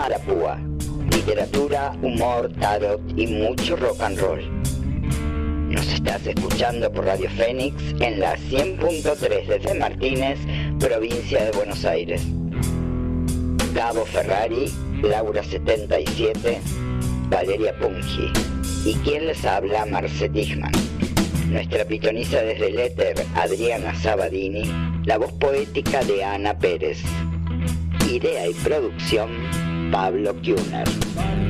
Bardo Rock, de la pluma a la púa. Literatura, humor, tarot y mucho rock and roll. Nos estás escuchando por Radio Fénix en la 100.3 desde Martínez, provincia de Buenos Aires. Gabo Ferrari, Laura 77, Valeria Pungi. ¿Y quién les habla? Marce Tichman. Nuestra pitoniza desde el éter, Adriana Sabadini. La voz poética de Ana Pérez. Idea y producción, Pablo Kuhner.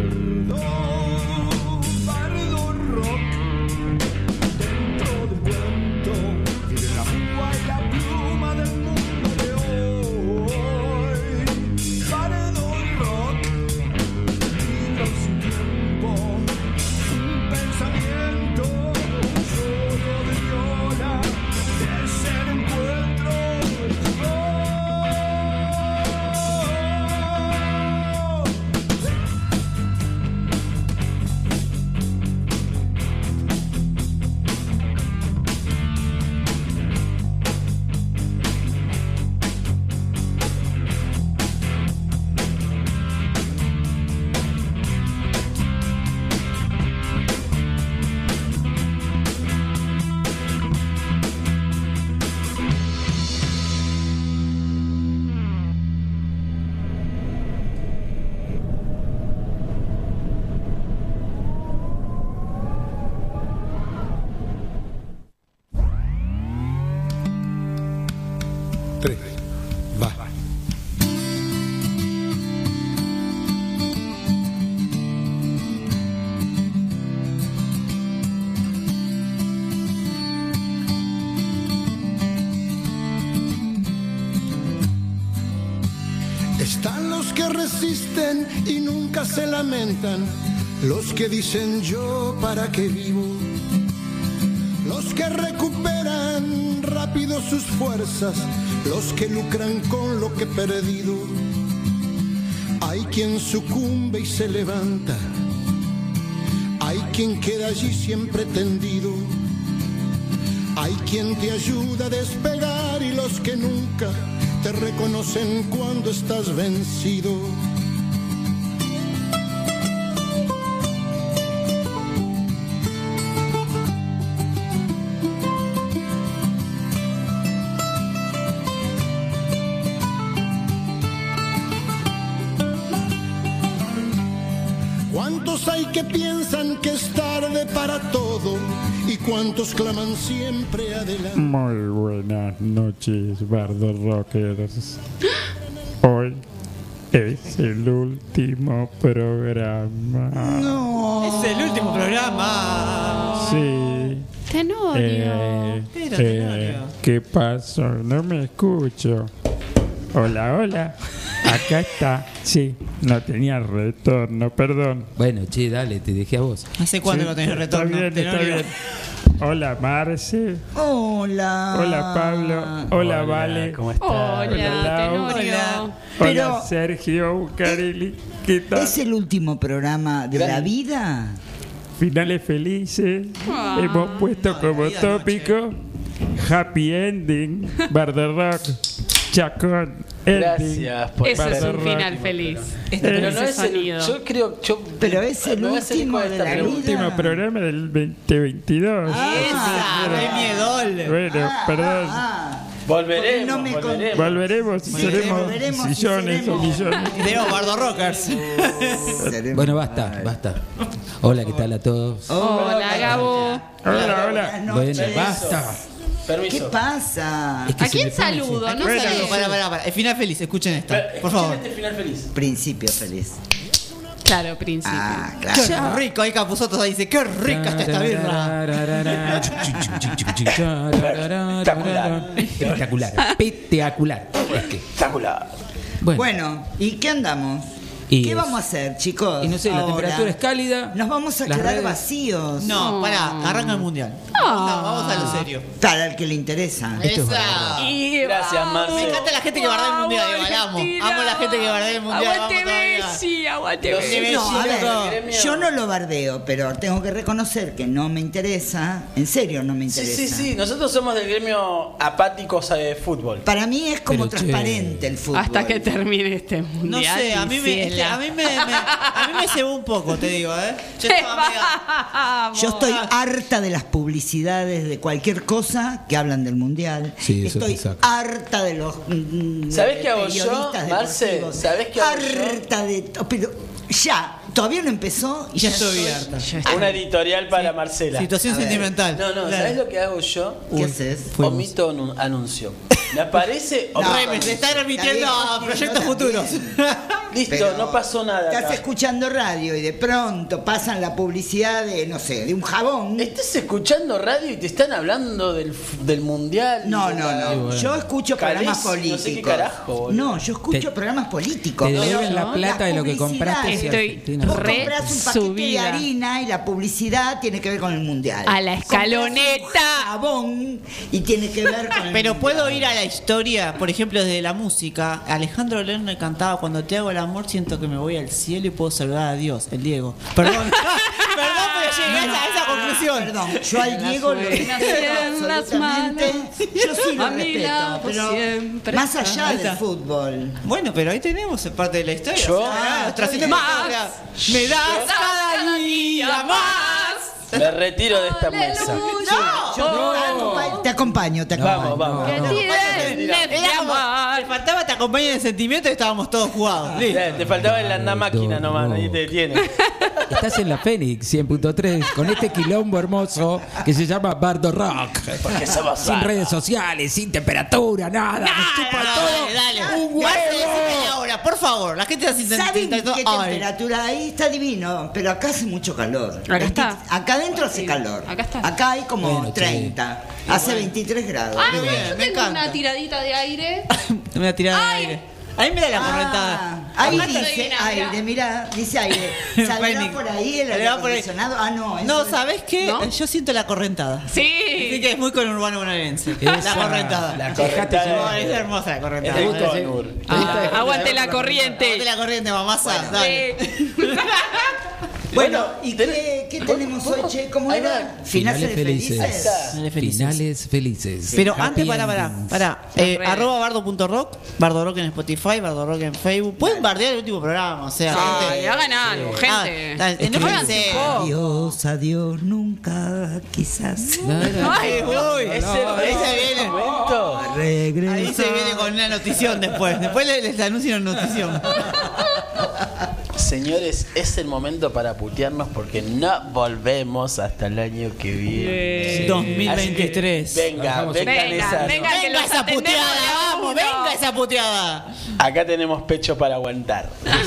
Se lamentan, los que dicen yo para qué vivo, los que recuperan rápido sus fuerzas, los que lucran con lo que he perdido. Hay quien sucumbe y se levanta, hay quien queda allí siempre tendido, hay quien te ayuda a despegar y los que nunca te reconocen cuando estás vencido. Para todo? ¿Y cuántos claman siempre adelante? Muy buenas noches, Bardo Rockers. Hoy es el último programa. Es el último programa. Sí. Tenorio. Eh, Pero, eh, Tenorio. ¿Qué pasó? No me escucho. Hola, hola. Acá está. Sí, no tenía retorno, perdón. Bueno, che, dale, te dejé a vos. ¿Hace cuándo no tenés retorno? Está bien, está bien. Hola, Marce. Hola. Hola, Pablo. Hola, Vale. ¿Cómo estás? Hola. Hola. Pero- Hola, Sergio Bucarelli. ¿Qué tal? ¿Es el último programa de la vida? Finales felices. Ah. Hemos puesto como tópico Happy Ending, Bardo Rock, Chacón, Ending. Gracias por Eso es un final feliz. Este Pero no es el, sonido. yo creo, yo Pero es el hacer último eco de esta la vida. Último programa del 2022. ¡Esa! ¡Qué miedol! Bueno, perdón. Ah, Volveremos, No me volveremos. Volveremos y Volveremos, seremos volveremos y sillones o seremos. millones. Y tenemos Bardo Rockers. seremos- Bueno, basta, basta. Hola, ¿qué tal a todos? Hola, Gabo. Hola, hola. Bueno, basta. ¿Qué Permiso. pasa? Es que ¿A se quién me pone- saludo? No Bueno, sé. Pará, pará, pará. El final feliz, escuchen esta. Pero, Por favor. escuchen este final feliz. Principio feliz. Claro, príncipe. Ah, Qué claro. rico, ahí Capuzoto dice, qué rica está esta birra. Espectacular. Espectacular. Espectacular. Espectacular. Bueno, Bueno, ¿y qué andamos? Y ¿Qué es- vamos a hacer, chicos? Y no sé, la temperatura es cálida. Nos vamos a quedar redes- vacíos. No, pará, arranca el mundial. Vamos a, vamos a lo serio. Para el que le interesa. Esto es Esa. Y Gracias, Marce. Me encanta la gente que bardea el mundial, igual amo. La gente que bardea el mundial. Aguante. Messi, aguante Messi. No, a ver, gremio. yo no lo bardeo, pero tengo que reconocer que no me interesa. En serio, no me Sí, interesa. sí, sí. Nosotros somos del gremio apáticos de fútbol. Para mí es como Pero, che. transparente el fútbol. Hasta que termine este No mundial. sé, a mí, me, A, mí me, me- a mí me cebó un poco, te digo, ¿eh? Yo estaba media- Vamos. Yo estoy harta de las publicidades de cualquier cosa que hablan del mundial. Sí, eso estoy harta de los. mm, ¿Sabés qué hago yo, Marce? ¿Sabés qué hago yo? Harta de. to- Pero ya, todavía no empezó y Ya ya, estoy estoy- harta. Una editorial para Marcela. Situación A ver. sentimental. No, no, Claro. ¿sabes lo que hago yo? ¿Qué haces? Omito un anuncio. Me aparece. No, Re, me se están remitiendo Está a proyectos futuros. Listo, Pero no pasó nada. Estás acá. escuchando radio y de pronto pasan la publicidad de, no sé, de un jabón. Estás escuchando radio y te están hablando del, del mundial. No, no, no. Yo escucho programas Calés, no sé qué políticos. carajo, boludo. No, yo escucho Te- programas políticos. te devuelven la plata de lo que compraste Estoy Argentina- Vos re compras un paquete de harina y la publicidad tiene que ver con el mundial. A la escaloneta. jabón y tiene que ver con el Pero mundial. puedo ir a la historia, por ejemplo, desde la música. Alejandro Lerner cantaba Cuando te hago el amor, siento que me voy al cielo y puedo saludar a Dios, el Diego. Perdón, perdón, llegué a esa, a esa conclusión. Perdón, yo al Diego lo respeto en las malas, Yo sí lo respeto, pero siempre más allá del está. fútbol. Bueno, pero ahí tenemos parte de la historia. Yo- Ah. Me das cada día más. Me retiro de esta mesa. Yo te acompa- te acompaño, te acompaño. Vamos, vamos. Te faltaba te acompañe de sentimiento y estábamos todos jugados. Eh, Te faltaba el anda máquina nomás, nadie te detiene. Estás en la Fénix 100.3 con este quilombo hermoso que se llama Bardo Rock. Sin redes sociales, sin temperatura, nada. Dale, todo. dale, dale. Un ahora, por favor. La gente está ¿Saben intentando. qué Ay. temperatura hay? Está divino, pero acá hace mucho calor. Acá está. Acá adentro hace calor. Acá está. Acá hay como Bueno, che. 30. Hace 23 grados. Ah, Muy bien, yo me tengo encanta. una tiradita de aire. Me voy a tirar Ay. de aire. Ahí me da la Ah, correntada. ahí Acá dice aire, mirá, dice aire. ¿Saldrá por ahí el aire ahí. acondicionado? Ah, no. eso No, es- ¿sabes qué? ¿No? Yo siento la correntada. Así Sí. que es muy conurbano bonaerense. La Esa- correntada. La correntada. No, llevar. es hermosa la Es correntada. Conur. Ah, aguante la Aguante corriente. la corriente, mamasa. Dale. Sí. Bueno, ¿y qué, qué tenemos hoy, che? ¿Cómo Ahí era? Finales felices. Finales felices. Finales felices. Pero Happy antes, para, para, endings. para. Eh, redes. arroba bardo.rock, bardo rock en Spotify, bardo rock en Facebook. Pueden bardear el último programa, o sea, Ay, gente. hagan algo, Ah, gente. dale, no post. Adiós, adiós, nunca, quizás. Ay, uy, Ese ahí se viene. Regresa. Ahí se viene con una notición después. Después les, les anuncio una notición. Señores, es el momento para putearnos porque no volvemos hasta el año que viene. Sí. 2023. Así que venga, Venga, esas. venga. que Venga esa puteada, vamos, venga esa puteada. Acá tenemos pecho para aguantar.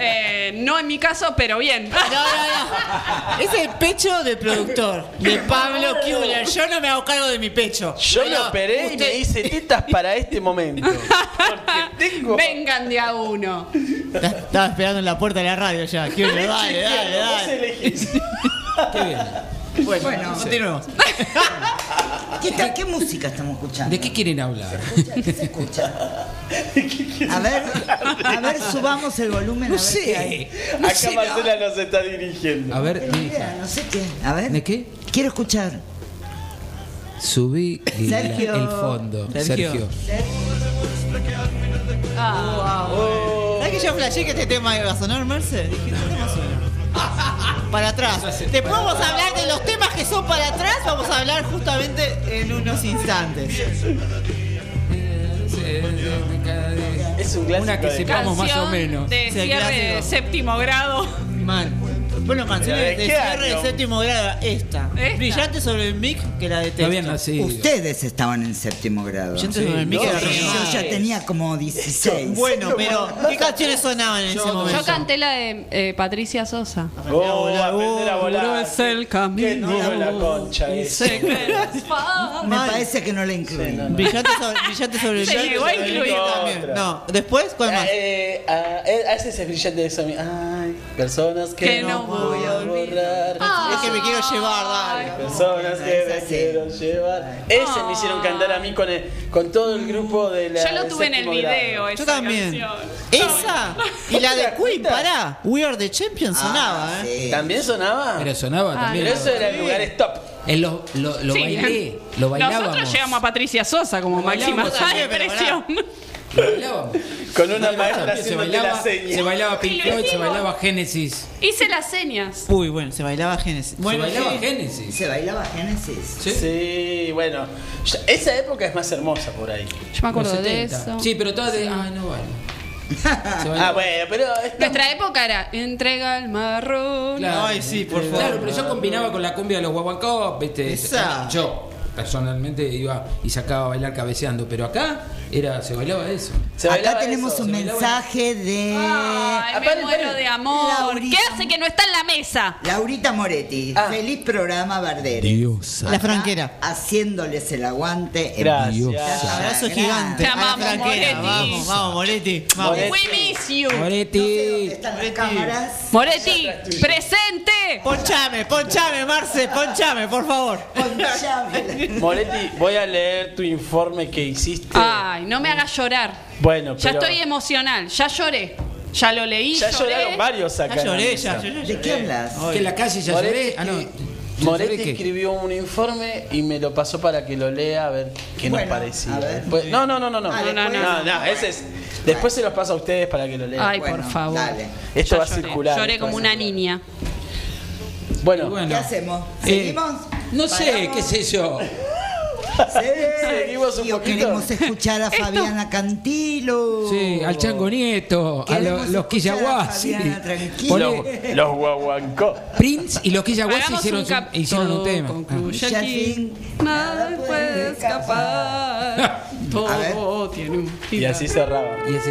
Eh, no en mi caso, pero bien. No, no, no. Es el pecho del productor, de Pablo Kuhler. Yo no me hago cargo de mi pecho. Yo Pero lo operé y usted- me hice tetas para este momento. Porque tengo. Vengan de a uno. Estaba esperando en la puerta de la radio ya. Kuhler, dale, dale, Vos dale. elegís. Bueno, Bueno. continuemos. ¿Qué, tal- ¿Qué música estamos escuchando? ¿De qué quieren hablar? ¿Qué se escucha? A ver, a ver, subamos el volumen. No a ver qué hay. sé. No Acá sé. Marcela nos está dirigiendo. A ver, Tengo idea, no sé qué. A ver. ¿de qué? Quiero escuchar. Subí el, Sergio. el fondo. Sergio. Sergio. ¿Sabes que yo flashé que este tema iba a sonar, Merce? Dije, ¿qué tema suena? Para atrás. Después vamos a hablar de los temas que son para atrás. Vamos a hablar justamente en unos instantes. Es un clásico. Una que de- se- Vamos más o menos. De cierre de séptimo grado. Mal. Bueno, canciones ¿De de qué cierre de séptimo grado. Esta. Esta. Brillante sobre el mic que la detesto. No habían nacido. Ustedes estaban en séptimo grado. Brillante sobre el mic no, sí, Yo ya tenía como 16. Bueno, pero ¿qué canciones sonaban en ese momento? Yo canté la de eh, Patricia Sosa. Oh, aprender a volar. Duro es el camino. tiro la concha Y ese. Me parece que no la incluí. Brillante sobre, brillante sobre el Se mic. llegó a incluir. también. No, después, ¿cuál más? Eh, ah, eh, ese es el brillante de Sammy. Ay, personas que, Que no, no voy a borrar. Es que me quiero llevar, dale. Personas que me quiero llevar. Ese me hicieron cantar a mí con, el, con todo el grupo de la. Yo lo del tuve en el séptimo grado. video. Yo esa también. canción. Esa y la de Queen, pará. We Are the Champions sonaba, Ah, ¿eh? sí. ¿También sonaba? Pero sonaba también. Pero eso era el lugar stop. En lo, lo, lo Sí. bailé, lo bailábamos. Nosotros llegamos a Patricia Sosa como máxima bailábamos también, pero expresión. Con una maestra También se haciéndote bailaba, la seña. se bailaba Pink Floyd, se hicimos. bailaba Genesis. Hice las señas. Uy, bueno, se bailaba Genesis. Bueno, se bailaba sí. Genesis. ¿Se bailaba Génesis? Sí. Sí, bueno. ya- esa época es más hermosa por ahí. Yo me acuerdo Los de 70. eso. Sí, pero todas de. Ay, no vale. Se bailaba- Ah, bueno, pero. Nuestra época era entrega el marrón. Claro. Ay, sí, por favor. Claro, pero yo combinaba con la cumbia de los guaguancos, ¿viste? Esa. Yo, personalmente, iba y sacaba a bailar cabeceando, pero acá era, se bailaba eso. se Acá tenemos eso. un mensaje de Ay, me muero de amor. Laurita. ¿Qué hace que no está en la mesa? Laurita Moretti. Ah. Feliz programa, Bardero. Diosa. La franquera. Haciéndoles el aguante. en Gracias. vivo. Abrazo gigante. Te a la. Moretti. Vamos, vamos, Moretti. Vamos. Moretti. We miss you. Moretti. ¿Están las cámaras? Moretti, presente. Ponchame, ponchame, Marce, ponchame, por favor. Ponchame. Moretti, voy a leer tu informe que hiciste. Ay, no me hagas llorar. Bueno, Ya pero. estoy emocional. Ya lloré. Ya lo leí. Ya lloré. lloraron varios acá. Ya lloré, ya, yo ya ¿De lloré. qué hablas? Que en la calle ya Moretti lloré. Ah, no. ¿Ya Moretti lloré escribió un informe y me lo pasó para que lo lea a ver qué Bueno, nos parecía. a ver. Después- no, no, no, no, no. Ah, No, no, no. No, no, ese es. Después se los paso a ustedes para que lo lean. Ay, Bueno, por favor. dale. Esto Ya va a lloré. circular. Lloré como una niña. Bueno, Bueno. ¿Qué hacemos? Eh, ¿Seguimos? No sé, ¿Paramos? qué sé yo. Seguimos un Y poquito. queremos escuchar a Fabiana Cantilo. Sí, al Chango Nieto, a lo- los tranquilo. los, los guaguancó. Prince y los Quillaguasi Hagamos hicieron, un cap- hicieron un todo tema. concluye Ya aquí. Nada puede escapar. Todo tiene un Y final. así cerraba. Ah, Y así.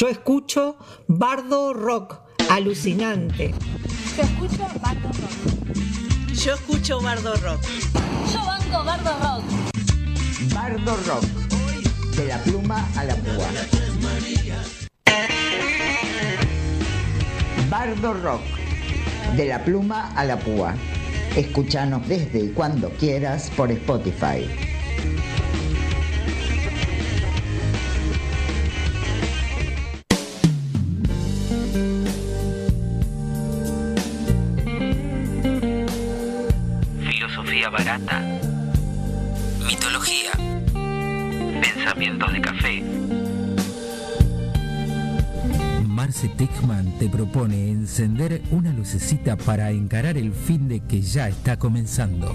Yo escucho Bardo Rock, alucinante. Yo escucho Bardo Rock. Yo escucho Bardo Rock. Yo banco Bardo Rock. Bardo Rock. De la pluma a la púa. Bardo Rock. De la pluma a la púa. Escúchanos desde y cuando quieras por Spotify. Techman te propone encender una lucecita para encarar el fin de que ya está comenzando.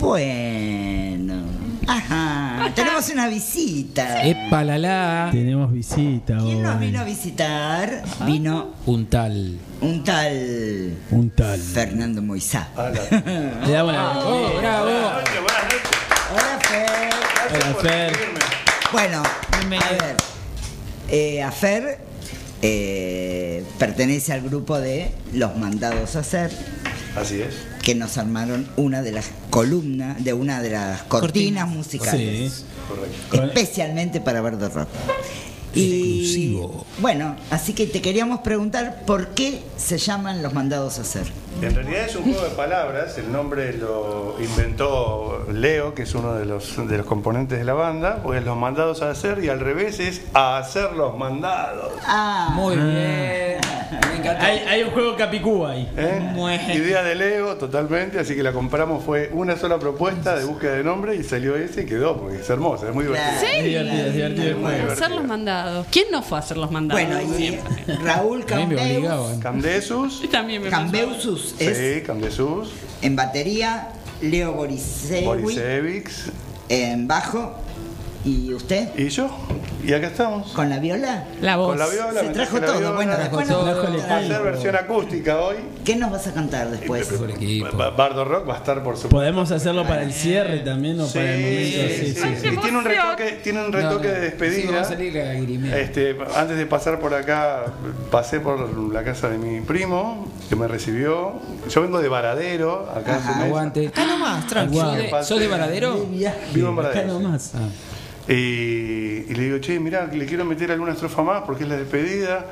Bueno. Ajá. Tenemos una visita. ¡Epa visita ¿Quién nos hoy. vino a visitar? Vino Un tal. un tal Un tal. Fernando Moisá. Le damos la ¡Oh, bravo! Hola, Fer. Hola, Fer. Bueno, a ver. eh, a Fer eh, pertenece al grupo de Los Mandados a Hacer, Así es. que nos armaron una de las columnas, de una de las cortinas musicales. Sí. Correcto. especialmente para Bardo Rock. Y Exclusivo. bueno, así que te queríamos preguntar por qué se llaman los mandados a hacer. En realidad es un juego de palabras, el nombre lo inventó Leo, que es uno de los, de los componentes de la banda, pues los mandados a hacer y al revés es a hacer los mandados. Ah, Muy bien. Me. Hay, hay un juego Capicúa ahí. ¿eh? Bueno. Idea de Leo totalmente, así que la compramos, fue una sola propuesta de búsqueda de nombre y salió ese y quedó, porque es hermosa, es muy divertida. ¿Sí? Es divertido, es divertido Muy divertido. Hacer los mandados. ¿Quién no fue a hacer los mandados? bueno, y Siempre. Raúl Cambeus, Y también me. Cambeusus es sí, Camdesus, en batería, Leo Borisewi Borisevics en bajo y usted y yo. Y acá estamos. con la viola. La voz. Con la viola, Se trajo todo. viola. Bueno, después nos Trajo vas a hacer versión acústica hoy. ¿Qué nos vas a cantar después? Bardo Rock va a estar por supuesto. Podemos hacerlo para el cierre también o Sí, para el momento. sí, Sí, sí, sí, sí. sí. Y tiene un retoque, tiene un retoque No, no. de Sí, despedida. va a salir la lagrimera. Este, antes de pasar por acá, pasé por la casa de mi primo, que me recibió. Yo vengo de Varadero, acá mesa. Aguante. Acá nomás, tranquilo. ¿Sos de- ¿Sos de Varadero? Vivo en Acá Varadero. nomás. Ah. Y, y le digo, che, mirá, le quiero meter alguna estrofa más porque es la despedida.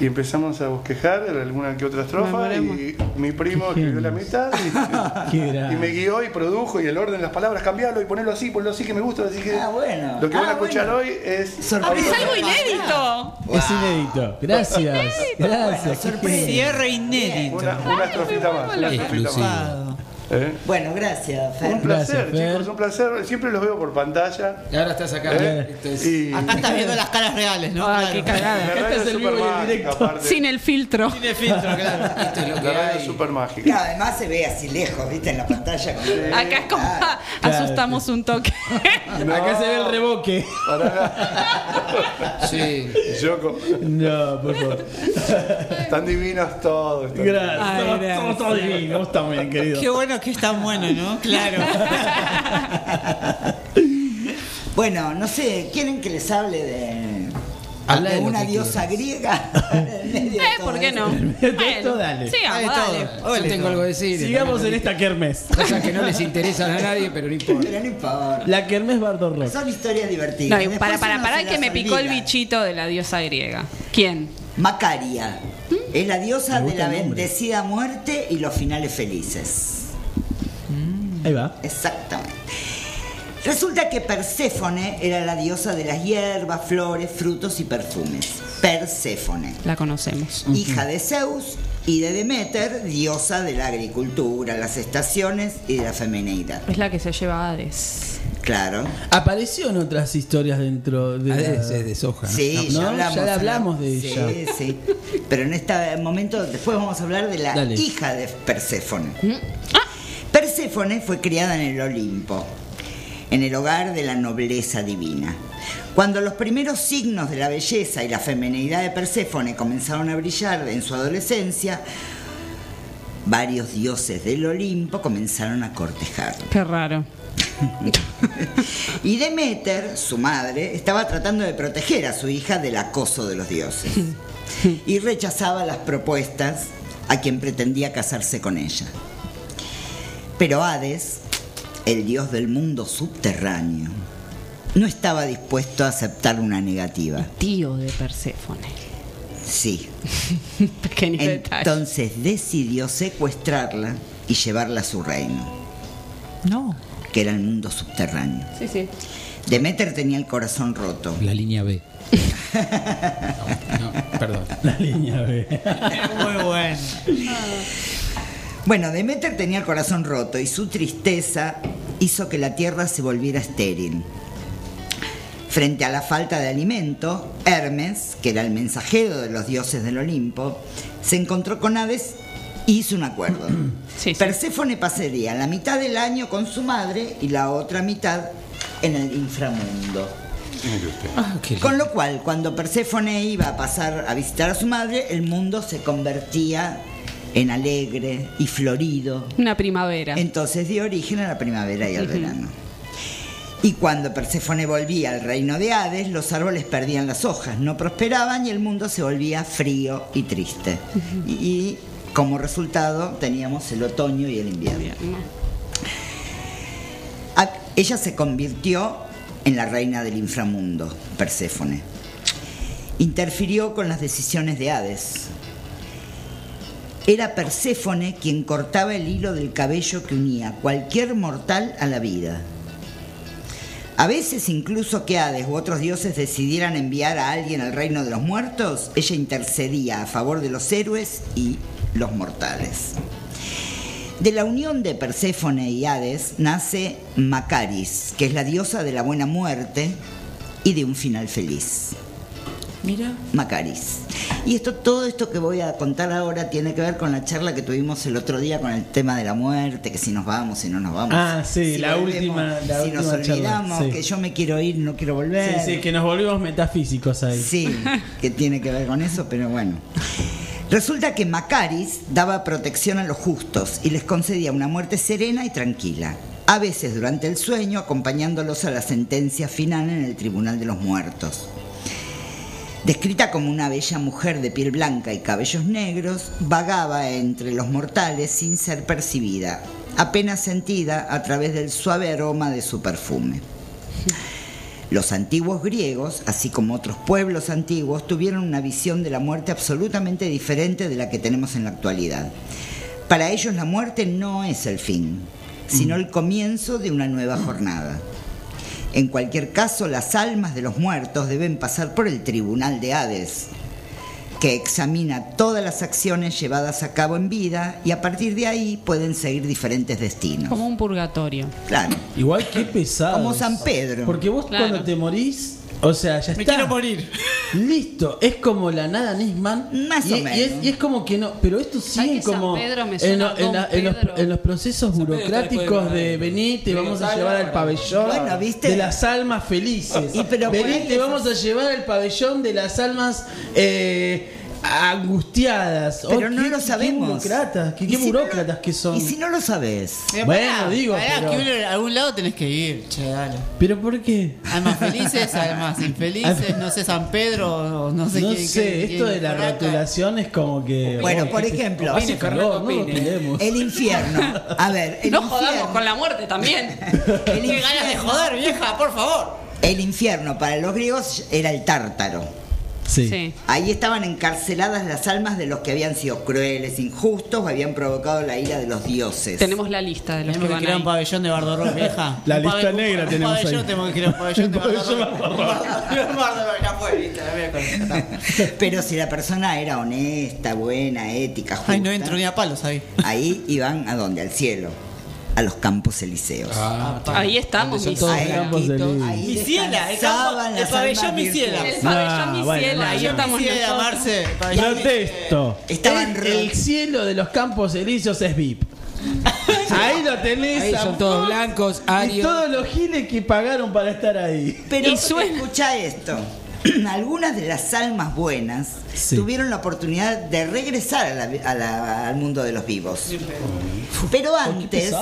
Y empezamos a bosquejar alguna que otra estrofa. Y mi primo escribió la mitad. Y, me guió y produjo. Y el orden de las palabras, cambiarlo y ponerlo así, ponerlo así que me gusta. Así que Ah, bueno. lo que van a Ah, escuchar bueno. hoy es. Sorpresa. Es algo inédito. Es inédito. Gracias. Gracias. qué sorpresa. Cierre inédito. Una, una estrofita más. Una estrofita más. ¿Eh? Bueno, gracias, Fer. Un placer, Gracias, Fer. chicos, un placer. Siempre los veo por pantalla. Y ahora estás acá. ¿eh? Esto es- Y Acá estás viendo las caras reales, ¿no? Ah, Claro. qué cagada. Este es es el vivo y el directo. aparte. Sin el filtro. Tiene filtro, claro. Esto es lo que es súper mágica. Claro, además se ve así lejos, ¿viste? En la pantalla. como- Acá es como Ah, asustamos un toque. Acá se ve el reboque. Sí. Yoko, No, por favor. están divinos todos. están Gracias. Ay, Somos- gracias. Somos todos divinos. Estamos bien, querido. Qué bueno que es tan bueno, ¿no? Claro. Bueno, no sé, ¿quieren que les hable de, Habla de de lo una diosa griega? Eh, ¿por qué no? De esto, dale. Sí, Dale dale. todo. Yo tengo algo que decir. Sigamos en esta kermés. Cosas que no les interesan a nadie, pero no importa. Pero no importa. La kermés Bardo Rock. Son historias No, divertidas. y para, para, para que me picó el bichito de la diosa griega. ¿Quién? Macaria. Es la diosa de la bendecida muerte y los finales felices. Ahí va. Exactamente. Resulta que Perséfone era la diosa de las hierbas, flores, frutos y perfumes. Perséfone. La conocemos. hija de Zeus y de Demeter, diosa de la agricultura, las estaciones y de la femineidad. Es la que se lleva a Hades. Claro. Apareció en otras historias dentro de. Ah, la- es- es de soja. ¿no? Sí, No, ya hablamos. ya le hablamos de sí, ella. Sí, Pero en este momento, después vamos a hablar de la Dale. hija de Perséfone. Mm. Perséfone fue criada en el Olimpo, en el hogar de la nobleza divina. Cuando los primeros signos de la belleza y la feminidad de Perséfone comenzaron a brillar en su adolescencia, varios dioses del Olimpo comenzaron a cortejarla. Qué raro. Y Demeter, su madre, estaba tratando de proteger a su hija del acoso de los dioses. Y rechazaba las propuestas a quien pretendía casarse con ella. Pero Hades, el dios del mundo subterráneo, no estaba dispuesto a aceptar una negativa. Tío de Perséfone. Sí. Pequeño detalle. Entonces decidió secuestrarla y llevarla a su reino, No. que era el mundo subterráneo. Sí, sí. Demeter tenía el corazón roto. La línea B. No, no, perdón. La línea B. Muy bueno. Bueno, Demeter tenía el corazón roto y su tristeza hizo que la tierra se volviera estéril. Frente a la falta de alimento, Hermes, que era el mensajero de los dioses del Olimpo, se encontró con Hades y hizo un acuerdo. Perséfone pasaría la mitad del año con su madre y la otra mitad en el inframundo. Con lo cual, cuando Perséfone iba a pasar a visitar a su madre, el mundo se convertía en alegre y florido. Una primavera. Entonces dio origen a la primavera y al verano. Y cuando Perséfone volvía al reino de Hades, los árboles perdían las hojas, no prosperaban y el mundo se volvía frío y triste. Y, y como resultado teníamos el otoño y el invierno. Ella se convirtió en la reina del inframundo, Perséfone. Interfirió con las decisiones de Hades. Era Perséfone quien cortaba el hilo del cabello que unía cualquier mortal a la vida. A veces incluso que Hades u otros dioses decidieran enviar a alguien al reino de los muertos, ella intercedía a favor de los héroes y los mortales. De la unión de Perséfone y Hades nace Macaris, que es la diosa de la buena muerte y de un final feliz. Mira. Macaris. Y esto, todo esto que voy a contar ahora tiene que ver con la charla que tuvimos el otro día con el tema de la muerte, que si nos vamos, si no nos vamos. Ah, sí, si la volvemos, última- la si nos última charla, olvidamos, sí. que yo me quiero ir, no quiero volver. Sí, sí, que nos volvimos metafísicos ahí. Sí, que tiene que ver con eso, pero bueno. Resulta que Macaris daba protección a los justos y les concedía una muerte serena y tranquila, a veces durante el sueño acompañándolos a la sentencia final en el Tribunal de los Muertos. Descrita como una bella mujer de piel blanca y cabellos negros, vagaba entre los mortales sin ser percibida, apenas sentida a través del suave aroma de su perfume. Los antiguos griegos, así como otros pueblos antiguos, tuvieron una visión de la muerte absolutamente diferente de la que tenemos en la actualidad. Para ellos la muerte no es el fin, sino el comienzo de una nueva jornada. En cualquier caso, las almas de los muertos deben pasar por el tribunal de Hades, que examina todas las acciones llevadas a cabo en vida y a partir de ahí pueden seguir diferentes destinos. Como un purgatorio. Claro. Igual que pesado. Como San Pedro. Porque vos Claro. cuando te morís, o sea, ya Me está. quiero morir. Listo, es como la nada Nisman. Más y, o y menos. es, y es como que no, pero esto sigue como Pedro me en, suena lo- en Don la- en los, Pedro? en los procesos burocráticos de de- venir, te vamos a llevar al pabellón Bueno, ¿viste? de las almas felices. Y pero por Vení, te vamos a llevar al pabellón de las almas eh, angustiadas. Pero Oh, no qué- lo qué sabemos. burócratas, qué, ¿Y qué si no lo- burócratas que son. Y si no lo sabes. Pero Bueno, pará, digo, pará, pero- que uno- a algún lado tenés que ir, che, dale. ¿Pero por qué? Almas felices, almas infelices, no sé, San Pedro, o no sé no sé, esto de la arranca. rotulación es como que. Bueno, oh, por ejemplo, Opine, Fernando, no opine. El infierno. A ver, el no jodamos con la muerte también. El Qué ganas de joder, vieja, por favor. el infierno para los griegos era el tártaro. Sí. Sí. Ahí estaban encarceladas las almas de los que habían sido crueles, injustos o habían provocado la ira de los dioses. Tenemos la lista de los que Tenemos que van crear un pabellón de Bardo Rock, vieja. La Un lista negra un tenemos pabellón, ahí. Tenemos que crear un pabellón de. Pero si la persona era honesta, buena, ética, justa, Ay, no entro ni a palos ahí. ahí iban a dónde? Al cielo, a los campos elíseos. Ah, Ahí estamos, mis todos Ahí, campos de luz. ahí Mi ciela, el, campo, el las pabellón almas mi ciela. El pabellón Ah, mi bueno, ahí estamos mi ciela, nosotros. Marce. Protesto. Estaban el, el cielo de los campos elíseos es VIP. Ahí lo tenés. Ahí son todos blancos, Y arios. todos los giles que pagaron para estar ahí. Pero escucha esto. Algunas de las almas buenas Sí. tuvieron la oportunidad de regresar a la- a la- al mundo de los vivos. Pero antes,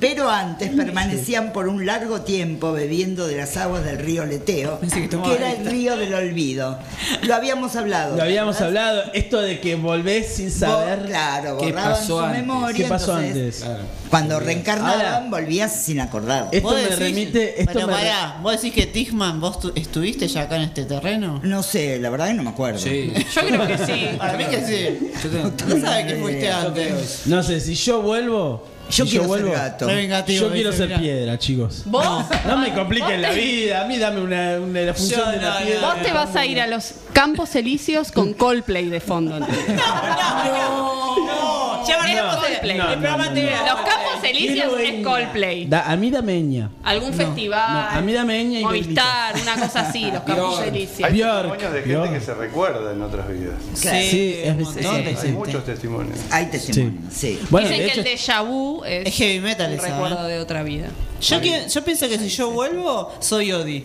pero antes permanecían por un largo tiempo bebiendo de las aguas del río Leteo, que, era el río del olvido. Lo habíamos hablado. Lo habíamos ¿verdad? hablado, esto de que volvés sin saber. Bo- claro, qué pasó su antes. memoria. ¿Qué pasó entonces, antes? Cuando reencarnaban, Ahora- volvías sin acordar. Esto ¿Vos me decís- remite. Esto Pero me pará, ¿vos decís que Tigman, vos tu- estuviste ya acá en este terreno? No sé, la verdad que no me acuerdo. Sí. Yo creo que sí. Para mí que sí. Yo tengo- No sabes que fuiste antes. No sé, si yo vuelvo. Yo si quiero vuelvo, ser gato. Re vengativo, Yo quiero dice, ser mirá. piedra, chicos. Vos, No me compliquen la vida. A mí dame una, una- la función Yo de la no, piedra. vos te vas a ir a los Campos Elíseos con Coldplay de fondo. ¿entendés? No, veremos No, el, no, el programa no, te no. Los Campos Elíseos Quiero es. Coldplay. Da- a mí dame ña. Algún festival. no, a mí dame ña y Movistar, una cosa así, los Campos Bjork. Elíseos. Hay Bjork, testimonios de gente Bjork. que se recuerda en otras vidas. Claro. Sí, es un montón de Hay gente. muchos testimonios. Hay testimonios, sí. Bueno, Dicen de que hecho, el déjà vu es, Es heavy metal un esa, recuerdo ¿eh? de otra vida. Yo, que- yo pienso que si yo vuelvo, soy Odi.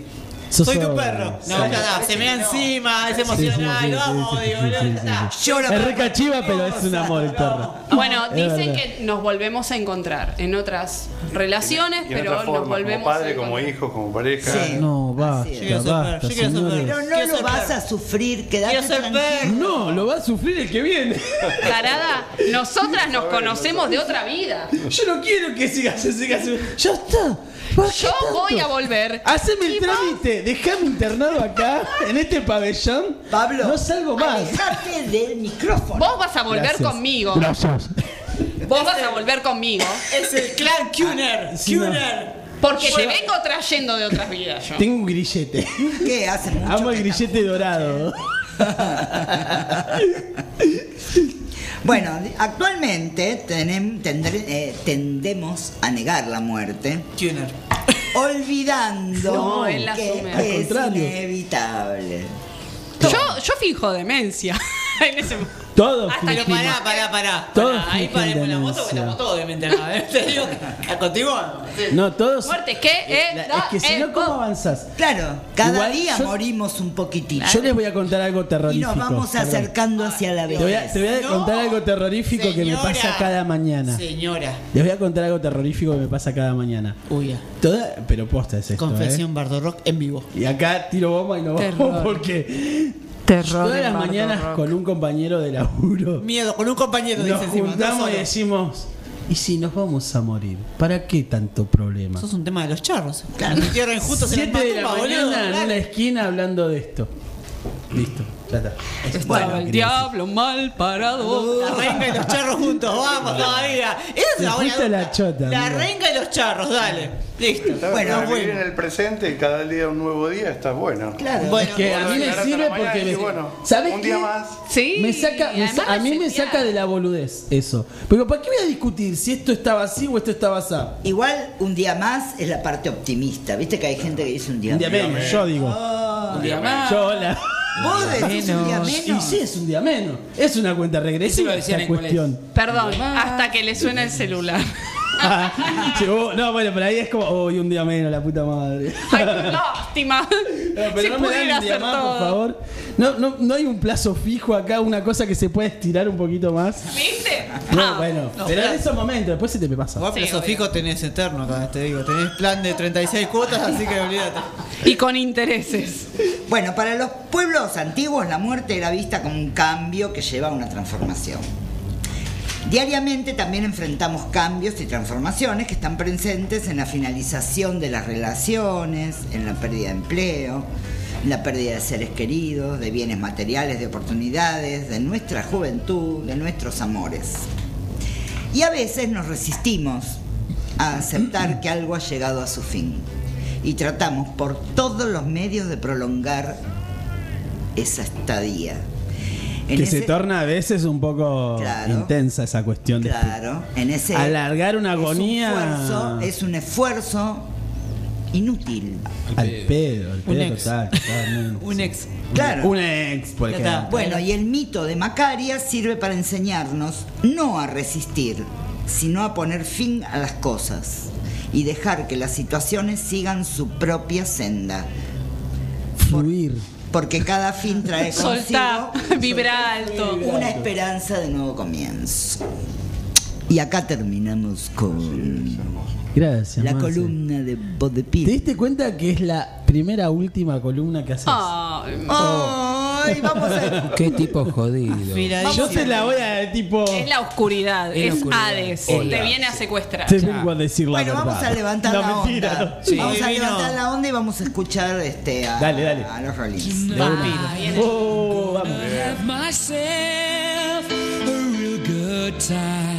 Sos soy tu perro. No, ya está, se me da encima, es Sí, sí, emocional, sí, lo sí, amo, sí, digo, sí, ya sí, está. sí, Lloro Es rica chiva, pero es un amor el perro. Bueno, dicen que nos volvemos a encontrar en otras relaciones, Y en pero nos volvemos como padre, a como hijo, como pareja. Sí. No, basta, Yo quiero ser basta, perro, yo quiero ser señores. Pero no Quiero lo vas perro. a sufrir, quedate Quiero ser tranquilo. No, lo va a sufrir el que viene. Tarada, nosotras nos conocemos de otra vida. Yo no quiero que sigas, sigas. Ya está. ¿Para qué Yo tanto? voy a volver. Haceme el trámite, dejame internado acá, en este pabellón. Pablo, No salgo más. alejate del micrófono. Vos vas a volver Gracias. conmigo. Gracias. Vos vas a volver conmigo. Es el clan Kuner. Sí, no. Kuner. Porque te vengo trayendo de otras vidas yo. Tengo un grillete. ¿Qué? Hace mucho Amo el grillete dorado. Bueno, actualmente eh, tendemos a negar la muerte, Kuner. Olvidando No, él la que asume. Al es contrario. inevitable. Yo, yo finjo demencia. en ese momento. Todos Hasta fingimos. pará, pará, pará. Todos Pará, Ahí fingen paremos la moto porque demencia. la moto obviamente acá. ¿eh? Te digo, ¿a contigo? Sí. No, todos. Muerte, ¿qué? Eh, La- es que si eh, no, ¿cómo avanzás? Claro, cada Igual día yo- morimos un poquitito. Yo les voy a contar algo Y terrorífico. nos vamos perdón. acercando hacia la Te voy a, vejez. te voy a No. contar algo terrorífico que me pasa cada mañana. Señora. Les voy a contar algo terrorífico que me pasa cada mañana. Uy, ya. Toda, pero posta es esto, Confesión Bardo Rock en vivo. ¿eh? Y acá tiro bomba y no vamos porque Terror todas las mañanas Rock. con un compañero de laburo Miedo, con un compañero, nos dice juntamos y decimos, ¿y si nos vamos a morir? ¿Para qué tanto problema? Eso es un tema de los charros. Claro. En la 7 de la tumba, boludo. mañana en una esquina hablando de esto. Listo, ya está. Estaba que el decir. diablo mal parado. La renga y los charros juntos, vamos todavía. Esa es la la chota, La amigo. renga y los charros, dale. Listo. Está Bueno, bueno, vivir en bueno. el presente y cada día un nuevo día está bueno. Claro. Bueno, Es que a Bueno, mí me sirve la porque me, bueno, ¿sabes un qué? día más. Sí. Me saca, me sa- además a mí me saca de la boludez eso. Pero ¿para qué voy a discutir si esto estaba así o esto estaba así? Igual un día más es la parte optimista. Viste que hay gente que dice un día, Un día menos, yo digo. Un día más. Yo, hola. Vos decís un día Menos. Y menos. sí, es un día menos. Es una cuenta Eso regresiva lo decían esta en cuestión. Perdón, hasta que le suena el celular. Sí, oh, no, bueno, pero ahí es como, hoy un día menos, la puta madre. Ay, lástima. No, si pero no me pudiera dan un día hacer más, todo. por favor. No, no, no hay un plazo fijo acá, una cosa que se puede estirar un poquito más. ¿Viste? No, Ah. bueno, no, pero en esos momentos, después se te pasa. Vos Sí, obvio. fijo tenés eterno acá, te digo. Tenés plan de 36 cuotas, así que olvídate. Y con intereses. Bueno, para los pueblos antiguos la muerte era vista como un cambio que lleva a una transformación. Diariamente también enfrentamos cambios y transformaciones que están presentes en la finalización de las relaciones, en la pérdida de empleo, en la pérdida de seres queridos, de bienes materiales, de oportunidades, de nuestra juventud, de nuestros amores. Y a veces nos resistimos a aceptar que algo ha llegado a su fin y tratamos por todos los medios de prolongar esa estadía. Que se torna a veces un poco intensa esa cuestión. De claro, alargar una agonía es un esfuerzo, inútil. Al pedo, al pedo, un ex. Claro. Un ex, pues, por ejemplo. Bueno, y el mito de Macaria sirve para enseñarnos no a resistir, sino a poner fin a las cosas y dejar que las situaciones sigan su propia senda. Fluir porque cada fin trae consigo vibra alto. una esperanza de nuevo comienzo. Y acá terminamos con Gracias, la columna de Bodepil. ¿Te diste cuenta que es la primera última columna que haces? Oh, oh hoy, vamos a... Qué tipo jodido. Yo se la voy a tipo... Es la oscuridad, es, oscuridad. Hades, Hola. te viene a secuestrar. Te vengo a decir la bueno, verdad. vamos a levantar la, la mentira, onda. No. Sí. Vamos a levantar la onda y vamos a escuchar este, a, dale, dale. a los Rolling Stones. Oh, myself a real good time.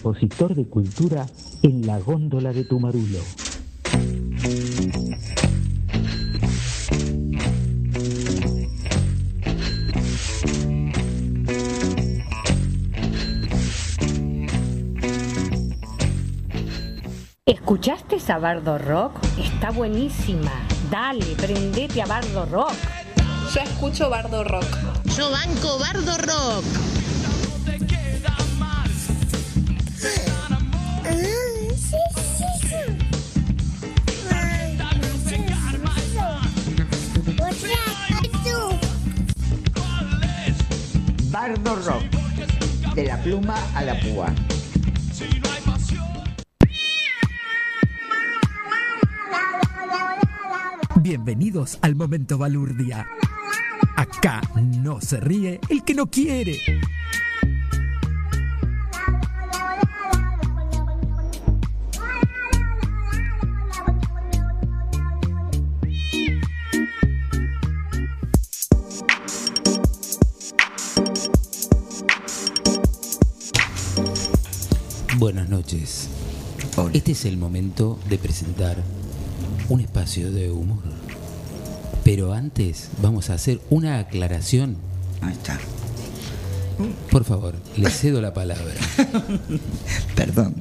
repositor de cultura en la góndola de Tumarulo. ¿Escuchaste a Bardo Rock? Está buenísima. Dale, prendete a Bardo Rock. Yo escucho Bardo Rock. Yo banco Bardo Rock. De la pluma a la púa. Bienvenidos al momento balurdia. Acá no se ríe el que no quiere. Buenas noches. Este es el momento de presentar un espacio de humor. Pero antes vamos a hacer una aclaración. Ahí está. Por favor, le cedo la palabra. Perdón.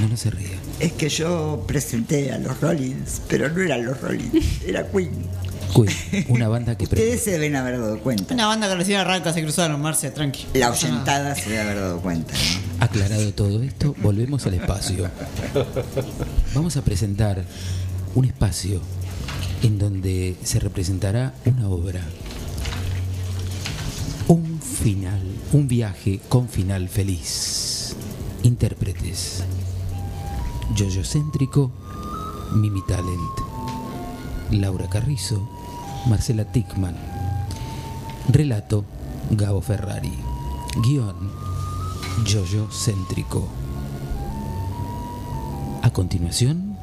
No, no se ría. Es que yo presenté a los Rollins, pero no eran los Rollins, era Queen. Queen, una banda que Ustedes se deben haber dado cuenta. Una banda que recién arranca, se cruzaron, Marce, tranqui. La oyentada se debe haber dado cuenta. ¿no? Aclarado todo esto, volvemos al espacio. Vamos a presentar un espacio en donde se representará una obra. Un final, un viaje con final feliz. Intérpretes. Yoyo Céntrico, Mimi Talent. Laura Carrizo, Marcela Tickman. Relato, Gabo Ferrari. Guión, Yoyo Céntrico. A continuación,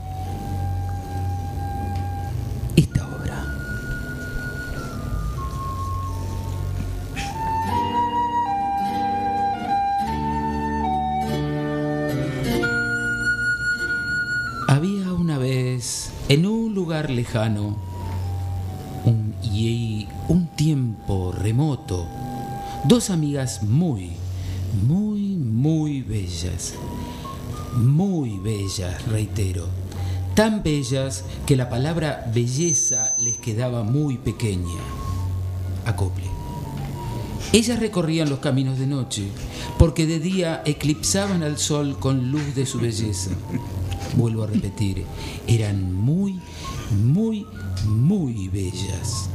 esta obra. Había una vez, en un lugar lejano, un, y un tiempo remoto, dos amigas muy, muy, muy bellas. Muy bellas, reitero. Tan bellas que la palabra belleza les quedaba muy pequeña. Acople. Ellas recorrían los caminos de noche, porque de día eclipsaban al sol con luz de su belleza. Vuelvo a repetir, eran muy, muy, muy bellas.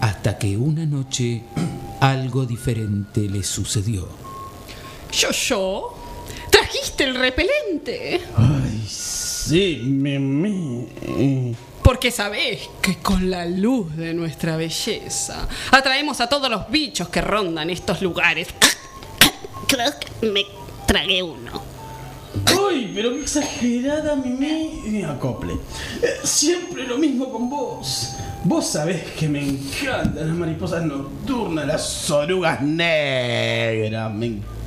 Hasta que una noche algo diferente les sucedió. Yo, yo. ¿Trajiste el repelente? Ay, sí, Mimi. Porque sabés que con la luz de nuestra belleza atraemos a todos los bichos que rondan estos lugares. Creo que me tragué uno. Uy, pero qué exagerada, Mimi. Acople. Eh, siempre lo mismo con vos. Vos sabés que me encantan las mariposas nocturnas, las orugas negras. Me encantan.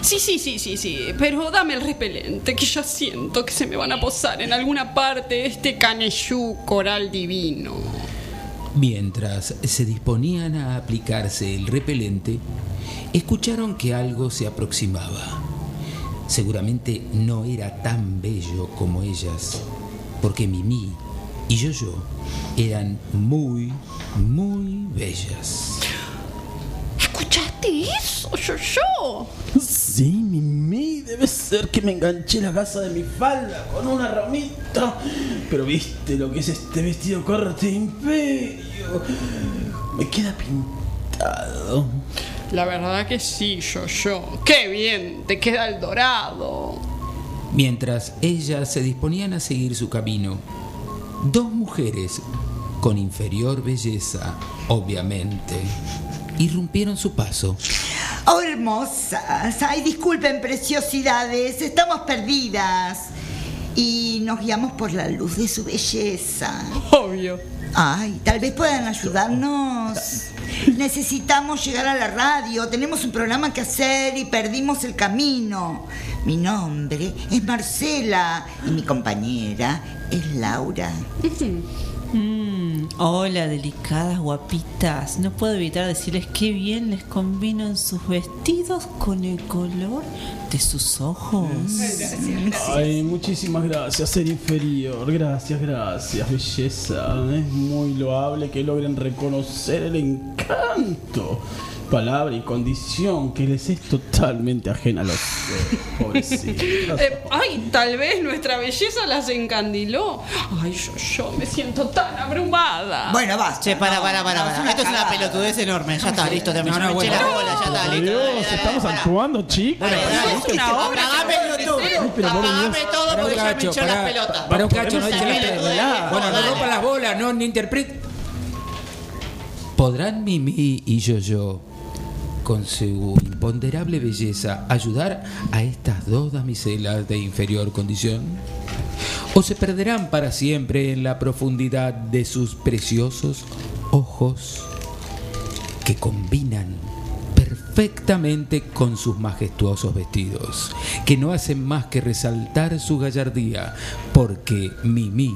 Sí, sí, sí, sí, sí. Pero dame el repelente, que ya siento que se me van a posar en alguna parte este canellú coral divino. Mientras se disponían a aplicarse el repelente, escucharon que algo se aproximaba. Seguramente no era tan bello como ellas, porque Mimi y Yo-Yo eran muy, muy bellas. ¿Escuchaste eso, yo, yo? Sí, Mimi, debe ser que me enganché la gasa de mi falda con una ramita. Pero viste lo que es este vestido corte imperio. Me queda pintado. La verdad que sí, yo, yo. Qué bien, te queda el dorado. Mientras ellas se disponían a seguir su camino, dos mujeres con inferior belleza, obviamente, irrumpieron su paso. Oh, hermosas. Ay, disculpen, preciosidades. Estamos perdidas. Y nos guiamos por la luz de su belleza. Obvio. Ay, tal vez puedan ayudarnos. Necesitamos llegar a la radio. Tenemos un programa que hacer y perdimos el camino. Mi nombre es Marcela y mi compañera es Laura. Mm, hola, delicadas guapitas. No puedo evitar decirles qué bien les combinan sus vestidos con el color de sus ojos. Ay, muchísimas gracias, ser inferior. Gracias, gracias, belleza. Es muy loable que logren reconocer el encanto palabra y condición que les es totalmente ajena a los eh, pobrecitos. Eh, ay, tal vez nuestra belleza las encandiló. Ay, yo, yo me siento tan abrumada. Bueno, basta. Che, para, para, para. Para. Esto es una pelotudez enorme. Ya está, listo. Terminó. No, no, bueno. la bola, ya está, listo. Dios, Dale, dale, estamos dale, actuando, chicos. Dale, Es una obra Apagame YouTube. Todo Para porque ya me hinchó las pelotas. para un cacho, no Bueno, no rompa las bolas, no, no interprete. ¿Podrán Mimi y Yo-Yo, con su imponderable belleza, ayudar a estas dos damiselas de inferior condición? ¿O se perderán para siempre en la profundidad de sus preciosos ojos que combinan perfectamente con sus majestuosos vestidos, que no hacen más que resaltar su gallardía, porque Mimi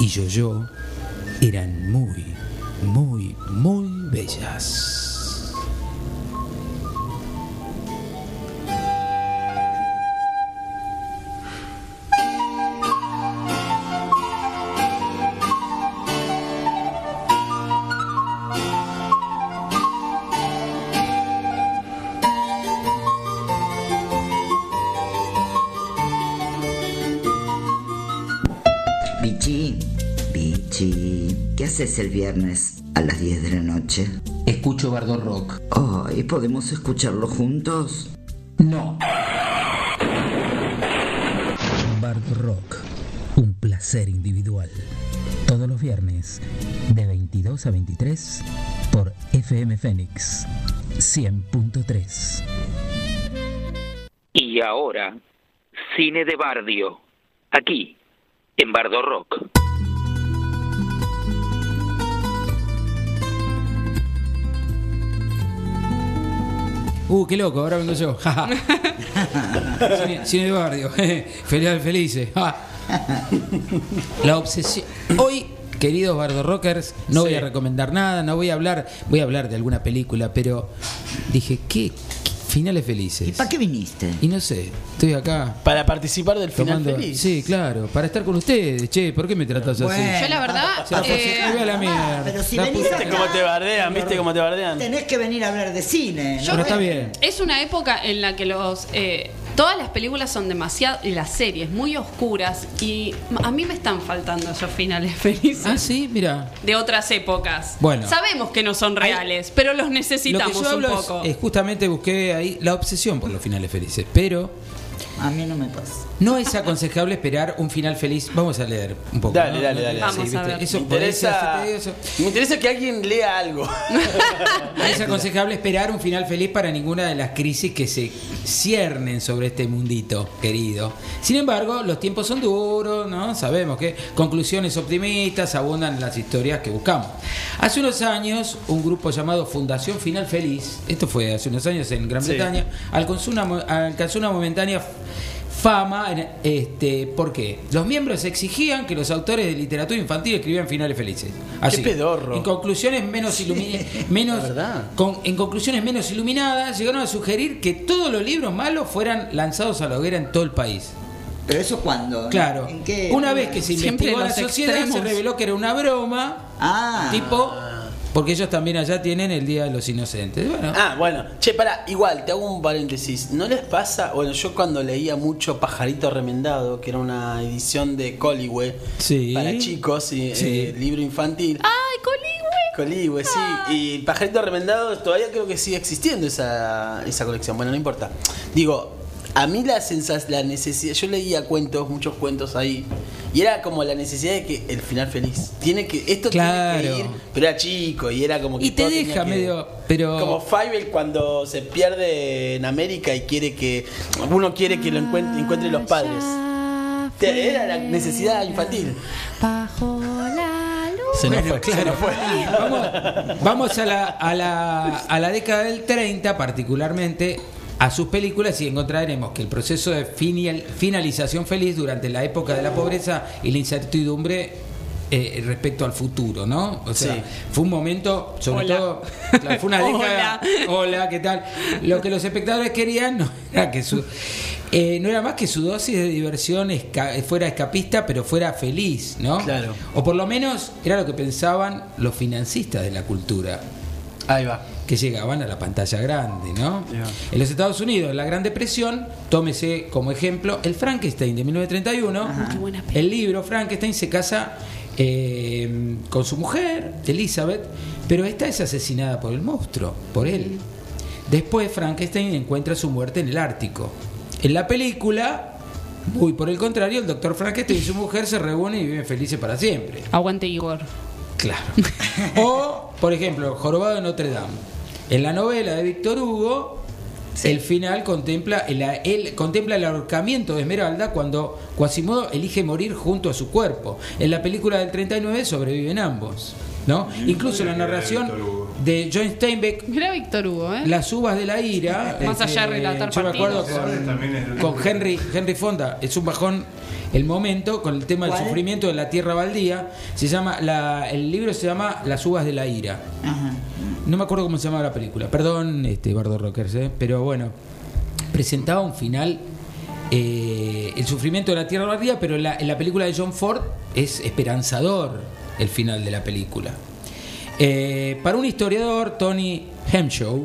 y Yo-Yo eran muy, muy, muy bellas. ¿Qué haces el viernes a las 10 de la noche? Escucho Bardo Rock. Ay, ¿podemos escucharlo juntos? No. Bardo Rock. Un placer individual. Todos los viernes, de 22 a 23, por FM Fénix 100.3. Y ahora, cine de Bardio, aquí, en Bardo Rock. Uh, qué loco, ahora vengo yo. Cine, cine de barrio. Feliz felices. La obsesión. Hoy, queridos bardo rockers, no voy a recomendar nada, no voy a hablar, voy a hablar de alguna película, pero dije, ¿qué? Finales felices. ¿Para qué viniste? Y no sé, estoy acá Para participar del final tomando. feliz. Sí, claro, para estar con ustedes. Che, ¿por qué me tratas así? Bueno. Yo la verdad, Se la eh, a la mierda. pero si La venís puta acá- ¿Viste cómo te bardean? ¿Viste cómo te bardean? Tenés que venir a hablar de cine. Bueno, está bien. es una época en la que los eh, todas las películas son demasiado y las series muy oscuras y a mí me están faltando esos finales felices Ah, sí, mira. de otras épocas. Bueno. sabemos que no son reales, pero los Lo necesitamos que yo un hablo poco. es, es justamente busqué ahí la obsesión por los finales felices, pero A mí no me pasa. no es aconsejable esperar un final feliz. Vamos a leer un poco. Dale, ¿no? dale, dale. Vamos a ¿viste? ver. Eso me interesa, eso- me interesa que alguien lea algo. No es aconsejable esperar un final feliz para ninguna de las crisis que se ciernen sobre este mundito, querido. Sin embargo, los tiempos son duros, ¿no? Sabemos que conclusiones optimistas abundan en las historias que buscamos. Hace unos años, un grupo llamado Fundación Final Feliz, esto fue hace unos años en Gran Sí. Bretaña, alcanzó una, mo- alcanzó una momentánea fama, en- este, ¿por qué? Los miembros exigían que los autores de literatura infantil escribieran finales felices. Así, pedorro. En conclusiones menos ilumi- menos verdad. con- en conclusiones menos iluminadas, llegaron a sugerir que todos los libros malos fueran lanzados a la hoguera en todo el país. ¿Pero eso cuándo? Claro. ¿En qué? Una vez que se investigó la sociedad, se reveló que era una broma, Ah. tipo, porque ellos también allá tienen el Día de los Inocentes. Bueno, Ah, bueno. Che, para, igual, te hago un paréntesis. ¿No les pasa? Bueno, yo cuando leía mucho Pajarito Remendado, que era una edición de Coligüe Sí. para chicos, y, Sí. eh, libro infantil. Ay, Coligüe. Coligüe, sí. Y Pajarito Remendado todavía creo que sigue existiendo esa, esa colección. Bueno, no importa. Digo, a mí la sensación, la necesidad, yo leía cuentos, muchos cuentos ahí, y era como la necesidad de que el final feliz. Tiene que, esto Claro. tiene que ir, pero era chico y era como que Y te todo tenía deja que- medio- pero- Como Fievel cuando se pierde en América y quiere que, uno quiere que lo encuentre, encuentre los padres. Te- Era la necesidad infantil. Bajo la luz. Se nos Bueno, fue, se claro. nos fue. Vamos, vamos a, la, a, la, a la década del 30, particularmente a sus películas, y encontraremos que el proceso de finalización feliz durante la época de la pobreza y la incertidumbre eh, respecto al futuro, ¿no? O sea, Sí. fue un momento, sobre Hola. todo, claro, fue una década. Hola. Hola, ¿qué tal? Lo que los espectadores querían no era que su. eh, no era más que su dosis de diversión esca- fuera escapista, pero fuera feliz, ¿no? Claro. O por lo menos era lo que pensaban los financistas de la cultura. Ahí va. Que llegaban a la pantalla grande, ¿no? En los Estados Unidos, la Gran Depresión, tómese como ejemplo el Frankenstein de 1931. Qué buena peli. El libro Frankenstein se casa eh, con su mujer, Elizabeth, pero esta es asesinada por el monstruo, por él. Después Frankenstein encuentra su muerte en el Ártico. En la película, muy por el contrario, el doctor Frankenstein y su mujer se reúnen y viven felices para siempre. Aguante Igor. Claro. O, por ejemplo, Jorobado de Notre Dame. En la novela de Víctor Hugo, el final contempla el, él contempla el ahorcamiento de Esmeralda cuando Quasimodo elige morir junto a su cuerpo. En la película del 39 sobreviven ambos. ¿no? Incluso la narración de John Steinbeck, Mira Víctor Hugo, ¿eh? Las uvas de la ira. Más allá de este, relatar Yo me acuerdo con, con Henry, Henry Fonda. Es un bajón el momento con el tema del ¿Cuál? sufrimiento de la tierra baldía. Se llama la, el libro se llama Las uvas de la ira. No me acuerdo cómo se llama la película. Perdón, este Bardo Rockers, ¿eh? pero bueno, presentaba un final. eh, el sufrimiento de la tierra baldía, pero en la, en la película de John Ford es esperanzador el final de la película. Eh, para un historiador, Tony Hemshaw,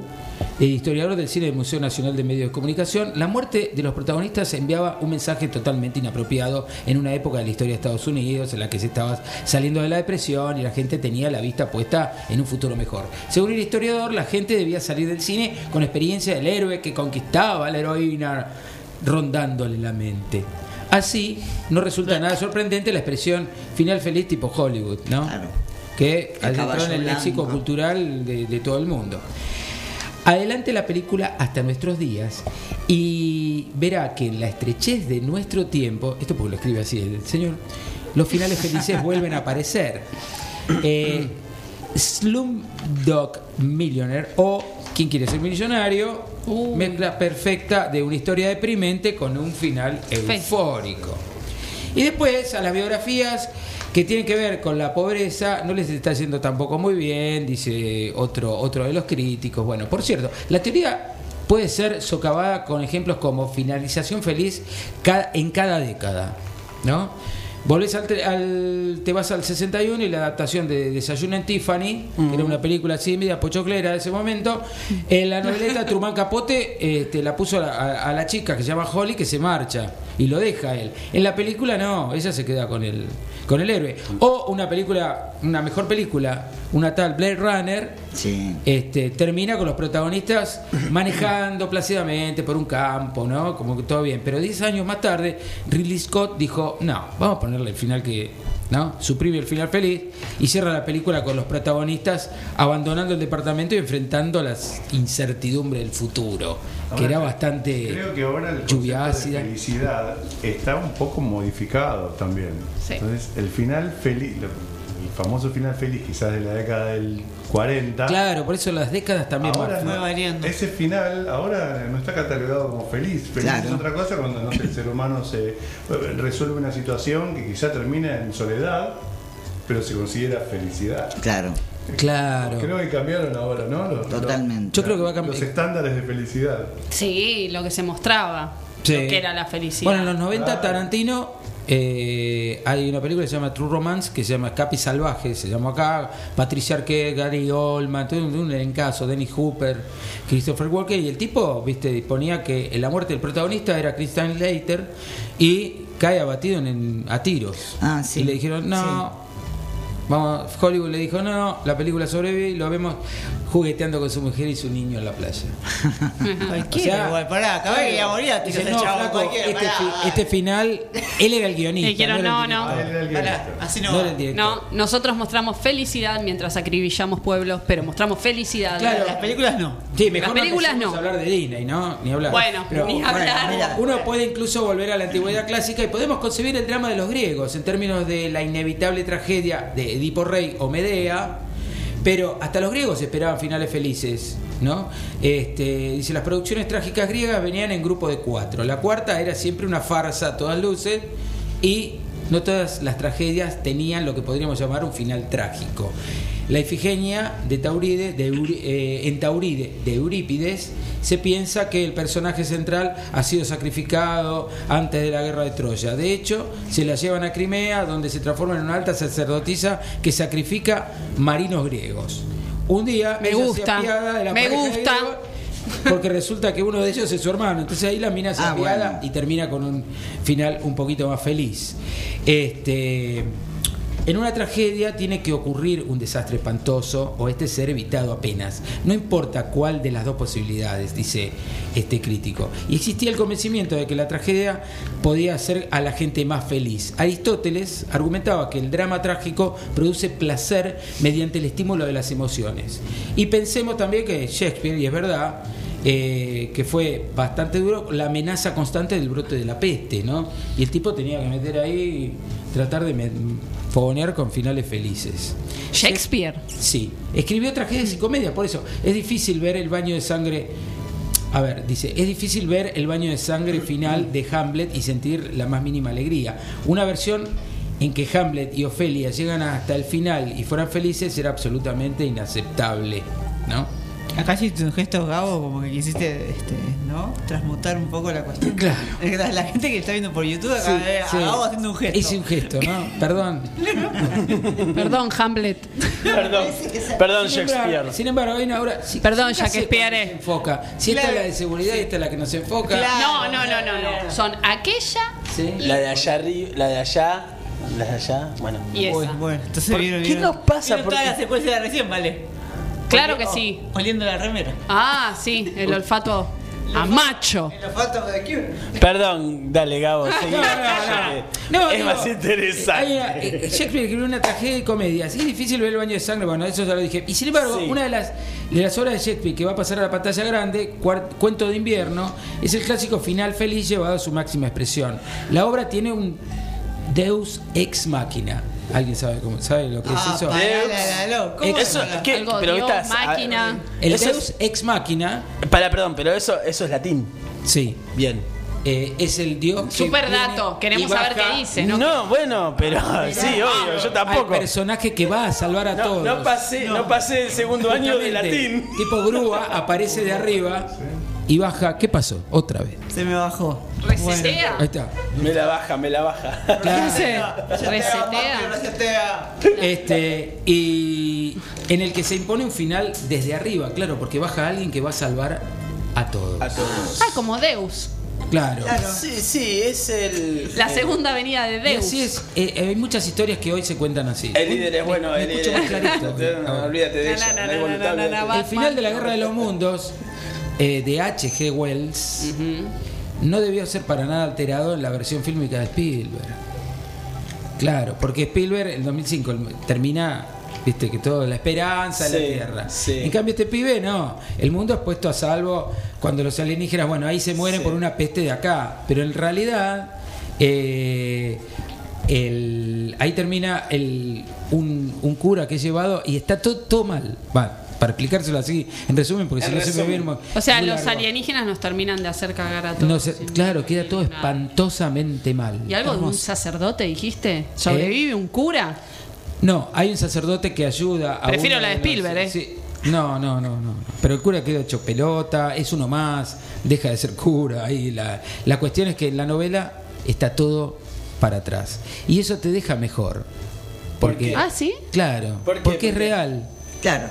el historiador del cine del Museo Nacional de Medios de Comunicación, la muerte de los protagonistas enviaba un mensaje totalmente inapropiado en una época de la historia de Estados Unidos en la que se estaba saliendo de la depresión y la gente tenía la vista puesta en un futuro mejor. Según el historiador, la gente debía salir del cine con experiencia del héroe que conquistaba a la heroína rondándole la mente. Así, no resulta nada sorprendente la expresión final feliz tipo Hollywood, ¿no? Que El adentró en el léxico cultural de, de todo el mundo. Adelante la película hasta nuestros días y verá que en la estrechez de nuestro tiempo, esto porque lo escribe así el señor, los finales felices vuelven a aparecer. Eh, Slumdog Millionaire o ¿Quién quiere ser millonario? Mezcla perfecta de una historia deprimente con un final eufórico. Y después a las biografías que tienen que ver con la pobreza, no les está yendo tampoco muy bien, dice otro, otro de los críticos. Bueno, por cierto, la teoría puede ser socavada con ejemplos como finalización feliz en cada década, ¿no? Volvés al, al- te vas al 61 y la adaptación de Desayuno en Tiffany, que era una película así media pochoclera de ese momento, en la noveleta Truman Capote este, la puso a la, a- a la chica que se llama Holly que se marcha y lo deja él. En la película no, ella se queda con el, con el héroe. O una película, una mejor película, una tal Blade Runner, este, termina con los protagonistas manejando plácidamente por un campo, ¿no? Como que todo bien. Pero 10 años más tarde, Ridley Scott dijo, no, vamos a ponerle el final que, ¿no? Suprime el final feliz y cierra la película con los protagonistas abandonando el departamento y enfrentando las incertidumbres del futuro, que era bastante Creo que ahora el lluvia ácida. de felicidad está un poco modificado también. Sí. Entonces, el final feliz, el famoso final feliz, quizás de la década del 40. Claro, por eso las décadas también Ahora van- no, ese final ahora no está catalogado como feliz. Feliz Claro. es otra cosa cuando no sé, el ser humano se resuelve una situación que quizá termina en soledad, pero se considera felicidad. Claro. Claro. Creo que cambiaron ahora, ¿no? Los- Totalmente. Yo creo que va a cambiar. Los estándares de felicidad. Sí, lo que se mostraba. Sí. Lo que era la felicidad. Bueno, en los 90 Tarantino eh, hay una película que se llama True Romance que se llama Escape Salvaje, se llamó acá Patricia Arquette, Gary Oldman, todo un, elencazo, Dennis Hooper, Christopher Walker y el tipo, viste, disponía que la muerte del protagonista era Christian Leiter y cae abatido en, en- a tiros. Ah, sí. Y le dijeron, no, Vamos, Hollywood le dijo, no, no, la película sobrevive y lo vemos jugueteando con su mujer y su niño en la playa. Cualquiera, igual, pará, acabé que morir a tiros no, flaco, este, pará. fi- este final, él era el guionista. Dijeron, era el no, no. director. Pará, así no, nosotros mostramos felicidad mientras acribillamos pueblos, pero mostramos felicidad. Claro. Las películas no. Sí, mejor Las películas no. hablar de Disney, ¿no? Ni hablar. Bueno, ni hablar. mira. Uno puede incluso volver a la antigüedad clásica y podemos concebir el drama de los griegos en términos de la inevitable tragedia de Edipo Rey o Medea, pero hasta los griegos esperaban finales felices, ¿no? Este, dice, las producciones trágicas griegas venían en grupo de cuatro. La cuarta era siempre una farsa a todas luces y no todas las tragedias tenían lo que podríamos llamar un final trágico. La Ifigenia de Tauride, de eh, en Tauride de Eurípides se piensa que el personaje central ha sido sacrificado antes de la guerra de Troya. De hecho, se la llevan a Crimea, donde se transforma en una alta sacerdotisa que sacrifica marinos griegos. un día Me se gusta, apiada de la me pareja de gusta. Porque resulta que uno de ellos es su hermano. Entonces ahí la mina se Ah, apiada bueno. y termina con un final un poquito más feliz. Este. En una tragedia tiene que ocurrir un desastre espantoso o este ser evitado apenas. No importa cuál de las dos posibilidades, dice este crítico. Y existía el convencimiento de que la tragedia podía hacer a la gente más feliz. Aristóteles argumentaba que el drama trágico produce placer mediante el estímulo de las emociones. Y pensemos también que Shakespeare, y es verdad, eh, que fue bastante duro, la amenaza constante del brote de la peste, ¿no? Y el tipo tenía que meter ahí, tratar de fogonear con finales felices. Shakespeare. Sí, escribió tragedias y comedias, por eso es difícil ver el baño de sangre. A ver, dice, es difícil ver el baño de sangre final de Hamlet y sentir la más mínima alegría. Una versión en que Hamlet y Ofelia llegan hasta el final y fueran felices era absolutamente inaceptable, ¿no? Acá hiciste un gesto, Gabo, como que quisiste, este, ¿no? Transmutar un poco la cuestión. Claro. La, la gente que está viendo por YouTube acá Sí, ve a sí. Gabo haciendo un gesto. Hice un gesto, ¿no? Perdón. Perdón, Hamlet. Perdón, perdón Sin embargo- Shakespeare. Sin embargo, hay una obra. si- Perdón, Shakespeare. se enfoca. Si esta es la de seguridad y esta es la que no se enfoca. No, no, no, no, no. Son aquella Sí. La de allá arriba, la de allá, la de allá, bueno. y esa. Bueno, bueno, entonces ¿Por vieron, qué vieron- nos pasa? vieron toda Porque- la secuencia de recién, ¿vale? Claro que Oh, sí. Oliendo la remera. Ah, sí, el olfato a macho. El olfato de Cure. Perdón, dale Gabo, seguí. No, no, no. No, es digo, más interesante. hay una- eh, Shakespeare escribió una tragedia de comedia. Es difícil ver el baño de sangre, bueno, eso ya lo dije. Y sin embargo, Sí. una de las, de las obras de Shakespeare que va a pasar a la pantalla grande, Cuento de invierno, es el clásico final feliz llevado a su máxima expresión. La obra tiene un Deus ex machina. ¿Alguien sabe, cómo, sabe lo que es eso? ¿cómo Eso. Algo Pero Dios, estás- máquina. El Eso Deus ex machina, Para, perdón, pero eso, eso es latín. sí, Bien. eh, es el Dios. Super dato. Queremos saber qué dice, ¿no? No, bueno, pero sí, obvio, yo tampoco. personaje que va a salvar a No, todos. no pasé, no. pasé el segundo año de latín. Tipo grúa, aparece de arriba y baja. ¿Qué pasó? Otra vez. Se me bajó. Resetea. Ahí está. Me la baja, me la baja. ¿Qué hace? Resetea. Resetea. Este, y en el que se impone un final desde arriba, claro, porque baja alguien que va a salvar a todos. A todos. Ah, como Deus. Claro. Sí, sí, es el. La segunda venida de Y Deus. así es, eh, eh, hay muchas historias que hoy se cuentan así. El líder es bueno, Me el escucho líder más clarito. No, olvídate de eso. no. El final de la Guerra de los Mundos eh, de H.G. Wells no debió ser para nada alterado en la versión fílmica de Spielberg. Claro, porque Spielberg en 2005 el- termina, viste, que todo la esperanza Sí, la Tierra. sí. En cambio este pibe no, el mundo es puesto a salvo cuando los alienígenas, bueno, ahí se mueren Sí. por una peste de acá, pero en realidad eh, el- ahí termina el, un, un cura que es llevado y está todo, todo mal. Va, para explicárselo así, en resumen, porque En si no se me viene O sea, los largo. alienígenas nos terminan de hacer cagar a todos. No sé, sin claro, queda todo nada. espantosamente mal. ¿Y algo de un sacerdote dijiste? ¿Sobrevive un cura? No, hay un sacerdote que ayuda a. Prefiero la de los- Spielberg, ¿eh? sí. No, no, no, no. Pero el cura queda hecho pelota, es uno más, deja de ser cura. Y la, la cuestión es que en la novela está todo para atrás. Y eso te deja mejor. Porque, Ah, ¿sí? Claro, ¿Por qué? porque ¿Por es real. Claro,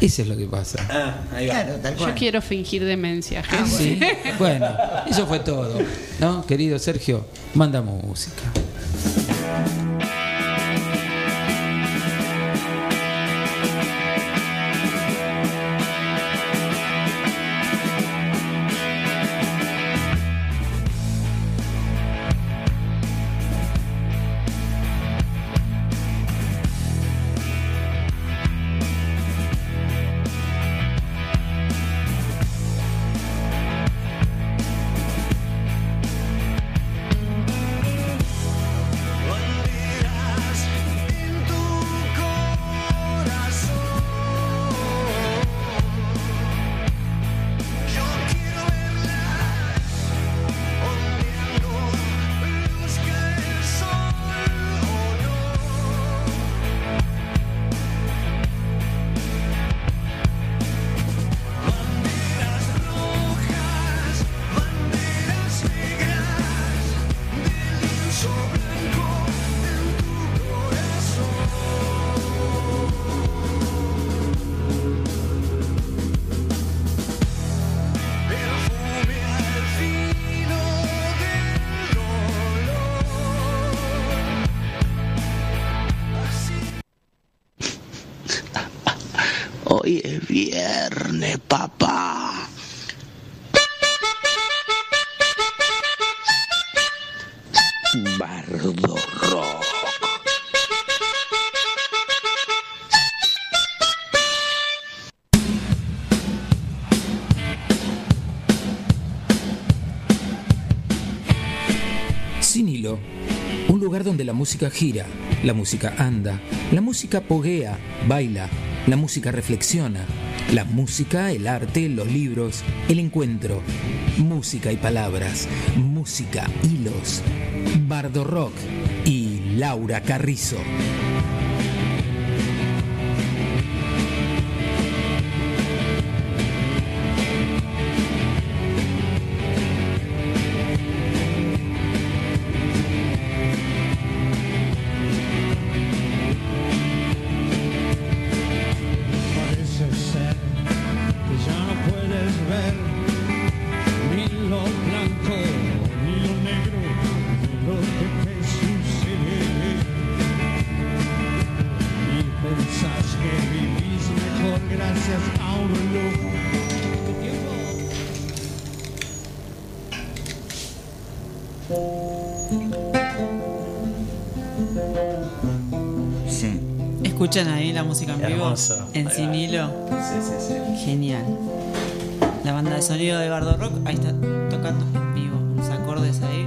Eso es lo que pasa. Ah, ahí va. claro, tal Yo quiero fingir demencia, gente. Sí. Bueno, eso fue todo. ¿No, querido Sergio? Manda música. Música gira, la música anda, la música poguea, baila, la música reflexiona, la música, el arte, los libros, el encuentro, música y palabras, música, hilos, Bardo Rock y Laura Carrizo. Música en vivo? Hermoso. En. Sí, sí, sí. Genial. La banda de sonido de Bardo Rock, ahí está tocando en vivo. Unos acordes ahí.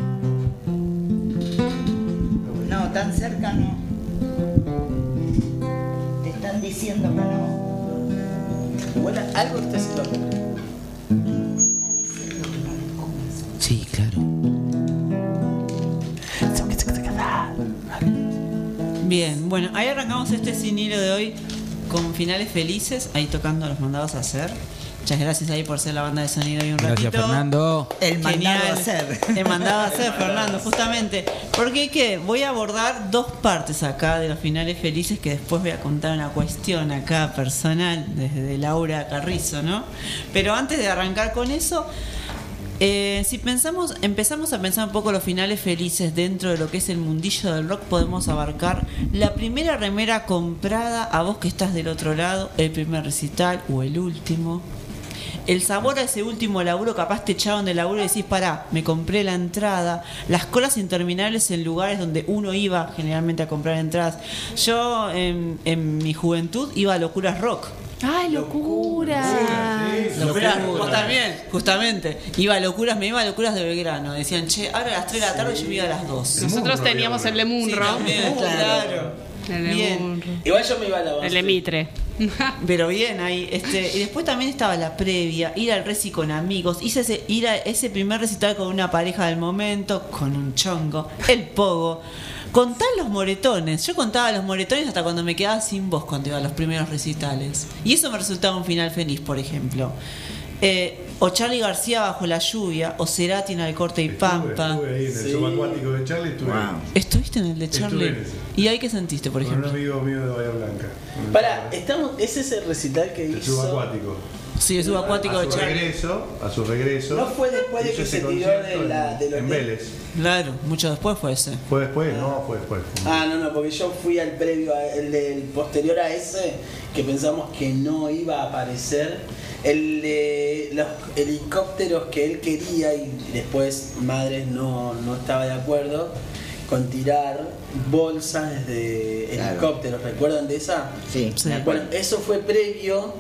No, tan cerca no. Te están diciendo que no. Bueno, algo está haciendo Sí, claro. Bien, bueno, ahí arrancamos este sin de hoy con finales felices, ahí tocando los mandados a hacer. Muchas gracias ahí por ser la banda de sonido y un Gracias, ratito. Fernando. El mandado Genial. a hacer. El mandado a hacer, Fernando, justamente. Porque que voy a abordar dos partes acá de los finales felices que después voy a contar una cuestión acá personal desde Laura Carrizo, ¿no? Pero antes de arrancar con eso, eh, si pensamos, empezamos a pensar un poco los finales felices dentro de lo que es el mundillo del rock, podemos abarcar la primera remera comprada a vos que estás del otro lado, el primer recital o el último. El sabor a ese último laburo, capaz te echaban del laburo y decís, pará, me compré la entrada. Las colas interminables en lugares donde uno iba generalmente a comprar entradas. Yo en, en mi juventud iba a Locuras Rock. ¡Ay, locura! Locuras, vos también, justamente. Iba a locuras, me iba a locuras de Belgrano. Decían, che, ahora a las 3 de la tarde yo me iba a las 2. Nosotros teníamos el Lemunro. Sí, también, claro. El Bien. Lemunro. Igual yo me iba a la base. El Emitre. Pero bien, ahí, este, y después también estaba la previa, ir al reci con amigos, hice ese, ir a ese primer recital con una pareja del momento, con un chongo, el pogo. Contar los moretones. Yo contaba los moretones hasta cuando me quedaba sin voz cuando iba a los primeros recitales. Y eso me resultaba un final feliz, por ejemplo. Eh, o Charlie García bajo la lluvia, o Cerati en el corte y pampa. Estuve ahí en el Sí. subacuático de Charlie, estuve. ¿Estuviste en el de Estuve Charlie? en ese. ¿Y ahí qué sentiste, por Con un ejemplo? amigo mío de Bahía Blanca. Para, estamos, ¿es ese recital que El hizo? subacuático. Sí, el subacuático a de su Charlie. regreso, a su regreso. ¿No fue después de que ese se tiró concierto de la- en- del En? Vélez. Claro, mucho después fue ese. ¿Fue después? No, fue después. Ah, no, no, porque yo fui al previo, a- el del posterior a ese, que pensamos que no iba a aparecer. El de los helicópteros que él quería y después Madres no, no estaba de acuerdo con tirar bolsas desde Claro. helicópteros. ¿Recuerdan de esa? Sí, Sí. Bueno, eso fue previo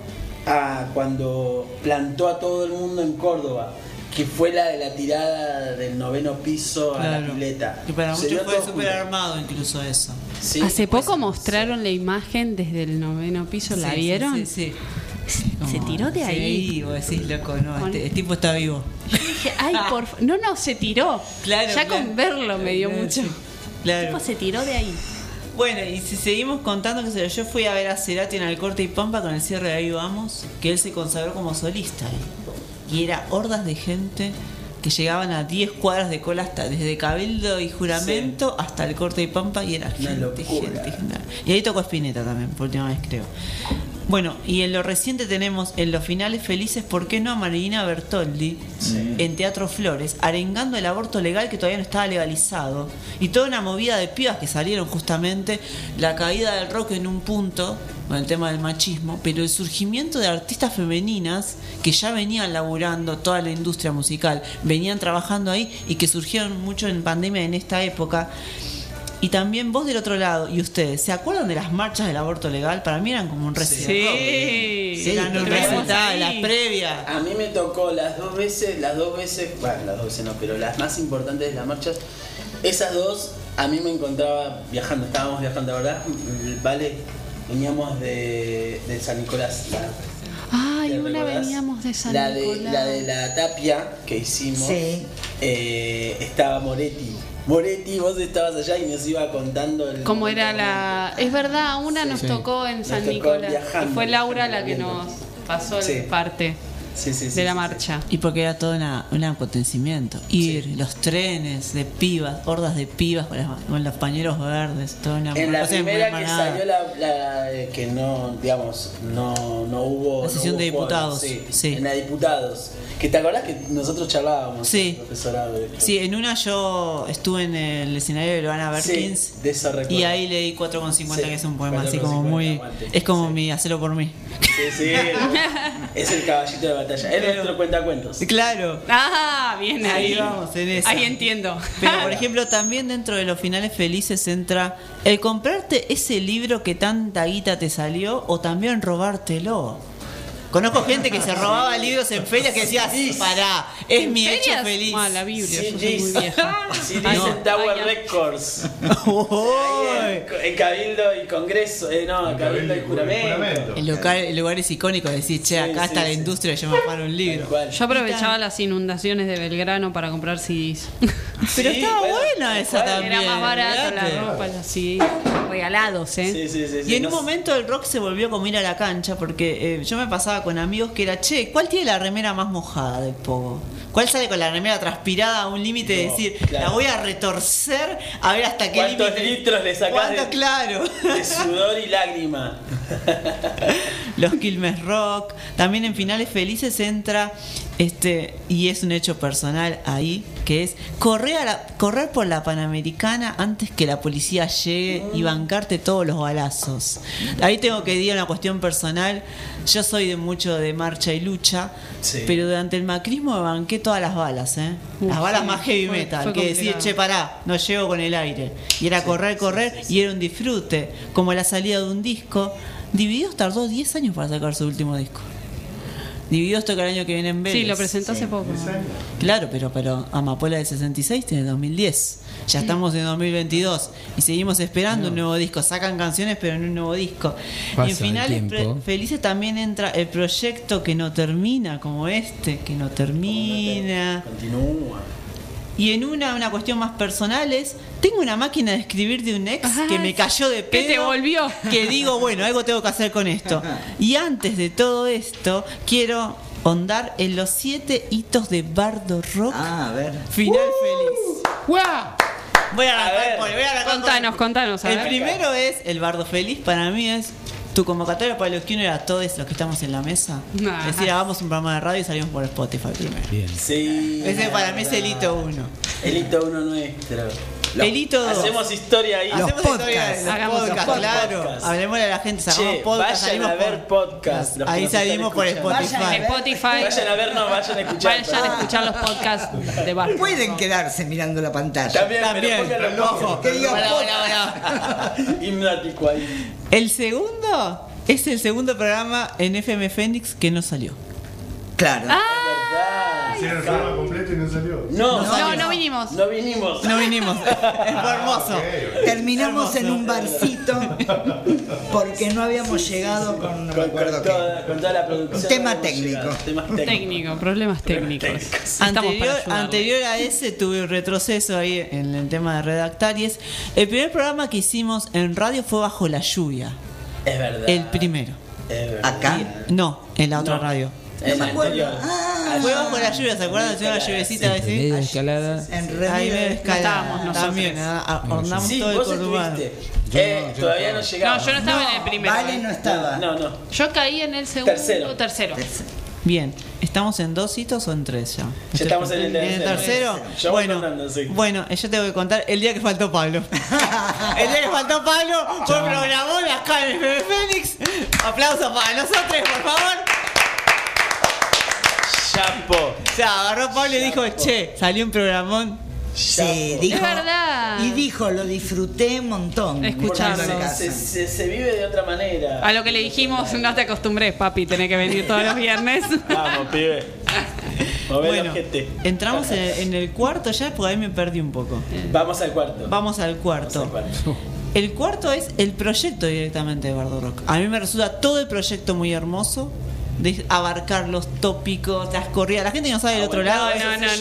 a cuando plantó a todo el mundo en Córdoba, que fue la de la tirada del noveno piso a la pileta. Que para Se muchos fue súper armado incluso eso. Sí, Hace pues, poco mostraron la imagen desde el noveno piso, ¿la Sí, sí, vieron? Sí, sí. Se tiró de ahí. Sí, vos decís, loco, no, Con- este, el tipo está vivo. Dije, ay, por fa- No, no, se tiró. Claro, ya claro. con verlo me dio Claro, mucho. sí. Claro. El tipo se tiró de ahí. Bueno, y si seguimos contando, que yo fui a ver a Cerati en el corte y Pampa con el cierre de Ahí Vamos, que él se consagró como solista. ahí. Y era hordas de gente que llegaban a 10 cuadras de cola hasta desde Cabildo y Juramento hasta el corte y Pampa y era gente, locura. gente, gente. Y ahí tocó Spinetta también, por última vez creo. Bueno, y en lo reciente tenemos en los finales felices, ¿por qué no a Marina Bertoldi en Teatro Flores, arengando el aborto legal que todavía no estaba legalizado? Y toda una movida de pibas que salieron justamente, la caída del rock en un punto, con el tema del machismo, pero el surgimiento de artistas femeninas que ya venían laburando toda la industria musical, venían trabajando ahí y que surgieron mucho en pandemia en esta época. Y también vos del otro lado y ustedes, ¿se acuerdan de las marchas del aborto legal? Para mí eran como un recital. Sí. eran un recital, las previas. A mí me tocó las dos veces, las dos veces, bueno, las dos veces no, pero las más importantes de las marchas, esas dos, a mí me encontraba viajando, estábamos viajando, ¿verdad? Vale, veníamos de, de San Nicolás. La, Ay, ¿Te una recordás? veníamos de San la de, Nicolás. la de la tapia que hicimos, Sí. eh, estaba Moretti. Moretti, vos estabas allá y nos iba contando el Como era la. Es verdad, una nos Sí. tocó en Nos San tocó Nicolás. viajando, y fue Laura la que nos pasó el Sí. parte Sí, sí, de la marcha. Y porque era todo una, un acontecimiento. Ir, los trenes de pibas, hordas de pibas con, las- con los pañuelos verdes, toda una En la primera que salió la, la- que no, digamos, no, no hubo. La sesión no de diputados, quórum, Sí, sí. En la diputados. Que te acordás que nosotros charlábamos. Sí. profesorado de? Sí, en una yo estuve en el escenario de Luana Berkins Sí, de eso recuerdo. y ahí leí 4,50 Sí, que es un poema así 4,50, como muy... aguante. Es como mi hacelo por mí. Sí, sí. es el caballito de batalla. Es nuestro cuentacuentos. Claro. Ah, bien ahí. Ahí vamos, en esa. Ahí entiendo. Pero por ejemplo, también dentro de los finales felices entra el comprarte ese libro que tanta guita te salió o también robártelo. Conozco gente que se robaba libros en ferias que decía, pará, es ¿En mi hecho ferias? feliz. Ah, la Biblia, yo soy muy vieja. Ay, en Tower ay, Records. Ahí en, en Cabildo y Congreso. Eh, no, Cabildo y Juramento. El lugar, el lugar es icónico, decir, che, acá Sí, está sí, la sí. industria, yo me paro un libro. Yo aprovechaba las inundaciones de Belgrano para comprar CDs. Pero Sí, estaba bueno, buena esa también. Era más barato olvidate. la ropa, CDs. Regalados, ¿eh? Sí, sí, sí. Y sí, en no un momento el rock se volvió como ir a la cancha porque eh, yo me pasaba con amigos que era, che, ¿cuál tiene la remera más mojada del pogo? ¿Cuál sale con la remera transpirada a un límite de No, decir, claro. la voy a retorcer a ver hasta qué ¿Cuántos límite? litros le sacás ¿Cuánto? de- claro. De sudor y lágrima. Los Quilmes Rock. También en Finales Felices entra, este y es un hecho personal ahí, que es correr, a la- correr por la Panamericana antes que la policía llegue y bancarte todos los balazos. Ahí tengo que decir una cuestión personal. Yo soy de mucho de marcha y lucha, Sí. pero durante el macrismo me banqué todas las balas, ¿eh? Las Uf, balas sí, más heavy fue- metal, fue que decir, che, pará, no llego con el aire. Y era correr, correr, y era un disfrute, como la salida de un disco. Divididos tardó 10 años para sacar su último disco. Divididos toca el año que viene en Vélez. Sí, lo presentó hace poco. Claro, pero, pero Amapola de 66 tiene 2010. Ya estamos en 2022 y seguimos esperando un nuevo disco. Sacan canciones, pero en un nuevo disco. Pasa y en finales felices también entra el proyecto que no termina, como este, que no termina. Continúa. Y en una, una cuestión más personal es, tengo una máquina de escribir de un ex que me cayó de pedo. Que te volvió. Que digo, bueno, algo tengo que hacer con esto. Y antes de todo esto, quiero ondar en los siete hitos de Bardo Rock. Ah, a ver. Final feliz. Voy a arrancar por- voy a por- Contanos, contanos. a El ver. primero es el Bardo Feliz, para mí es tu convocatoria para los que uno era todos los que estamos en la mesa. Nah. Es decir, hagamos un programa de radio y salimos por Spotify primero. Bien. Sí. Ese para mí es el hito uno. El hito uno nuestro. Hacemos historia ahí. Hacemos podcasts. historia de los Hagamos los podcasts, podcasts. claro. Hablemosle a la gente, sacamos Che, podcast, vayan a ver podcast. los Ahí salimos por. Spotify. Vayan Spotify. Vayan a vernos, vayan a escuchar. Vayan a escuchar los podcasts de. Pueden quedarse mirando la pantalla. También, También. pero Ojo. Que Hipnótico ahí. El segundo es el segundo programa en FM Fénix que no salió. Claro. ¿Verdad? Hicieron el programa completo y no salió. No, No, no vinimos. no vinimos. No vinimos. Fue hermoso. Terminamos en un barcito porque no habíamos llegado con no me Con, con qué. toda, con toda la producción. Tema no técnico. llegado. Temas técnicos. Técnico, problemas técnicos. Para Anterior, anterior a ese tuve un retroceso ahí en el tema de redactar y es el primer programa que hicimos en radio fue bajo la lluvia. Es verdad. El primero. Es verdad. Acá. No, en la otra No. radio. En me la acuerdo. Ah, Fue bajo la lluvia, ¿se acuerdan? Hacía la lluviecita así. medio de escalada. Ahí me No estábamos nosotros. También, ornamos Sí, todo el estuviste. Eh, todavía no llegaba. No, yo no estaba en el primero. Vale no estaba. No, no. Yo caí en el segundo, Tercero. tercero. Bien, ¿estamos en dos hitos o en tres ya? Ya estamos en el tercero. tercero? Yo voy bueno, contando, sí. bueno, eh, yo te voy a contar el día que faltó Pablo. el día que faltó Pablo fue programón acá en el Fénix. Aplausos para nosotros, por favor. Chapo. O sea, agarró Pablo y dijo, che, salió un programón. Sí, dijo. Es verdad. Y dijo, lo disfruté un montón. Escucharlo. Se, se- se vive de otra manera. A lo que le dijimos, no te acostumbres, papi, tenés que venir todos los viernes. Vamos, pibe. Mover Bueno, ojete. entramos en, en el cuarto ya, porque ahí me perdí un poco. Vamos al cuarto. Vamos al cuarto. El cuarto es el proyecto directamente de Bardo Rock. A mí me resulta todo el proyecto muy hermoso. De abarcar los tópicos, las corridas. La gente no sabe del otro lado. no, eso no, sí,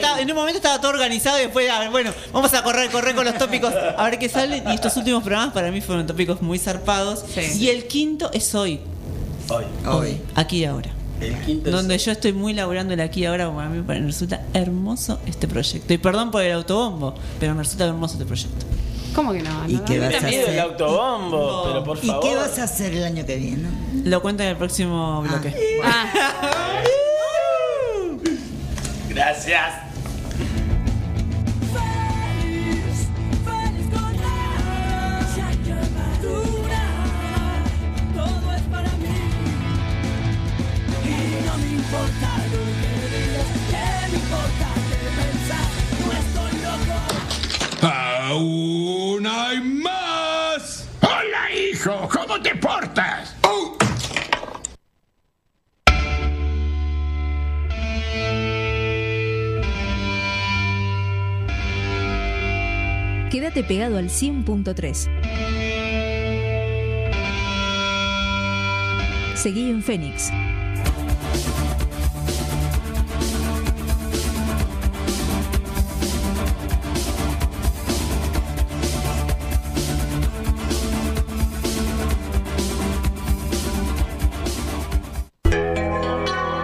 no, en, un momento estaba, todo organizado y después, ah, bueno, vamos a correr, correr con los tópicos a ver qué sale. Y estos últimos programas para mí fueron tópicos muy zarpados. Y el quinto es hoy. Hoy. Hoy. Aquí y ahora. El quinto es- Donde yo estoy muy laburando el aquí y ahora, como a mí me resulta hermoso este proyecto. Y perdón por el autobombo, pero me resulta hermoso este proyecto. ¿Cómo que no? ¿Y No, qué vas a. Pido el hacer? autobombo, pero por ¿Y favor. qué vas a hacer el año que viene? Lo cuento en el próximo bloque. Ah, Gracias. Pegado al 100.3. Seguí en Fénix.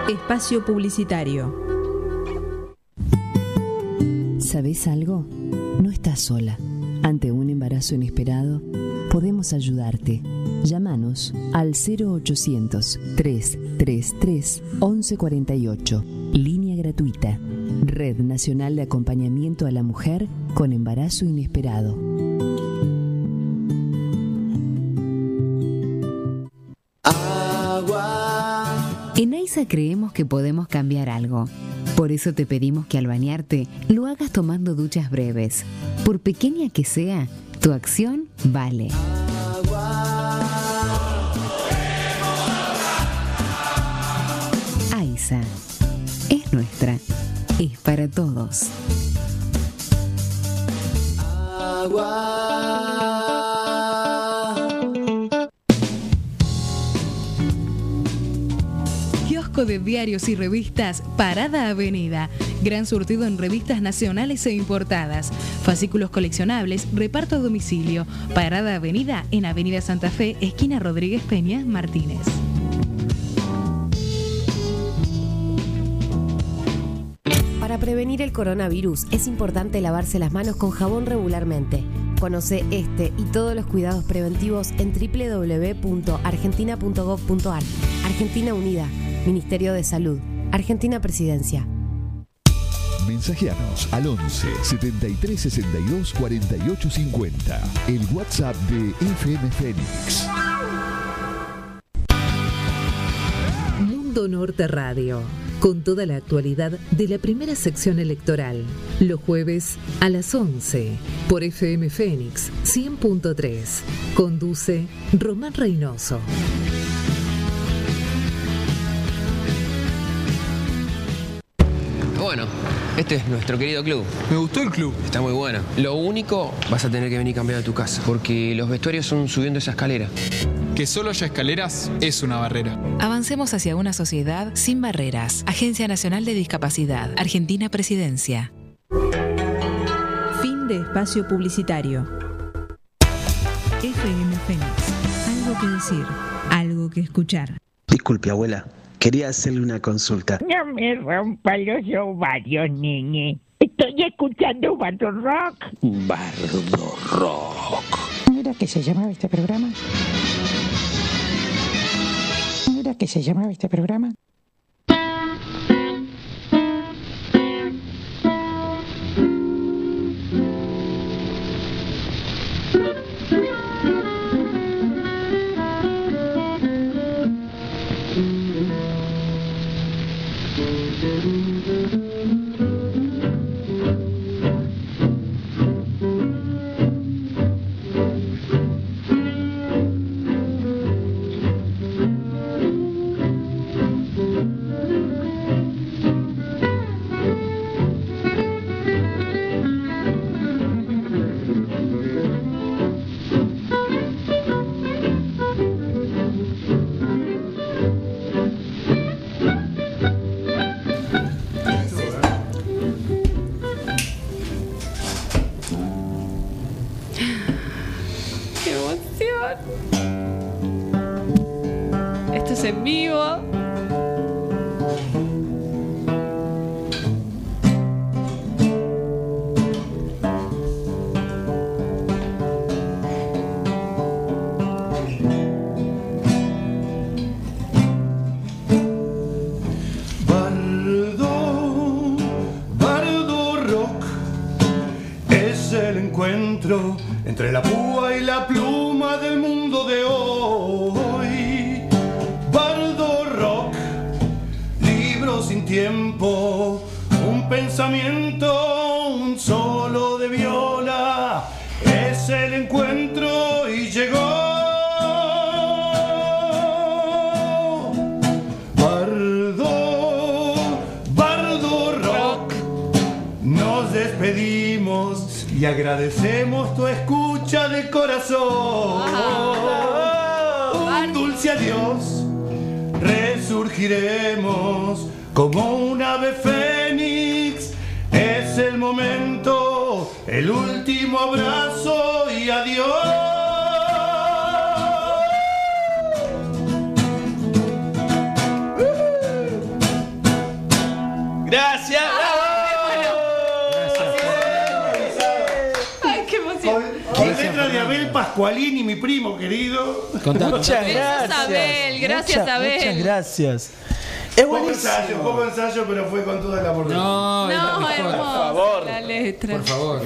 Espacio Publicitario. ¿Sabes algo? No estás sola. Ante un embarazo inesperado, podemos ayudarte. Llámanos al 0800 333 1148. Línea gratuita. Red Nacional de Acompañamiento a la Mujer con Embarazo Inesperado. En AISA creemos que podemos cambiar algo. Por eso te pedimos que al bañarte lo hagas tomando duchas breves. Por pequeña que sea, tu acción vale. AISA es nuestra, es para todos. De diarios y revistas Parada Avenida. Gran surtido en revistas nacionales e importadas. Fascículos coleccionables, reparto a domicilio. Parada Avenida en Avenida Santa Fe, esquina Rodríguez Peña, Martínez. Prevenir el coronavirus es importante lavarse las manos con jabón regularmente. Conoce este y todos los cuidados preventivos en www.argentina.gov.ar. Argentina Unida, Ministerio de Salud, Argentina Presidencia. Mensajeanos al 11 73 62 48 50. El WhatsApp de FM Fénix. Mundo Norte Radio, con toda la actualidad de la primera sección electoral, los jueves a las 11 por FM Fénix 100.3. Conduce Román Reynoso. Bueno, este es nuestro querido club. Me gustó el club. Está muy bueno. Lo único, vas a tener que venir cambiado a tu casa, porque los vestuarios son subiendo esa escalera. Que solo haya escaleras es una barrera. Avancemos hacia una sociedad sin barreras. Agencia Nacional de Discapacidad. Argentina Presidencia. Fin de espacio publicitario. FM Fénix. Algo que decir, algo que escuchar. Disculpe, abuela. Quería hacerle una consulta. No me rompa los ovarios, nene. Estoy escuchando Bardo Rock. Bardo Rock. ¿No era que se llamaba este programa? ¿No era que se llamaba este programa? Gracias. Es Poco buenísimo. ensayo, poco ensayo, pero fue con todo el amor del mundo. No, Por favor. La letra. Por favor.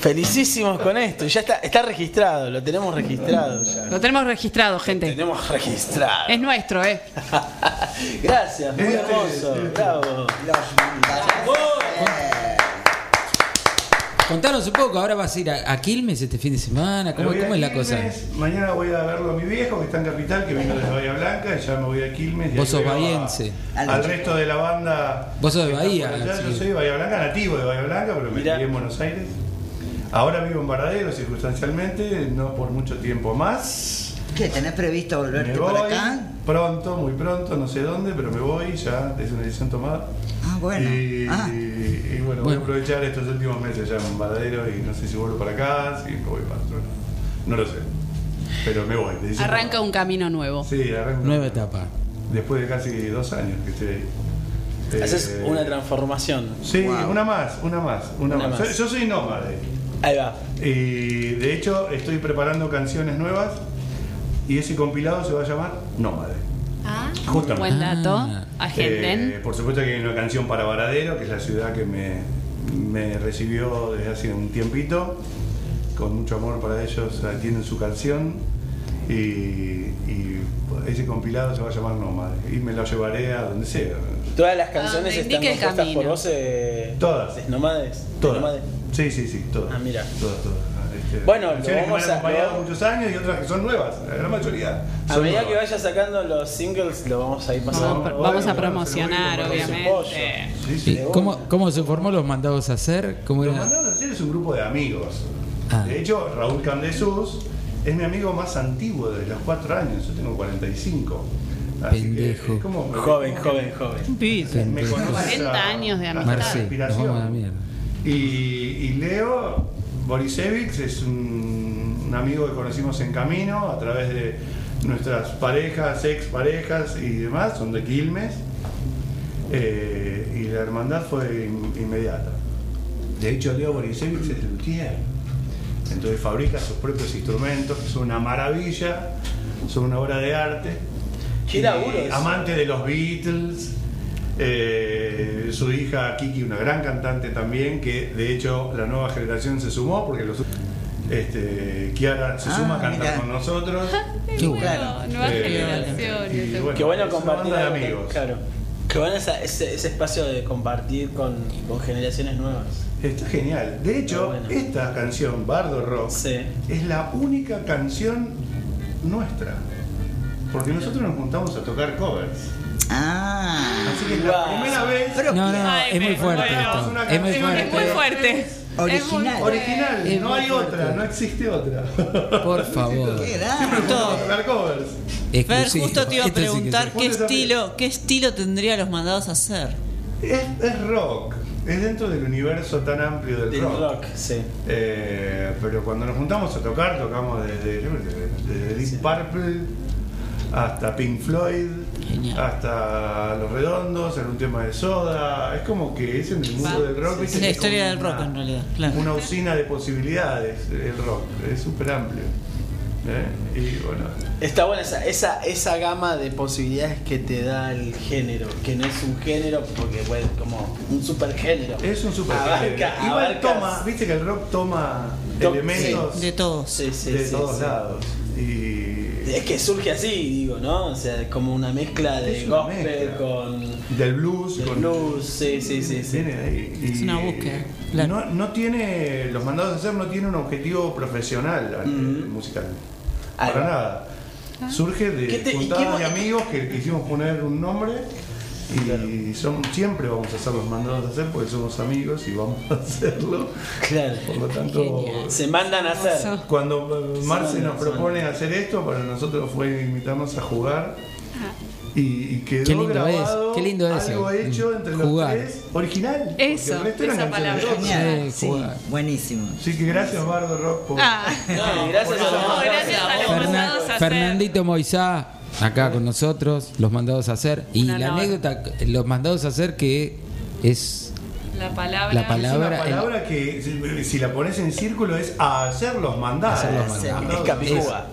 Felicísimos con esto. Ya está, está registrado, lo tenemos registrado ya. Lo tenemos registrado, gente. Tenemos registrado. Es nuestro, ¿eh? Gracias, muy hermoso. Bravo. Contanos un poco, ahora vas a ir a, a Quilmes este fin de semana, ¿cómo, es la cosa? Mañana voy a verlo a mi viejo que está en Capital, que vino desde Bahía Blanca, y ya me voy a Quilmes. y Vos sos a- bahiense. Al resto de la banda. Vos sos de Bahía, allá. así Yo soy de Bahía Blanca, nativo de Bahía Blanca, pero me crié en Buenos Aires. Ahora vivo en Varadero circunstancialmente, no por mucho tiempo más. ¿Qué? ¿Tenés previsto Me volverte voy por acá? pronto, muy pronto, no sé dónde, pero me voy, ya es una decisión tomada. Ah, bueno. Y, Ah. y bueno, voy a aprovechar estos últimos meses ya en Varadero y no sé si vuelvo para acá, si me voy para otro lado. No lo sé. Pero me voy. decisión Arranca un camino nuevo. tomada. Sí, arranco. Nueva etapa. Después de casi dos años que estoy ahí. Haces Eh, una transformación. Sí, una más, una más, una, Una más. más. Soy- yo soy nómade. Ahí va. Y de hecho estoy preparando canciones nuevas y ese compilado se va a llamar Nómade. Ah, Justamente. buen dato. Agenden. Eh, por supuesto que hay una canción para Varadero, que es la ciudad que me, me recibió desde hace un tiempito, con mucho amor para ellos, tienen su canción y, y ese compilado se va a llamar Nómade y me lo llevaré a donde sea. Todas las canciones Ah, están compuestas por vos. Eh, Todas. ¿de ¿Nómades? ¿De Todas. Sí, sí, sí, todas. Ah, mira. Todas, todas. Este, Bueno, lo que vamos me han a- acompañado muchos años y otras que son nuevas, la gran mayoría. A medida nuevas. que vayas sacando los singles, lo vamos a ir pasando. Vamos, vamos a promocionar, obviamente. ¿Y cómo, ¿Cómo se formó los mandados a hacer? ¿Cómo Los era? mandados a hacer es un grupo de amigos. Ah. De hecho, Raúl Camdesus es mi amigo más antiguo de los cuatro años. Yo tengo 45. Así Pendejo. Que como, Joven, joven, que joven. Me conoce 40 esa- años de amistad. Marce, nos inspiración. vamos a la mierda. Y, y Leo Borisevich es un, un amigo que conocimos en camino a través de, nuestras parejas, ex parejas y demás son de Quilmes. Eh, y la hermandad fue in- inmediata. De hecho, Leo Borisevich es luthier. Entonces fabrica sus propios instrumentos, que son una maravilla, son una obra de arte. Qué Y laburo amante de los Beatles. Eh, su hija Kiki, una gran cantante también, que de hecho la nueva generación se sumó porque los, este, Kiara se Ah, suma a cantar mirá. con nosotros. Qué bueno. Claro. Nueva Eh, generación. y bueno, compartir de algo que- amigos. Claro. Qué bueno esa- ese, ese espacio de compartir con, con generaciones nuevas. Está genial. De hecho, esta canción, Bardo Rock, es la única canción nuestra. Porque nosotros nos juntamos a tocar covers. Ah. Así que es la primera vez. No, no, es muy fuerte esto. Es muy fuerte. Es muy fuerte. Original. Original, Es no hay otra, no existe otra. Por favor. Qué covers. Fer, justo te iba a preguntar sí. qué estilo, qué estilo tendría los mandados a hacer. Es, es rock, es dentro del universo tan amplio del, Del rock. rock, sí. Eh, pero cuando nos juntamos a tocar, tocamos desde Deep Purple hasta Pink Floyd, hasta Los Redondos, algún tema de soda. Es como que es en el mundo del rock. viste Es la historia del rock una- en realidad, claro. Una usina de posibilidades el rock, es súper amplio. ¿eh? Y bueno, Está buena esa, esa, esa gama de posibilidades que te da el género, que no es un género porque bueno, como un supergénero. es un super Abarca- Igual toma, viste que el rock toma To- elementos sí, de todos. Sí, sí, de sí, todos sí. lados. Y Es que surge así, digo, ¿no? O sea, como una mezcla de una gospel mezcla. con. del blues, del con blues, sí, sí, sí. sí. Viene de ahí. Y Es una búsqueda, No, no tiene, los mandados a hacer no tiene un objetivo profesional musical. Para nada. Surge de ¿Qué te- y juntadas de amigos que quisimos poner un nombre y son, siempre vamos a hacer los mandados a hacer porque somos amigos y vamos a hacerlo. Claro. Por lo tanto, Se mandan a hacer. cuando eh, Marce nos propone hacer esto, para nosotros fue invitarnos a jugar. Y, y quedó Qué lindo grabado es, qué lindo es algo eso. hecho entre los Jugar. tres, original. Eso, el resto eran esa palabra. Genial. Sí, buenísimo. Así que gracias Bardo Rock por, Ah, No, gracias a no, gracias a los Fernan- mandados a hacer. Fernandito Moisá, acá con nosotros, los mandados a hacer. Y Una la anécdota, los mandados a hacer que es La palabra. La Es palabra- una palabra que si, si la pones en círculo es a hacer los mandados. Hacer los mandados. Es capicúa.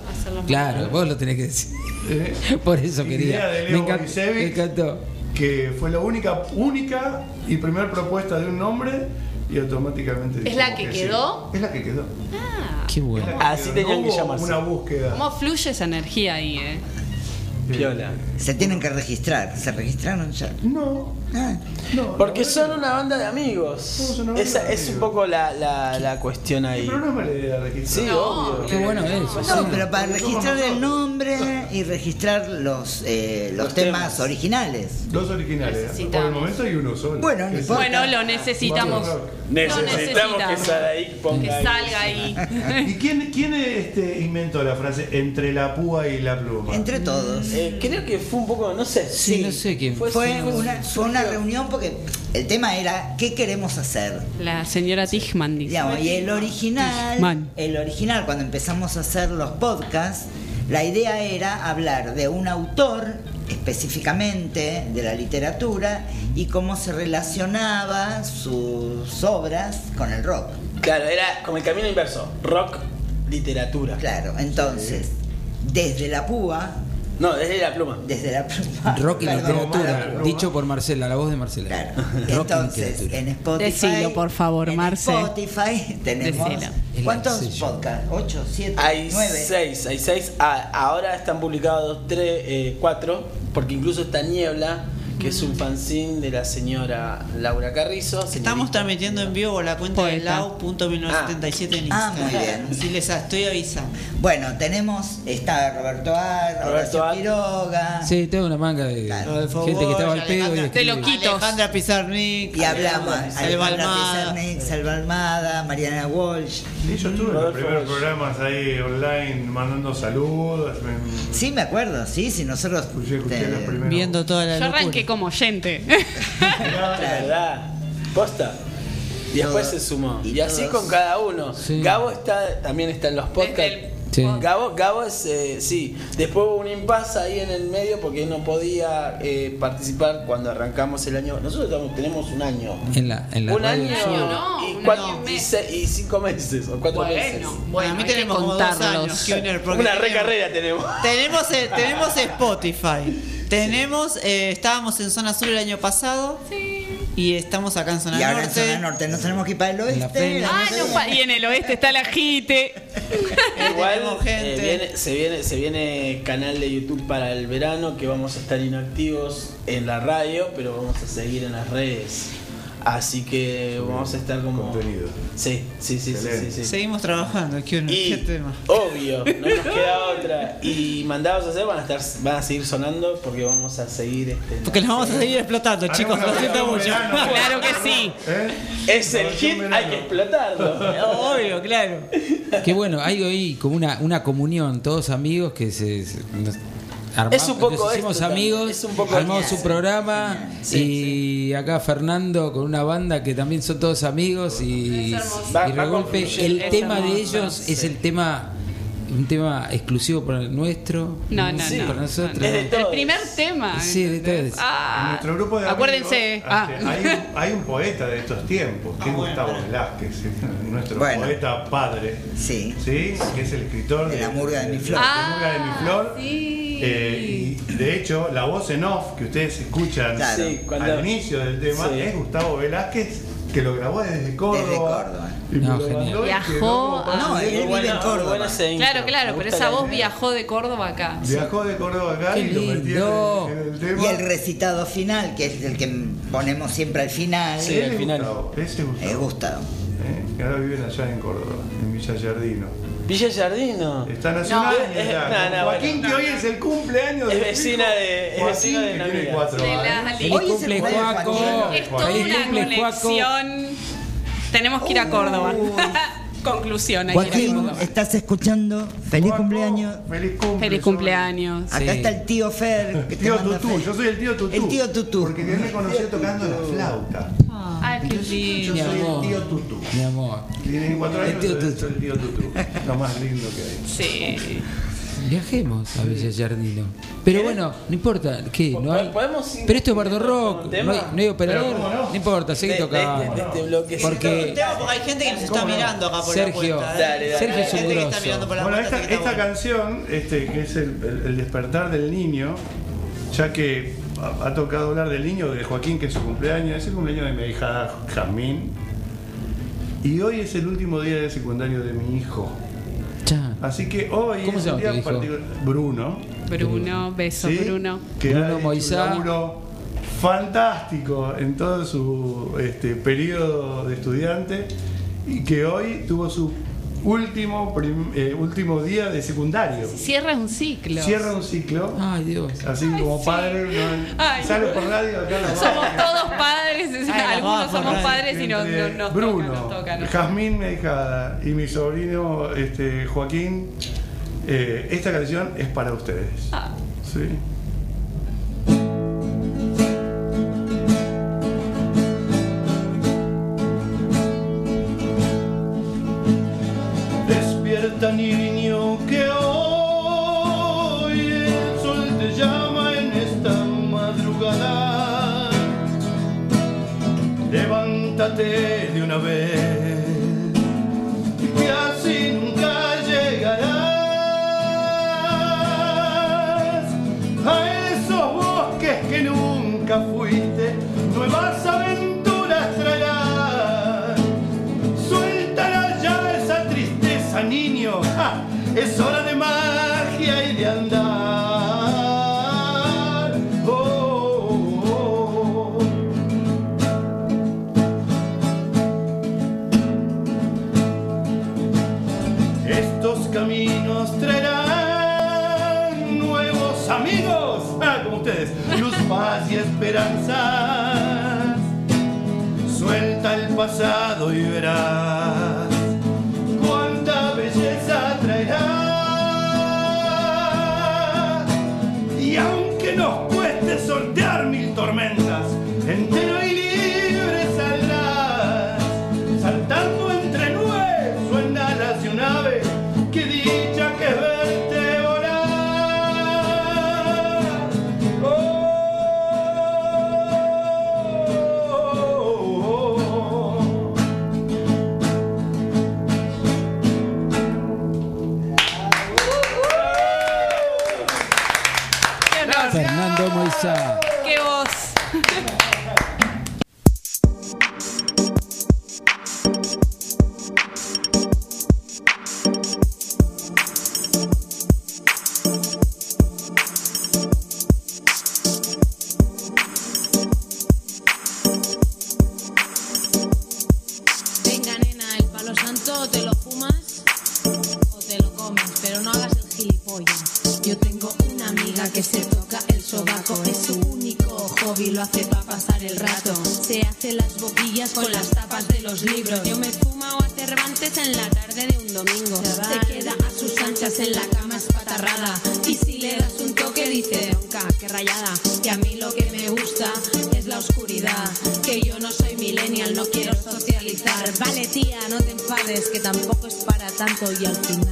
Claro, vos lo tenés que decir. Eh, Por eso Idea quería. de Me Leo encantó. Me encantó. que fue la única, única y primer propuesta de un nombre y automáticamente ¿Es la que quedó? Es la que quedó. Qué bueno. Que Así quedó. tenían No que llamarse. Una búsqueda. ¿Cómo fluye esa energía ahí, eh? Piola. Se tienen que registrar. ¿Se registraron ya? No, Ah, no. Porque no, son una banda de amigos. Banda Esa de es un poco la, la, la cuestión ahí. Pero no es mala idea registrar. Sí, No, obvio. Qué bueno eso. No, sí. pero para registrar el nombre y registrar los, eh, los, Los temas, temas. originales. Dos originales. Por Necesitamos. el momento hay uno solo. Bueno, no Que es- importa. Bueno, lo necesitamos. Necesitamos, necesitamos. que Sadaik ponga Que ahí. salga ahí. ¿Y quién, quién este, inventó la frase entre la púa y la pluma? Entre todos. Eh, creo que fue un poco, no sé. Sí, no sé quién. Fue- Fue sí, una, fue una reunión porque el tema era ¿qué queremos hacer? La señora Tichman dice. Digamos, y el original, el original cuando empezamos a hacer los podcasts, la idea era hablar de un autor específicamente de la literatura y cómo se relacionaba sus obras con el rock. Claro, era como el camino inverso. Rock, literatura. Claro, entonces, desde la púa, No, desde la pluma. desde la pluma, Rock y perdón, literatura, dicho por Marcela, la voz de Marcela. Claro. Rock y Entonces, literatura. en Spotify. Decilo, por favor, en Marce. Spotify tenemos. Decilo. ¿Cuántos podcasts? ¿Ocho? ¿Siete? Hay ¿Nueve? seis, hay seis. Ah, ahora están publicados tres, eh, cuatro, porque incluso está Niebla, que es un fanzine de la señora Laura Carrizo. Estamos transmitiendo en vivo la cuenta de Poeta. lau.1977 en Ah, Instagram. muy bien. Sí, les estoy avisando. Bueno, tenemos. Está Roberto Ar, Roberto Horacio Ar. Quiroga. Sí, tengo una manga de Claro. gente que estaba al pedo y escribe. De loquitos. Alejandra Pizarnik. Y hablamos. Selva Alejandra Almada. Pizarnik, Selva Almada, Mariana Walsh. Sí, yo estuve en los primeros programas ahí online mandando saludos. Sí, me acuerdo, sí, sí, nosotros. Escuché, escuché eh, los primeros. Viendo toda la Yo locura. arranqué como oyente. La verdad. Posta. Y después se sumó. y así con cada uno. Sí. Gabo está, también está en los podcasts. Desde el Sí. Gabo, Gabo es, eh, sí. Después hubo un impasse ahí en el medio porque él no podía eh, participar cuando arrancamos el año. Nosotros estamos- tenemos un año. En la, en la un radio año Sur. y, cuatro- y se- y cinco meses o cuatro meses. Bueno, a mí tenemos como dos años, Una recarrera tenemos. Tenemos, tenemos Spotify. Tenemos, eh, estábamos en zona sur el año pasado. Y estamos acá en zona Y ahora en norte. zona norte nos tenemos que ir para el oeste. Ah, no, pa- y en el oeste está la jite. Igual Tenemos gente. eh, viene- se, viene, se viene canal de YouTube para el verano que vamos a estar inactivos en la radio, pero vamos a seguir en las redes. Así que vamos a estar como. Contenido. Sí, sí, sí, sí, sí, sí. Seguimos trabajando. ¿Qué tema? Obvio, no nos queda otra. Y mandados a hacer van a estar, van a seguir sonando porque vamos a seguir este. Porque nos vamos a seguir explotando, chicos. Lo siento mucho. Claro que sí. Es el hit, hay que explotarlo. Obvio, claro. Qué bueno, hay hoy como una, una comunión, todos amigos que se, se- nos armamos- Es un poco nos hicimos esto amigos, es un poco armamos su programa y acá Fernando con una banda que también son todos amigos y, Regolpe. El tema de ellos es el tema un tema exclusivo para el nuestro, No, no, Sí, no. para nosotros. El primer tema. Sí, de todos. Ah, En nuestro grupo de acuérdense. amigos, Ah. este, hay, un, hay un poeta de estos tiempos, que es Gustavo Velázquez, ¿sí? nuestro Bueno. poeta padre. Sí. Que es el escritor De la murga de mi flor. de la murga de mi flor. sí. Eh, y de hecho, la voz en off que ustedes escuchan Claro. Sí, cuando- al inicio del tema Sí. es Gustavo Velázquez, que lo grabó desde Córdoba. Desde Córdoba. No, genial. Viajó a- No, de- él vive Bueno, en Córdoba. Claro, claro, pero esa voz viajó de Córdoba acá. Viajó de Córdoba acá Qué y lo metió en el, en el tema. Y el recitado final, que es el que ponemos siempre al final, Sí, al es final. Gustavo, ese es Gustavo. es Gustavo. ¿eh? que ahora viven allá en Córdoba, en Villa Yardino. Villa Jardino. Está nacional. No, es- no, no, Joaquín, bueno. que hoy es el cumpleaños Es de vecina su hijo, de- es vecina de que una tiene cuatro De años. Hoy es el cumple, cumpleaños de. Joaquín. Es toda una conexión. Tenemos que ir a Córdoba. Conclusión. hay que ir a Joaquín, Córdoba. estás escuchando. Feliz Joaco, cumpleaños. Feliz cumple. Feliz cumpleaños. Acá está el tío Fer. Que te Tío manda Tutú, yo soy el tío Tutú. El tío Tutú. Porque él me conoció tocando la flauta. Ay, qué Yo lindo. soy el tío Tutú. Mi amor. Tiene cuatro El años, tío soy Tutú. el tío Tutú. Lo más lindo que hay. Sí. Viajemos a Villa Yardino. Pero bueno, no importa, ¿qué? No hay... ¿Podemos ir Pero esto es Bardo Rock, no hay, no hay operador, Pero, ¿cómo no? no importa, seguí De- de tocando. de este bloque. Porque porque hay gente que nos está mirando acá por Sergio, la puerta. ¿eh? Dale, dale. Sergio es un grosso. Bueno, puerta. esta, bueno. canción, este, que es el, el- el despertar del niño, ya que ha, ha tocado hablar del niño de Joaquín, que es su cumpleaños, es el cumpleaños de mi hija Jazmín. Y hoy es el último día de secundario de mi hijo. Así que hoy ¿Cómo es se un día particular. Bruno. Bruno, beso, ¿sí? Bruno. Que Bruno Moisá. laburo fantástico en todo su este, periodo de estudiante y que hoy tuvo su último, prim- eh, último día de secundario. Cierra un ciclo. Cierra un ciclo. Ay, Dios. Así como sí. padre, no- Ay, sale por radio acá la Somos todos padres, Ay, algunos somos radio. padres y no, no, nos Bruno, toca, nos toca. nos toca. Jazmín Medijada y mi sobrino este, Joaquín, eh, esta canción es para ustedes. Ah. Sí. Niño que hoy el sol te llama en esta madrugada. Levántate de una vez, pasado y verás con las tapas de los libros. Yo me fuma o a Cervantes en la tarde de un domingo. Se queda a sus anchas en la cama espatarrada. Y si le das un toque dice, ronca, qué rayada. Que a mí lo que me gusta es la oscuridad. Que yo no soy millennial, no quiero socializar. Vale, tía, no te enfades, que tampoco es para tanto. Y al final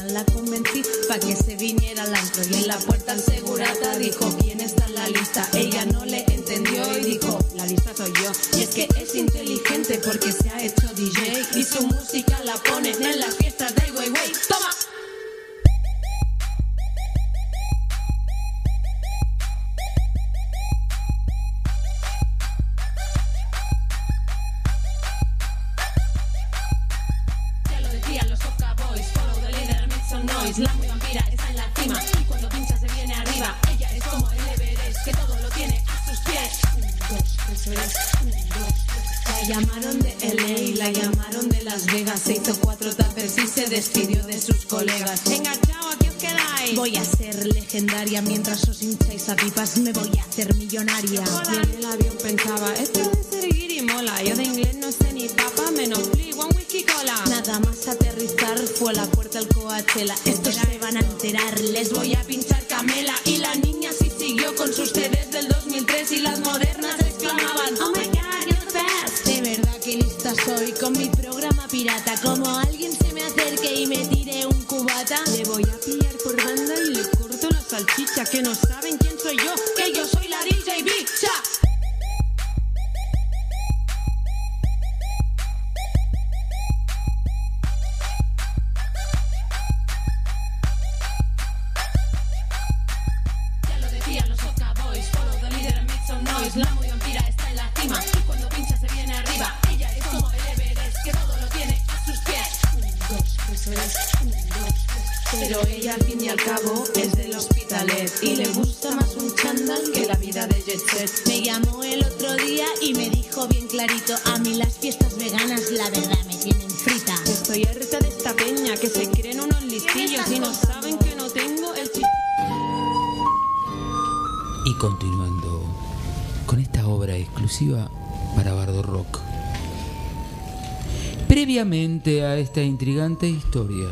historia,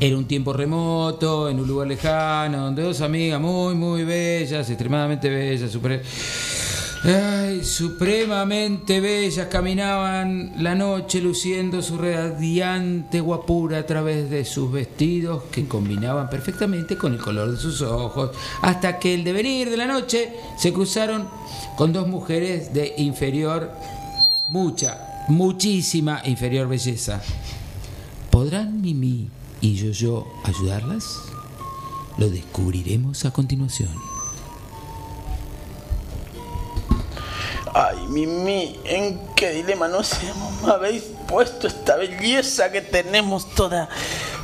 era un tiempo remoto, en un lugar lejano, donde dos amigas muy, muy bellas, extremadamente bellas, super- supremamente bellas, caminaban la noche luciendo su radiante guapura a través de sus vestidos que combinaban perfectamente con el color de sus ojos, hasta que el devenir de la noche se cruzaron con dos mujeres de inferior, mucha, muchísima inferior belleza. ¿Podrán Mimi y Yo-Yo ayudarlas? Lo descubriremos a continuación. Ay, Mimi, ¿en qué dilema nos hemos habéis puesto esta belleza que tenemos toda?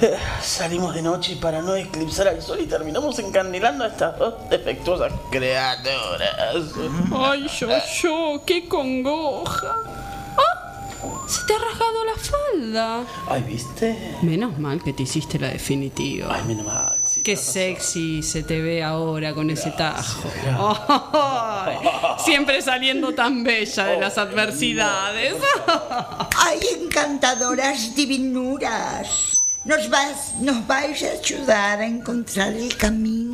Eh, salimos de noche para no eclipsar al sol y terminamos encandilando a estas dos defectuosas criaturas. Ay, yo, yo, qué congoja. Se te ha rasgado la falda. Ay, ¿viste? Menos mal que te hiciste la definitiva. Ay, menos mal. Qué sexy se te ve ahora con ese tajo. Siempre saliendo tan bella de las adversidades. ¡Ay, encantadoras divinuras! Nos, vas, nos vais a ayudar a encontrar el camino.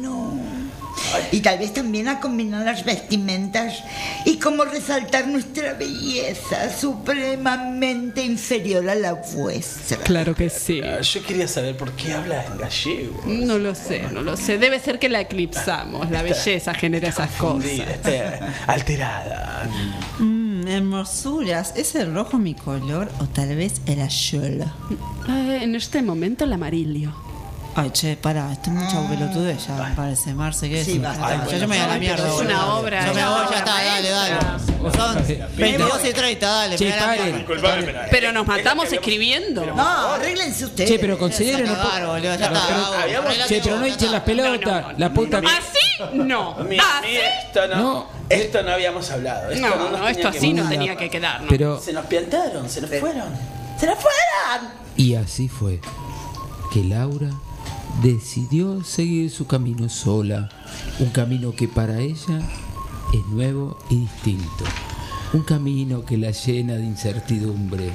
Y tal vez también a combinar las vestimentas y cómo resaltar nuestra belleza supremamente inferior a la vuestra. Claro que sí. Ah, Yo quería saber por qué hablas en gallego. No lo sé, no lo sé. Debe ser que la eclipsamos. La belleza genera esas cosas. Alterada. Mmm, hermosuras. ¿Es el rojo mi color o tal vez el azul? Eh, en este momento el amarillo. Ay, che, pará, esto es mucha pelotudez ya, me parece. Marce, ¿qué Sí, decís? basta. Ya, Ay, yo me voy a la mierda. es boludo. una obra, Yo me voy, ya está, dale, dale. Son 22 y 30, dale. Che, paren. Pero nos matamos escribiendo. No, arréglense ustedes. Che, pero consideren un poco. boludo, ya está. Che, pero no hinchen las pelotas. La puta. ¿Así? No. ¿Así? mi- esto no, esto no habíamos hablado. No, no, esto así no tenía que quedar, ¿no? Pero. Se nos piantaron, se nos fueron. ¡Se nos fueron! Y así fue que Laura decidió seguir su camino sola, un camino que para ella es nuevo y distinto, un camino que la llena de incertidumbre,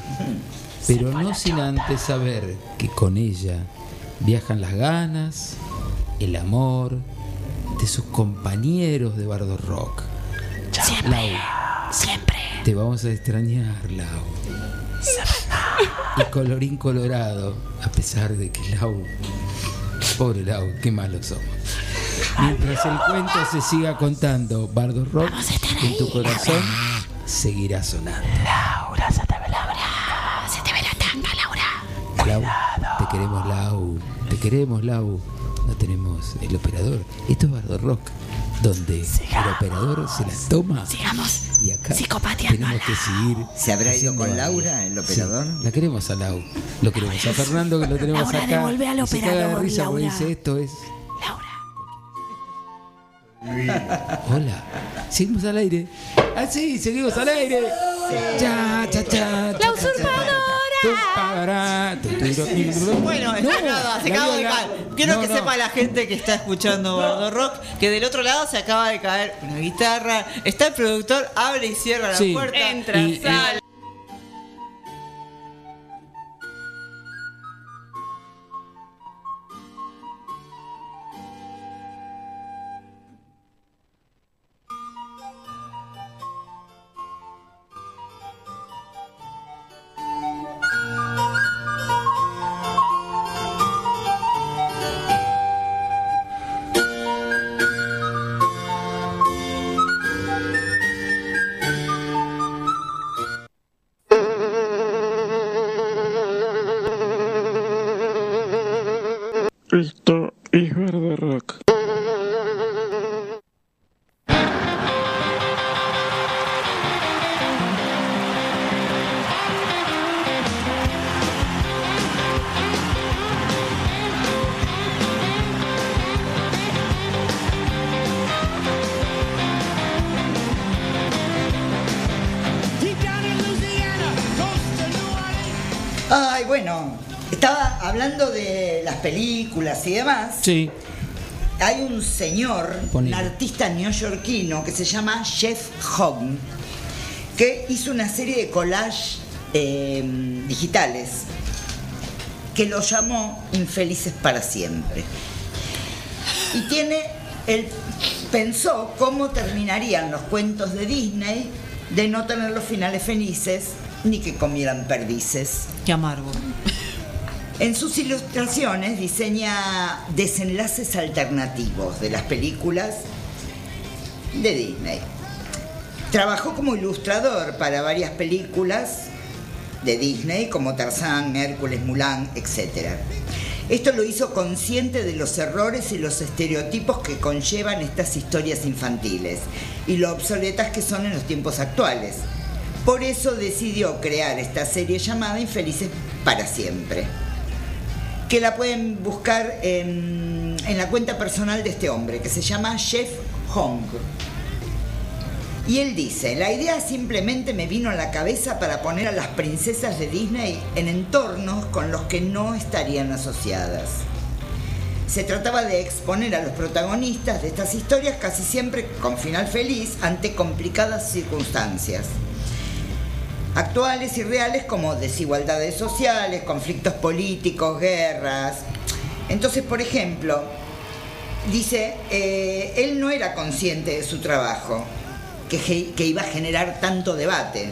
pero no sin antes saber que con ella viajan las ganas, el amor de sus compañeros de Bardo Rock. Siempre, siempre. Te vamos a extrañar, Lau. Y colorín colorado, a pesar de que Lau, pobre Lau, qué malos somos. Mientras el cuento se siga contando, Bardo Rock, en tu corazón seguirá sonando. Laura, se te ve Laura. Se te ve la tanga, Laura. Lau, te queremos, Lau. Te queremos, Lau. No tenemos el operador. Esto es Bardo Rock, donde el operador se las toma. Sigamos. Y acá Psicopateando tenemos que seguir. ¿Se habrá ido con Laura, el operador? Sí, la queremos a Lau. Lo queremos a Fernando, que lo tenemos Laura, acá. devuelve al y se caga de operador, risa porque Laura. dice esto es. Laura. Hola. Seguimos al aire. Ah, sí, seguimos al aire. Cha, cha, cha. La usurpadora. Bueno, No, nada, se acaba de caer. Quiero No, que no. sepa la gente que está escuchando Bardo Rock que del otro lado se acaba de caer una guitarra. Está el productor, abre y cierra la puerta. Entra, y- sale. Sí. Hay un señor, un artista neoyorquino que se llama Jeff Hogg, que hizo una serie de collage eh, digitales que lo llamó Infelices para siempre. Y tiene, él pensó cómo terminarían los cuentos de Disney de no tener los finales felices ni que comieran perdices. Qué amargo. En sus ilustraciones diseña desenlaces alternativos de las películas de Disney. Trabajó como ilustrador para varias películas de Disney como Tarzán, Hércules, Mulan, etc. Esto lo hizo consciente de los errores y los estereotipos que conllevan estas historias infantiles y lo obsoletas que son en los tiempos actuales. Por eso decidió crear esta serie llamada Infelices para siempre que la pueden buscar en, la cuenta personal de este hombre, que se llama Jeff Hong. Y él dice, la idea simplemente me vino a la cabeza para poner a las princesas de Disney en entornos con los que no estarían asociadas. Se trataba de exponer a los protagonistas de estas historias casi siempre con final feliz ante complicadas circunstancias actuales y reales como desigualdades sociales, conflictos políticos, guerras. Entonces, por ejemplo, dice, eh, él no era consciente de su trabajo, que, que iba a generar tanto debate.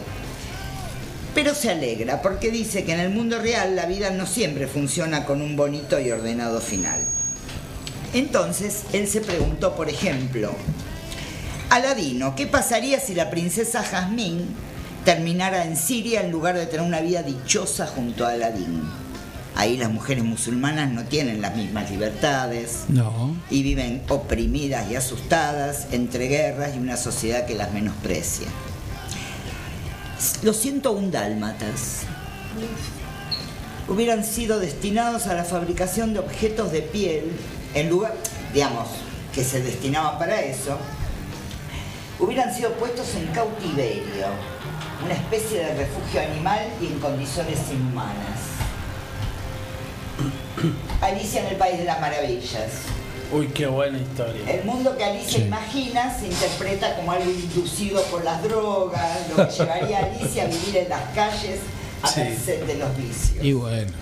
Pero se alegra porque dice que en el mundo real la vida no siempre funciona con un bonito y ordenado final. Entonces, él se preguntó, por ejemplo, Aladino, ¿qué pasaría si la princesa Jazmín terminara en Siria en lugar de tener una vida dichosa junto a Aladín? Ahí las mujeres musulmanas no tienen las mismas libertades No. y viven oprimidas y asustadas entre guerras y una sociedad que las menosprecia. Los 101 dálmatas hubieran sido destinados a la fabricación de objetos de piel en lugar, digamos, que se destinaban para eso, hubieran sido puestos en cautiverio, una especie de refugio animal y en condiciones inhumanas. Alicia en el País de las Maravillas. Uy, qué buena historia. El mundo que Alicia imagina se interpreta como algo inducido por las drogas, lo que llevaría a Alicia a vivir en las calles a Sí. merced de los vicios. Y bueno.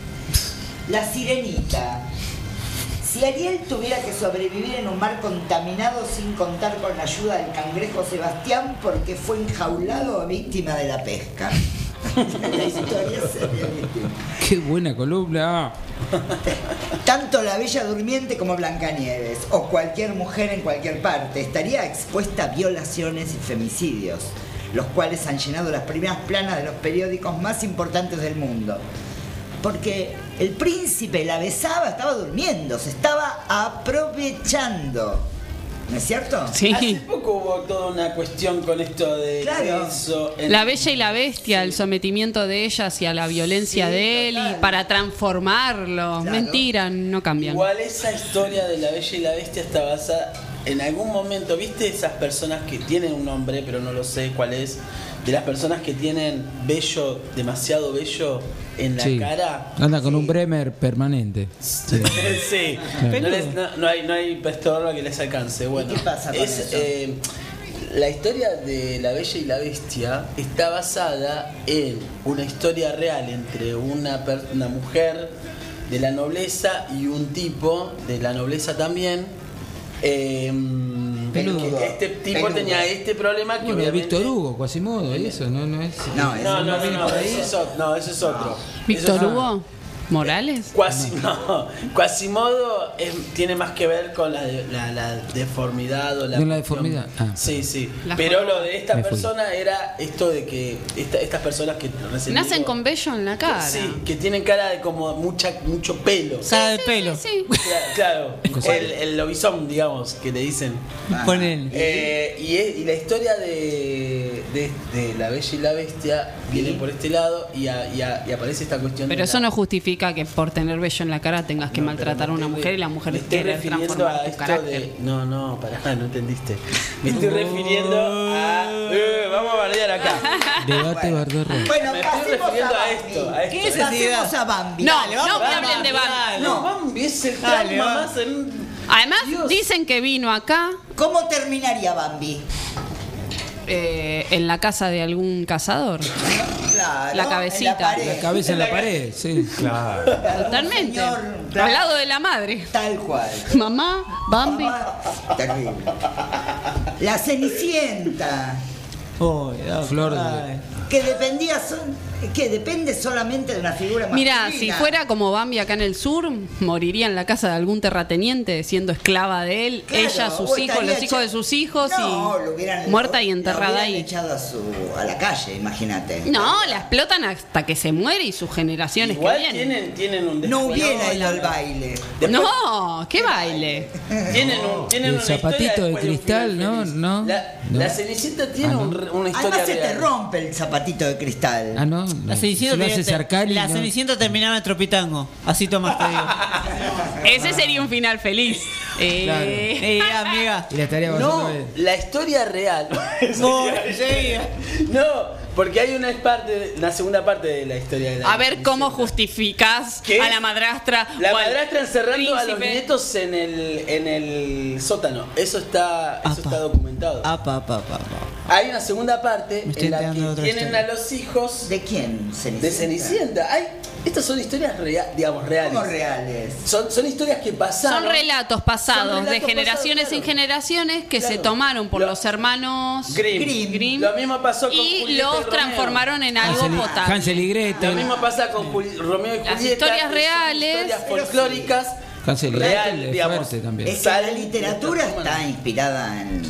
La sirenita. Si Ariel tuviera que sobrevivir en un mar contaminado sin contar con la ayuda del cangrejo Sebastián porque fue enjaulado víctima de la pesca. la historia sería distinta. Qué buena columna. Tanto la Bella Durmiente como Blancanieves, o cualquier mujer en cualquier parte, estaría expuesta a violaciones y femicidios, los cuales han llenado las primeras planas de los periódicos más importantes del mundo. Porque el príncipe la besaba, estaba durmiendo, se estaba aprovechando. ¿No es cierto? Sí. Hace poco hubo toda una cuestión con esto de Claro. eso. en- La bella y la bestia, el sometimiento de ella hacia la violencia Sí, de él y para transformarlo. Claro. Mentira, no cambian. Igual esa historia de la Bella y la Bestia está basada en algún momento, ¿viste esas personas que tienen un nombre, pero no lo sé cuál es? De las personas que tienen bello, demasiado bello en la Sí. cara. Anda con un Bremer permanente. Sí. sí, no, les- no- no hay, no hay pestorro que les alcance. Bueno, qué pasa con es, eso? eh, la historia de La Bella y la Bestia está basada en una historia real entre una, per- una mujer de la nobleza y un tipo de la nobleza también. Eh, Peludo. este tipo Peludo. tenía este problema que Bueno, obviamente... Víctor Hugo, Quasimodo, y eso, no, no es. No, no, no, no, otro. No, ese es otro. Víctor Hugo Morales. Quasi, no, Quasimodo es- tiene más que ver con la, de- la, la deformidad o la. Con deformidad, ah. Sí, sí. La Pero lo de esta fui. persona era esto de que esta- estas personas que recién Nacen digo, con vello en la cara. Sí, que tienen cara de como mucha, mucho pelo. Cara de pelo. Sí. Cla- Claro, el, el lobizón, digamos, que le dicen. Ponen. Eh, y, es- y la historia de, de, de La Bella y la Bestia viene por este lado y, a- y a- y aparece esta cuestión Pero de eso la- no justifica que por tener vello en la cara tengas que maltratar a una mujer y la mujer me estoy refiriendo transformar a tu esto carácter. de. No, no, pará, no entendiste. Me estoy refiriendo a. Eh, vamos a bardear acá. Debate Barderro. Bueno, Me estoy refiriendo a a esto, a esto. ¿Qué necesidad? A Bambi. No, Dale, vamos no me hablen de Bambi. No, Bambi es el Dale, más en. Además, Dios. dicen que vino acá ¿Cómo terminaría Bambi? Eh, en la casa de algún cazador. Claro, La cabecita. en la pared. La cabeza en la pared, sí. Claro. Totalmente. Señor, Al lado de la madre. Tal cual. Mamá, Bambi. Terrible. La Cenicienta, Oh, Flor de- que dependía son- que depende solamente de una figura Mira, masculina. si fuera como Bambi acá en el sur, moriría en la casa de algún terrateniente siendo esclava de él, Claro, ella, sus hijos, los hijos de sus hijos No, y lo hubieran- muerta y enterrada ahí. echado a, su, a la calle, imagínate. No, la explotan hasta que se muere y sus generaciones Igual que vienen. tienen, tienen un No hubiera ido al baile. Después- No, qué baile. Tienen un, tienen El zapatito de cristal, ¿no? No. La, No. la Cenicienta tiene Ah, no. un una historia Además se te rompe el zapatito de cristal. Ah, no. La. Cenicienta, Se la ¿no? Cenicienta terminaba en Tropitango. Así Tomás te digo. Ese sería un final feliz. Eh, Claro. Eh, amiga. Y la estaría No, la historia real. No, no, porque hay una parte, una segunda parte de la historia de la A ver cómo justificás ¿Qué? a la madrastra. La madrastra encerrando a los príncipe. nietos en el, en el sótano. Eso está, eso Apa. está documentado. Apa, apa, apa, apa. Hay una segunda parte en la que tienen historia. a los hijos ¿De quién? Cenicienta. de Cenicienta. Hay, estas son historias reales, digamos, reales. ¿Cómo reales? Son, son historias que pasaron. Son relatos pasados Son relatos de generaciones pasados, en generaciones que se tomaron por Lo- los hermanos Grimm. Grimm Lo mismo pasó con y Julieta los transformaron en algo Hansel y- potable. Hansel y Lo Gretel. mismo pasa con Juli- Romeo y Julieta. Las historias reales. Historias folclóricas. Hansel y Real, Gretel es digamos. también. Es que la literatura está inspirada en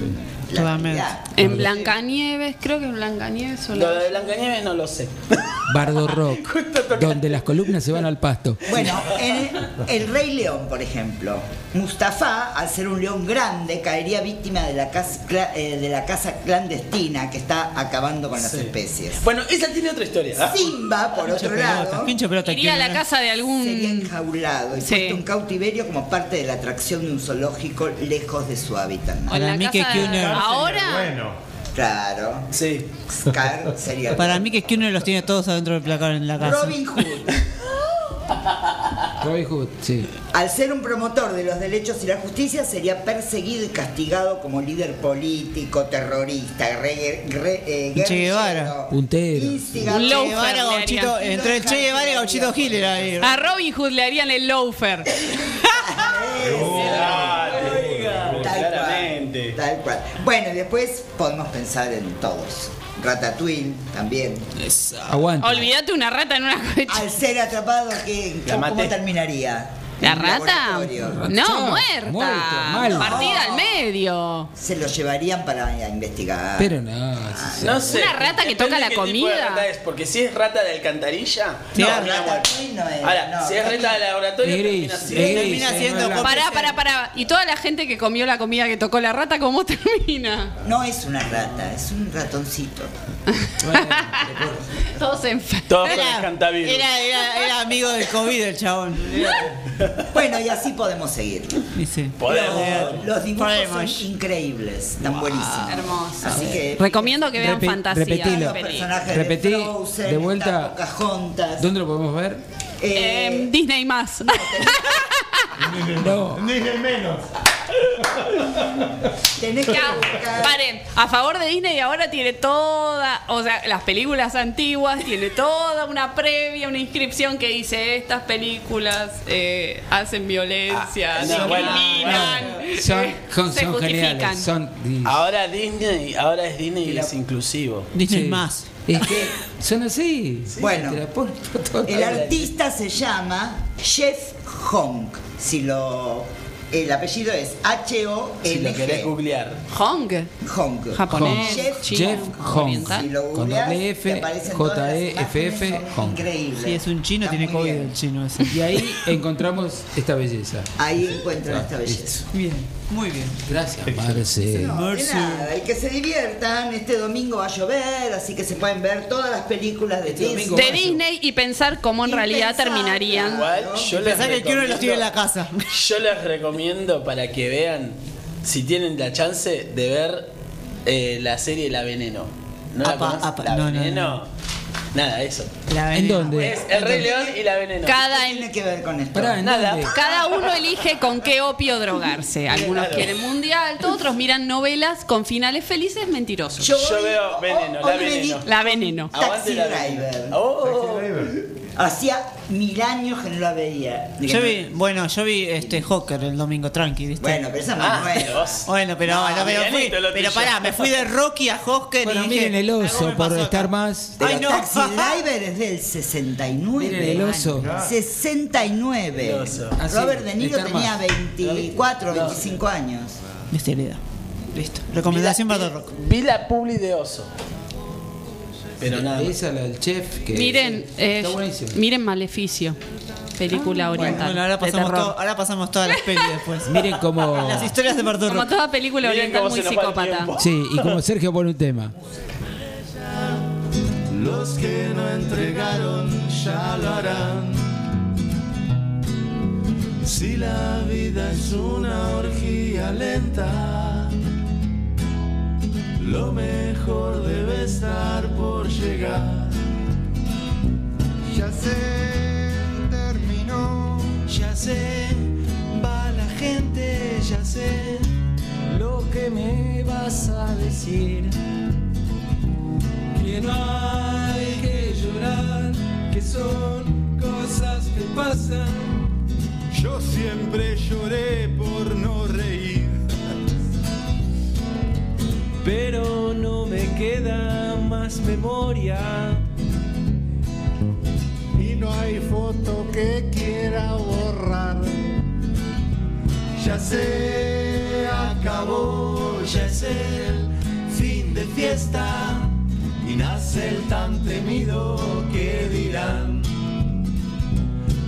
Totalmente. En Blancanieves, creo que en Blancanieves o Lo de Blancanieves no lo sé. Bardo Rock, donde las columnas se van al pasto. Bueno, en El Rey León, por ejemplo, Mustafa, al ser un león grande, caería víctima de la, casa, cla- eh, de la caza clandestina que está acabando con las especies. Bueno, esa tiene otra historia. ¿ah? Simba, por Pinche otro pelota, lado, pinche pelota. Iría a la casa de algún. sería enjaulado y Sí. puesto en cautiverio como parte de la atracción de un zoológico lejos de su hábitat. O en la mí que casa- Kuhner- Ahora. Bueno, Claro. Sí. Scar sería Para mí que Skinner los tiene todos adentro del placar en la casa. Robin Hood. Robin Hood, sí. Al ser un promotor de los derechos y la justicia, sería perseguido y castigado como líder político, terrorista, re, re- eh, Che Guevara. Puntero. instigador. Un Che loafer Guevara, le Gauchito, harían. entre el Che Guevara y Gauchito Gil era ahí. A Robin Hood le harían el loafer. Tal Claramente. cual, tal cual. Bueno, después podemos pensar en todos. Ratatouille también. Aguante. Olvídate una rata en una coche. Al ser atrapado, ¿qué, ¿cómo terminaría? ¿La rata? No, muerta. mal. Partida al medio. Se lo llevarían para investigar. Pero no. No sé. Una rata que Depende toca la qué tipo de comida. rata es, porque si es rata de alcantarilla. No, Ratatouille no es. Ahora, no, si es rata de laboratorio, Es gris, termina es siendo- gris, termina es siendo. Pará, pará, pará. ¿Y toda la gente que comió la comida que tocó la rata, cómo termina? No es una rata, es un ratoncito. Todos enfermos. Todos con escantavirus. Era, era, era amigo del COVID el chabón. Bueno, y así podemos seguir. Dice. Podemos. Los, los dibujos Podemos. son increíbles, están buenísimos. Hermoso. Así que Recomiendo que vean Repe- fantasía. repetilo. los peli. personajes Repetí, de Frozen, de vuelta. está Pocahontas. ¿Dónde lo podemos ver? Eh, Eh, Disney más. No. ni de menos. tenés que Ya, buscar- paren, a favor de Disney ahora tiene toda, o sea, las películas antiguas tiene toda una previa, una inscripción que dice estas películas eh, hacen violencia, Ah, no, bueno, discriminan, Son, eh, son, se son justifican. geniales. Son, Ahora Disney, ahora es Disney y es inclusivo. Disney Sí. más. Es que son así. Bueno, El artista se llama Jeff Hong. Si lo, el apellido es H-O-L-G. Si lo querés googlear. Hong, Hong. japonés, Jeff, Jeff Hong. Si lo Con doble te F, J-E-F-F, Hong. Increíble. Si es un chino, Está tiene bien. el chino ese. Y ahí encontramos esta belleza. Ahí encuentran Ah, esta belleza. Bien, muy bien. Gracias, Marce. No, de nada, y que se diviertan. Este domingo va a llover, así que se pueden ver todas las películas de Disney. De Disney y pensar cómo en Y realidad pensar, terminarían. Igual yo les, que uno los tiene en la recomiendo, casa. yo les recomiendo para que vean, si tienen la chance de ver eh, la serie La Veneno. ¿No la Apa, conocen? apa, La no, no, Veneno. Nada, eso. La ¿En dónde? Es El Rey León y La Veneno. Cada, ¿Qué tiene que ver con esto? Pará, ¿en Nada. dónde? cada uno elige con qué opio drogarse. Algunos Claro. quieren mundial, otros miran novelas con finales felices mentirosos. Yo veo Veneno, La Veneno. La veneno. Taxi La Veneno. Driver. Oh. Hacía mil años que no la veía. Yo vi, bueno, yo vi este Hawker el domingo tranqui, ¿viste? Bueno, pero esa no Ah, es nueva. Bueno, pero, No, bueno, pero, fui, pero pará, me fui de Rocky a Hawker Bueno, y dije, miren el algo oso por estar acá. más. Pero Ay, no. Taxi Driver es del 69. Miren el oso. 69. El oso. Ah, Robert De Niro tenía más. 24, 25 años. Viste la idea. Listo. Recomendación para Rock. Vi la publi de Oso. Pero nada. Esa, la del chef. Que Miren, eh, está buenísimo. miren Maleficio, película oriental. Bueno, ahora de pasamos, terror. todo- ahora pasamos todas las pelis después. Miren cómo. Las historias de Bardo Como toda película Miren oriental muy psicópata. Sí, y como Sergio pone un tema. Los que no entregaron ya lo harán. Si la vida es una orgía lenta, lo mejor debe estar por llegar. Ya se terminó, Ya sé, va la gente, ya sé lo que me vas a decir. Que no hay que llorar, que son cosas que pasan. yo siempre lloré por no reír. Pero no me queda más memoria. Y no hay foto que quiera borrar. Ya se acabó, ya es el fin de fiesta y nace el tan temido que dirán.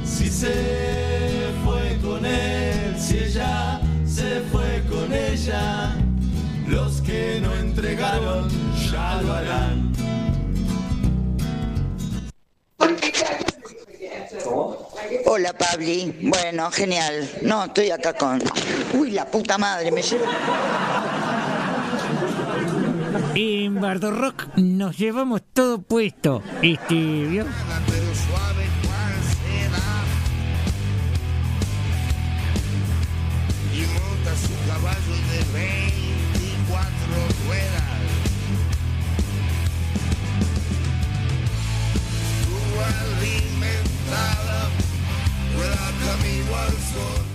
Si se fue con él, si ella se fue con ella, los que no entregaron ya lo harán. Hola, Pabli. Bueno, genial. No, estoy acá con. Uy, la puta madre, me llevo. En Bardo Rock nos llevamos todo puesto. Este, ¿vio? Camino al sol.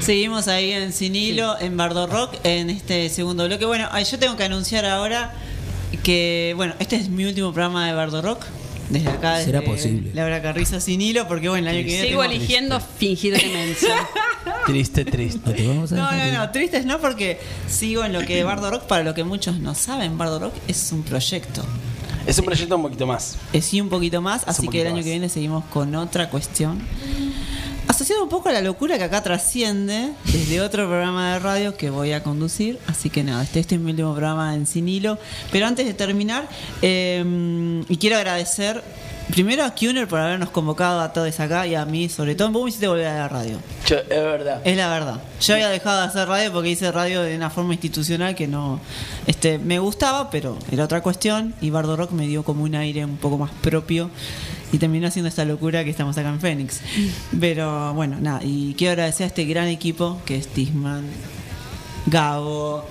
Seguimos ahí en Sin Hilo, en Bardo Rock, en este segundo bloque. Bueno, yo tengo que anunciar ahora que, bueno, este es mi último programa de Bardo Rock. Desde acá, Será desde posible. Laura Carrizo Sin Hilo, porque bueno, el año que viene. Sigo eligiendo fingir demencia. Triste, triste. No, no, no, tristes no, porque sigo en lo que Bardo Rock, para lo que muchos no saben, Bardo Rock es un proyecto. Es un proyecto un poquito más. Es sí un poquito más, así que el año más. que viene seguimos con otra cuestión. Asociado un poco a la locura que acá trasciende desde otro programa de radio que voy a conducir. Así que nada, este, este es mi último programa en Sin Hilo. Pero antes de terminar, eh, y quiero agradecer primero a Kuner por habernos convocado a todos acá y a mí, sobre todo. Vos me hiciste volver a la radio. Yo- es verdad. Es la verdad. Yo había dejado de hacer radio porque hice radio de una forma institucional que no este me gustaba, pero era otra cuestión y Bardo Rock me dio como un aire un poco más propio y terminó haciendo esta locura que estamos acá en Fénix. Pero bueno, nada, y quiero agradecer a este gran equipo que es Tisman, Gabo,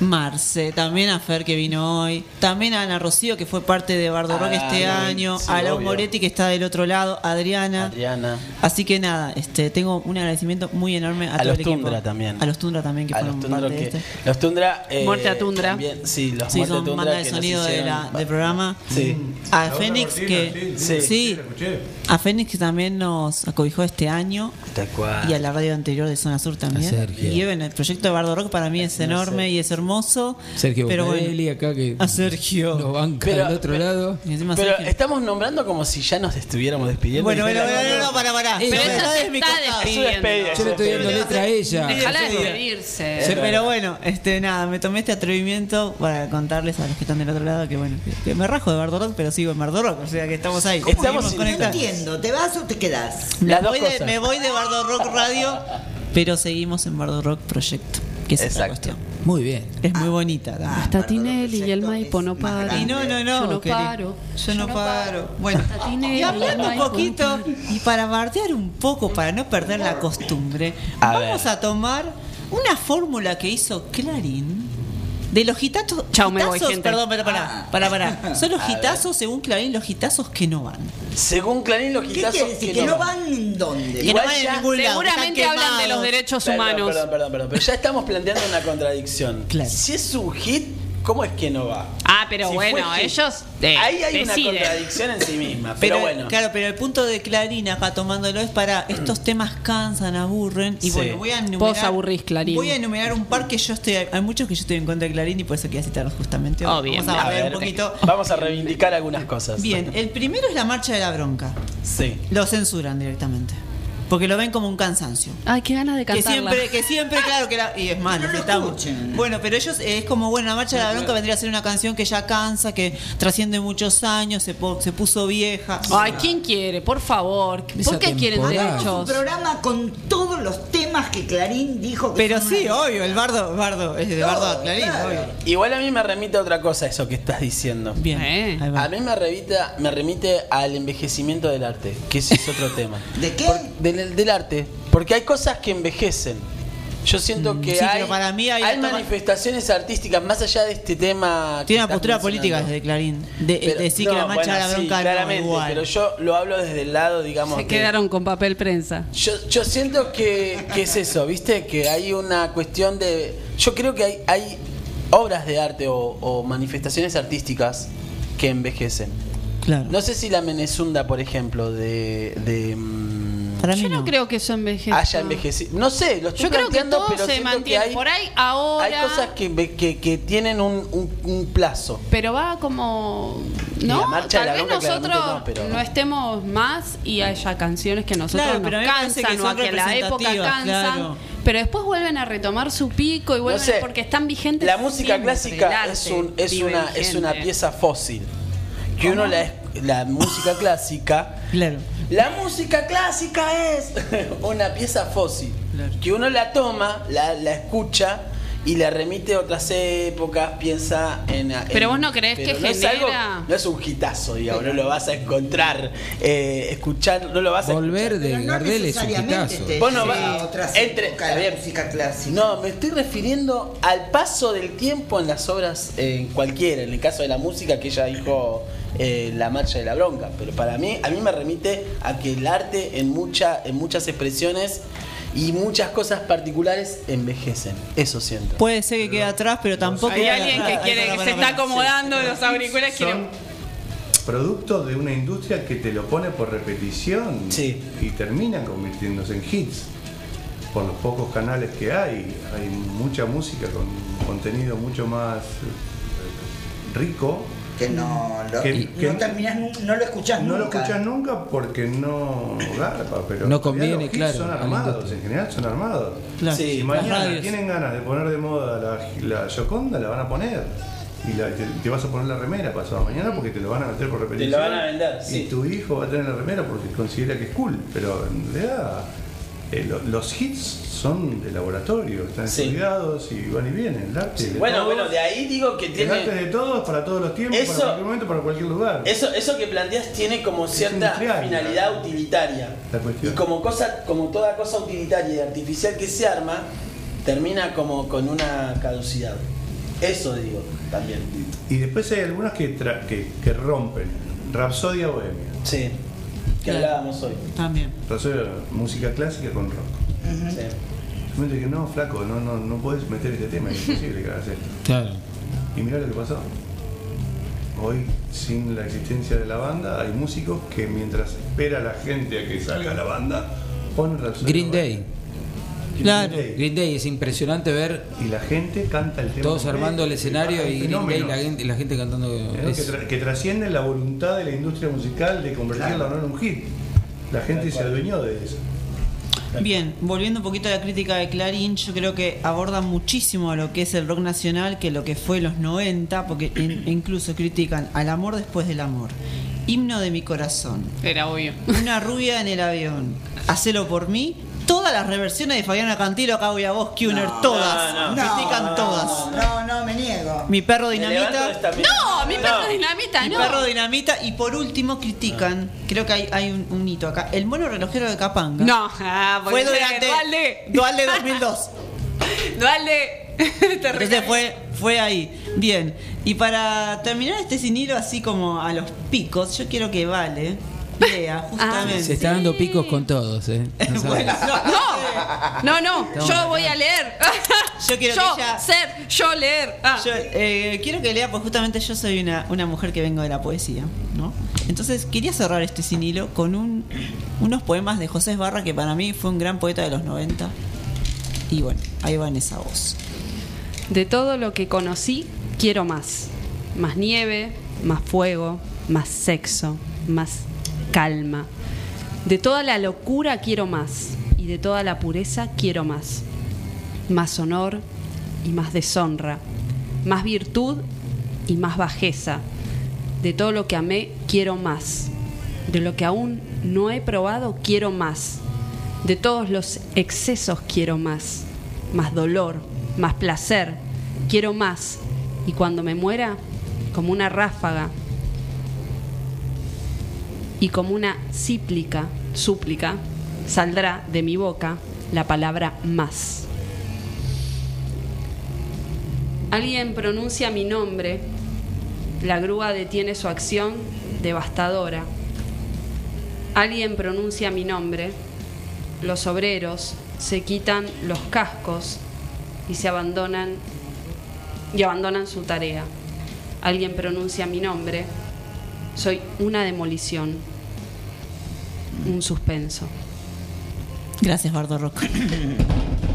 Marce, también a Fer que vino hoy, también a Ana Rocío que fue parte de Bardo Rock Ah, este año, sí, a Lau obvio. Moretti que está del otro lado, Adriana. Adriana. Así que nada, este tengo un agradecimiento muy enorme a, A todo los el equipo. Tundra también. A los Tundra también que A fueron los Tundra parte de que- este. Los Tundra. eh, Muerte a Tundra. también- sí, los Sí, Muerte a son Tundra banda de sonido de la, del programa. Sí. A La Fénix que sí, sí, sí, la escuché. a Fénix que también nos acobijó este año Tal cual. y a la radio anterior de Zona Sur también. Y bueno, el proyecto de Bardo Rock para mí es enorme y es hermoso. Sergio pero bueno, acá que a Sergio. nos banca Pero- del otro lado. Pero Sergio. estamos nombrando como si ya nos estuviéramos despidiendo. Bueno, bueno, no, no, para, para. Pero Pero ella se de mi está costado. despidiendo. despedida, Yo le estoy dando letra a ella. Déjala despedirse. Pero bueno, este nada, me tomé este atrevimiento para contarles a los que están del otro lado que bueno, que, me rajo de Bardo Rock, pero sigo en Bardo Rock, o sea que estamos ahí. ¿Cómo Estamos no conectados. entiendo, ¿te vas o te quedas? Me Las dos voy, de, me voy de Bardo Rock Radio, pero seguimos en Bardo Rock Proyecto, que es esta cuestión. Muy bien. Es muy bonita. también. Hasta Tinelli y el Maipo no paran. Y no, no, no, Yo no querido. paro. Yo no paro. Bueno, y hablando un poquito, y para bardear un poco, para no perder la costumbre, A vamos ver. a tomar una fórmula que hizo Clarín. De los hitazos. Chau, me voy, gente. Perdón, para, para, para, para. Son los hitazos, según Clarín, los hitazos que no van. Según Clarín, los ¿Qué quiere decir? ¿Que no van en dónde? Que no Igual van en ningún lado. Seguramente están hablan de los derechos Perdón, humanos. Perdón, perdón, perdón. Pero ya estamos planteando una contradicción. Claro. Si es un hit, ¿cómo es que no va? Ah, pero Si bueno, fue ellos eh, Ahí hay una contradicción en sí misma. Pero, Pero, bueno. claro, pero el punto de Clarín acá tomándolo es para estos temas cansan, aburren. Y Sí. bueno, voy a enumerar. Vos aburrís, Clarín. Voy a enumerar un par que yo estoy. Hay muchos que yo estoy en contra de Clarín y por eso quería citarlos justamente. hoy. Vamos a A ver, un poquito. Vamos a reivindicar algunas cosas. Bien, el primero es la marcha de la bronca. Sí. Lo censuran directamente. Porque lo ven como un cansancio. Ay, qué ganas de Que cantarla. siempre, que siempre, claro, que la, y es necesitamos. Bueno, pero ellos eh, es como, bueno, la marcha de la bronca vendría a ser una canción que ya cansa, que trasciende muchos años, se, po- se puso vieja. Ay, ¿quién quiere? Por favor. ¿Por qué quieren temporada. Un derechos? programa con todos los temas que Clarín dijo que Pero sí, una- obvio, el bardo, bardo, es de bardo a Clarín, claro. obvio. Igual a mí me remite a otra cosa eso que estás diciendo. Bien, Eh. A mí me remite, me remite al envejecimiento del arte, que ese es otro tema. ¿De qué? Por- del, del arte. Porque hay cosas que envejecen. Yo siento que Mm, sí, hay, pero para mí hay- toma- manifestaciones artísticas más allá de este tema. que Tiene una postura política desde Clarín. De, Pero- de decir que la marcha bueno, de la sí, bronca no claramente, igual. pero yo lo hablo desde el lado, digamos. Se de- quedaron con papel prensa. Yo, yo siento que, que es eso, ¿viste? Que hay una cuestión de... Yo creo que hay, hay obras de arte o, o manifestaciones artísticas que envejecen. Claro. No sé si la Menezunda, por ejemplo, de. de Yo no, creo que eso envejezca. haya envejecido. No sé, lo estoy Yo creo que planteando, todo pero se siento que mantiene. hay- Por ahí ahora. Hay cosas que, que, que tienen un, un- un plazo. Pero va como. Y ¿No? la marcha de Tal la vez bronca nosotros claramente no, pero- estemos más y haya canciones que nosotros Claro, pero a nos mí me parece cansan que o a son que la época representativas, cansan. claro. Pero después vuelven a retomar su pico y vuelven sé. porque están vigentes. La música siempre, el clásica arte es, un, es, vive una, es una vigente. pieza fósil. Que uno la, es- la música clásica. Claro. La música clásica es una pieza fósil. Que uno la toma, la, la escucha y le remite a otras épocas, piensa en. en- Pero vos no pero que no es algo- genera- no es un hitazo, digamos, no lo vas a encontrar, eh, escuchar, no lo vas a Volver escuchar. de Gardel es un hitazo. Vos no vas- a otras entre- épocas la música clásica. No, me estoy refiriendo al paso del tiempo en las obras, eh, en cualquiera, en el caso de la música que ella dijo eh, La Marcha de la Bronca, pero para mí, a mí me remite a que el arte en, mucha, en muchas expresiones y muchas cosas particulares envejecen, eso siento. Puede ser que quede atrás, pero tampoco. Hay alguien que quiere que se está acomodando los auriculares Son productos de una industria que te lo pone por repetición y terminan convirtiéndose en hits. Por los pocos canales que hay, hay mucha música con contenido mucho más eh, rico. Que no lo, Que- no que- terminás nu- no lo escuchás No lo nunca. escuchas nunca porque no garpa, pero No conviene, los claro, son armados, en general son armados. Claro. Si Sí, mañana radios. tienen ganas de poner de moda la, la Yoconda, la van a poner. Y la- te, te vas a poner la remera pasado mañana porque te lo van a meter por repetición. Te lo van a vender, Y sí. tu hijo va a tener la remera porque considera que es cool. Pero en realidad eh, lo- los hits son de laboratorio, están Sí. estudiados y van y vienen. El arte de Bueno, todos, bueno, de ahí digo que el tiene... arte de todos, para todos los tiempos, Eso- para cualquier momento, para cualquier lugar. Eso, eso que planteas tiene como cierta finalidad utilitaria. La Y como cosa, como toda cosa utilitaria y artificial que se arma, termina como con una caducidad. Eso digo también. Y después hay algunas que, tra- que, que rompen. Rapsodia Bohemia. Sí. Que Claro. hablábamos hoy. También. Rapsodia, música clásica con rock. Sí. Yo me dije, no, flaco, no, no, no puedes meter este tema, es imposible que hagas esto. Claro. Y mirá lo que pasó. Hoy, sin la existencia de la banda, hay músicos que mientras espera la gente a que salga la banda, ponen Rapsodia Green. Day. Claro. Green Day es impresionante ver Y la gente canta el tema. todos armando el escenario y Green Day la gente, la gente cantando. que, es- tra- que trascienden la voluntad de la industria musical de convertirla Claro. en un hit. La gente se adueñó de eso. Bien, volviendo un poquito a la crítica de Clarín, yo creo que aborda muchísimo a lo que es el rock nacional, que lo que fue los 90, porque in- incluso critican al amor después del amor, himno de mi corazón, Era obvio. una rubia en el avión, hacelo por mí, todas las reversiones de Fabiana Cantilo, acá voy a vos, Kuner, todas, no, No, critican no, todas. No, no, me niego. Mi perro dinamita. No, mi perro No. dinamita, Mi no. perro dinamita y por último critican, creo que hay, hay un, un hito acá, el mono relojero de Capanga. No, ah, Fue durante Dualde. Dualde 2002. Dualde. Entonces fue, fue ahí. Bien. Y para terminar este sin hilo así como a los picos, yo quiero que Vale lea justamente. Se está dando picos con todos, ¿eh? No. No, no, no, Estamos yo acá. voy a leer. Yo quiero yo que ella- ser, yo leer. Ah. Yo, eh, quiero que lea, pues justamente yo soy una, una mujer que vengo de la poesía, ¿no? Entonces quería cerrar este sin hilo con un, unos poemas de José Esbarra, que para mí fue un gran poeta de los 90. Y bueno, ahí va en esa voz. De todo lo que conocí, quiero más. Más nieve, más fuego, más sexo, más calma. De toda la locura quiero más. Y de toda la pureza quiero más. Más honor y más deshonra. Más virtud y más bajeza. De todo lo que amé, quiero más. De lo que aún no he probado, quiero más. De todos los excesos quiero más. Más dolor, más placer, quiero más. Y cuando me muera, como una ráfaga y como una cíplica, súplica, saldrá de mi boca la palabra más. Alguien pronuncia mi nombre, la grúa detiene su acción devastadora. Alguien pronuncia mi nombre, los obreros se quitan los cascos y se abandonan y abandonan su tarea. Alguien pronuncia mi nombre, Soy una demolición. Un suspenso. Gracias, Bardo Rock.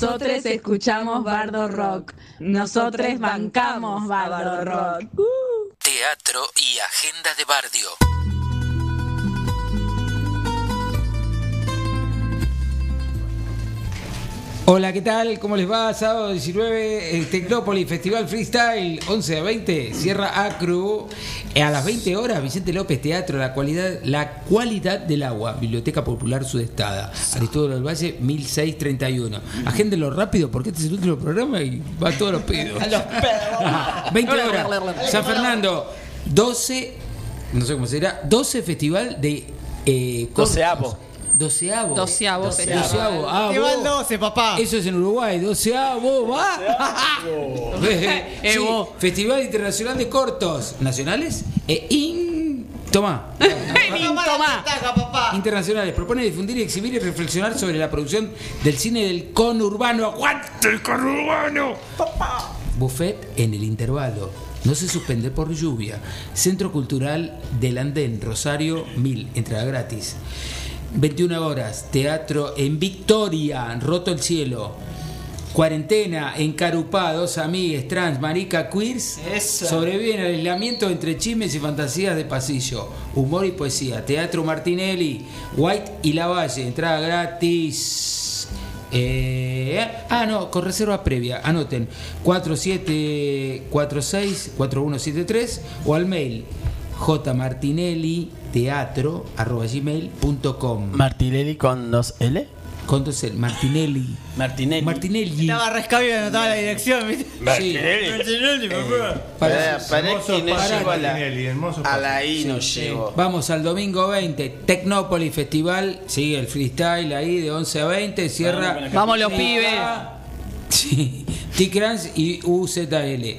Nosotros escuchamos Bardo Rock. Nosotros bancamos Bardo Rock. Teatro y agenda de Bardio. Hola, ¿qué tal? ¿Cómo les va? Sábado 19, el Tecnópolis Festival Freestyle, 11 a 20, Sierra Acru. Eh, A las 20 horas, Vicente López Teatro, la cualidad, la cualidad del agua, Biblioteca Popular Sudestada, Aristóbulo del Valle, 1631. Agéndenlo rápido porque este es el último programa y va a todos los pedos. 20 horas, San Fernando, 12, no sé cómo será, 12 Festival de... Eh, cortos. Doceavo. Doceavo. Doceavo festival. Doceavo. Ah, Te va el vos- 12, papá. Eso es en Uruguay. Doceavo, va. Eh, Sí, vos. Festival Internacional de Cortos Nacionales e in... Tomá. Tomá. Internacionales. Propone difundir, exhibir y reflexionar sobre la producción del cine del conurbano. ¡Aguante el conurbano! Buffet en el intervalo. No se suspende por lluvia. Centro Cultural del Andén, Rosario 1000. Entrada gratis. 21 horas. Teatro en Victoria. Roto el cielo. Cuarentena, encarupados, amigues, trans, marica, queers. Eso. Sobreviven al aislamiento entre chismes y fantasías de pasillo. Humor y poesía. Teatro Martinelli, White y Lavalle. Entrada gratis. Eh, ah, no, con reserva previa. Anoten 4746-4173 o al mail jmartinelli-teatro.gmail.com Martinelli con dos L. Con dos L. Martinelli. Martinelli. Martinelli. Estaba rescabio anotaba la dirección, ¿viste? Martinelli. Martinelli, papá. Para- Pará que no llego a la, a la I, Sí, no sí. llego. Vamos al domingo 20, Tecnópolis Festival, sigue el freestyle ahí de 11 a 20, cierra... Vamos los pibes. Sí, T-Crans y UZL.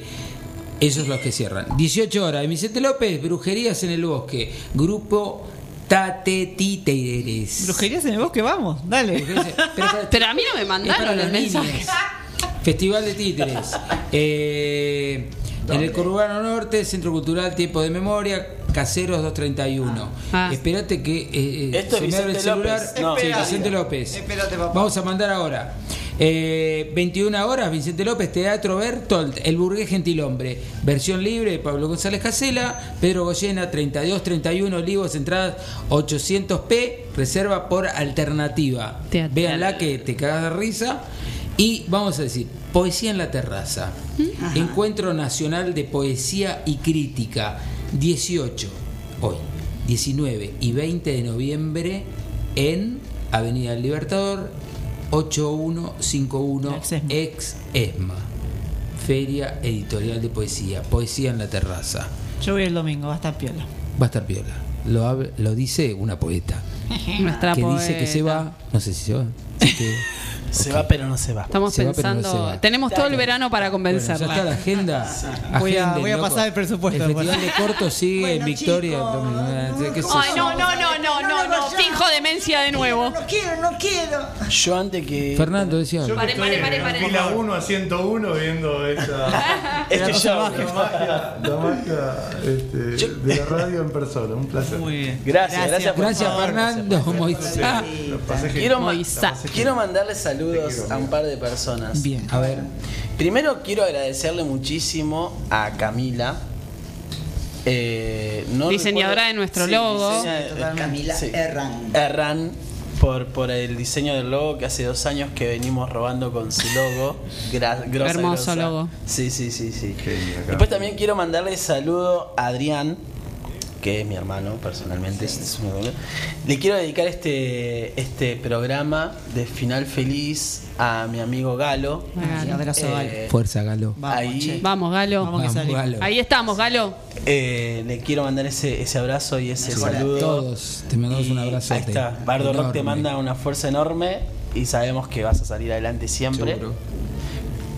Esos los que cierran. 18 horas, Vicente López, Brujerías en el Bosque, Grupo Tate Títeres. Brujerías en el bosque, vamos, dale. Pero a mí no me mandaron los el mensaje. Festival de Títeres. Eh, en el Conurbano Norte, Centro Cultural Tiempo de Memoria, Caseros 231. Ah. Espérate que eh, eh, es se me abre el Vicente celular. López. No. Sí, Espera. Vicente López. Espérate, papá. Vamos a mandar ahora. Eh, 21 horas, Vicente López, Teatro Bertolt, El Burgués Gentilhombre. Versión libre de Pablo González Casela, Pedro Goyena, 32-31 Olivos, entradas 800p, reserva por alternativa. Teatral. Véanla que te cagas de risa. Y vamos a decir, Poesía en la Terraza. Encuentro Nacional de Poesía y Crítica. 18, hoy, 19 y 20 de noviembre en Avenida del Libertador, 8151 ex ESMA. Feria Editorial de Poesía. Poesía en la Terraza. Yo voy el domingo, va a estar piola. Va a estar piola. Lo, lo dice una poeta. Nuestra que dice que se va. No sé si se va. Que- Se va, pero no se va. Estamos Se va, pero no pensando. va. tenemos todo el verano para Bueno, ya está la convencerla. agenda. Voy a- Agenden, voy a loco. pasar el presupuesto El. Festival de Corto sigue en Victoria. ¿Qué es Ay, no, no, no, no, no, no. Finjo demencia de nuevo. No quiero, no quiero. Yo antes que. Fernando decía. Pare, pare, pare, pare. fila 1 a 101 viendo esa. Este show. La magia, la magia este, de la radio en persona, un placer. Muy bien. Gracias, gracias, por Gracias. Fernando. Moisés. Quiero, quiero mandarle saludos a un par de personas. Bien. A ver. Primero quiero agradecerle muchísimo a Camila. eh, no Diseñadora de nuestro logo. Camila sí. Herrán. Herrán por, por el diseño del logo que hace dos años que venimos robando con su logo. Gra- grosa, Hermoso grosa. logo. Sí, sí, sí, sí. Genia, Cami. Después también quiero mandarle saludo a Adrián, que es mi hermano personalmente. es- es un. Le quiero dedicar este, este programa de final feliz a mi amigo Galo. Ay, abrazo, Galo. Fuerza, Galo. ahí Vamos, Galo. Vamos que. Galo. Ahí estamos, Galo. eh, le quiero mandar ese, ese abrazo y ese Mejor a saludo. todos. Te mandamos un abrazo. Ahí está. Bardo Rock te manda una fuerza enorme y sabemos que vas a salir adelante siempre. Seguro.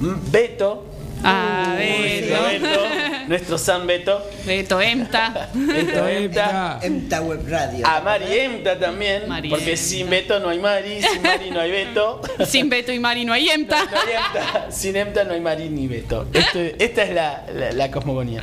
Mm, Beto. Ah, Nuestro Beto. Beto, nuestro San Beto. Beto Emta. Beto Emta. Emta Web Radio. A Mari Emta también. Mari porque Emta. sin Beto no hay Mari, sin Mari no hay Beto. Sin Beto y Mari no hay Emta. No hay Emta. Sin Emta no hay Mari ni Beto. Esto- esta es la, la- la cosmogonía.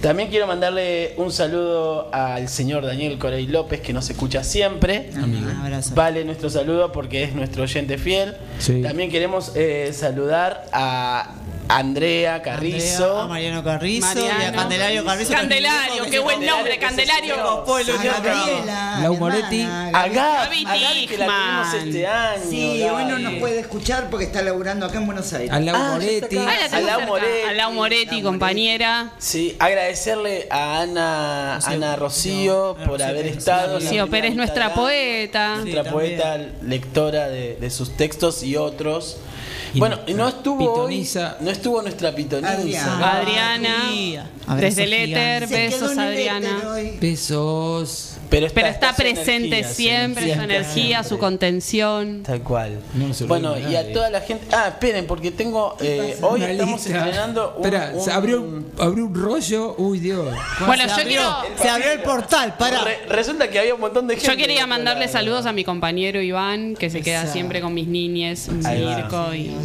También quiero mandarle un saludo al señor Daniel Corey López, que nos escucha siempre. Un abrazo. Vale nuestro saludo porque es nuestro oyente fiel. Sí. También queremos eh, saludar a Andrea Carrizo. Andrea, a Mariano Carrizo y a Mariano. Candelario Carrizo. Candelario, qué buen nombre, Candelario. Candelario. Gabriela, La mi Humoretti. hermana, A Gab, Gaby que la tuvimos este año. Sí, Gaby. hoy no nos puede escuchar porque está laburando acá en Buenos Aires. A la Ah, Moretti. Ah, la A Lau. Moretti. A Lau Moretti, compañera. Sí, agradecerle a Ana, Ana Rocío por haber estado. Rocío Pérez, nuestra poeta. Nuestra Sí, poeta, lectora de, de sus textos y otros. Y bueno, no estuvo pitoniza. hoy, no estuvo nuestra pitoniza. Adriana. Adriana. Desde el éter, besos, Adriana. Besos. Pero está, Pero está su presente energía, siempre, su energía, su contención. Tal cual. No se bueno, y a toda la gente. Ah, esperen, porque tengo. eh, hoy estamos lista. estrenando un. Espera, se abrió, abrió un rollo. Uy, Dios. Bueno, Se yo abrió, quiero. se abrió el portal, para. Re- resulta que había un montón de gente. Yo quería mandarle saludos a mi compañero Iván, que se queda Esa. siempre con mis niñes. Mirko y,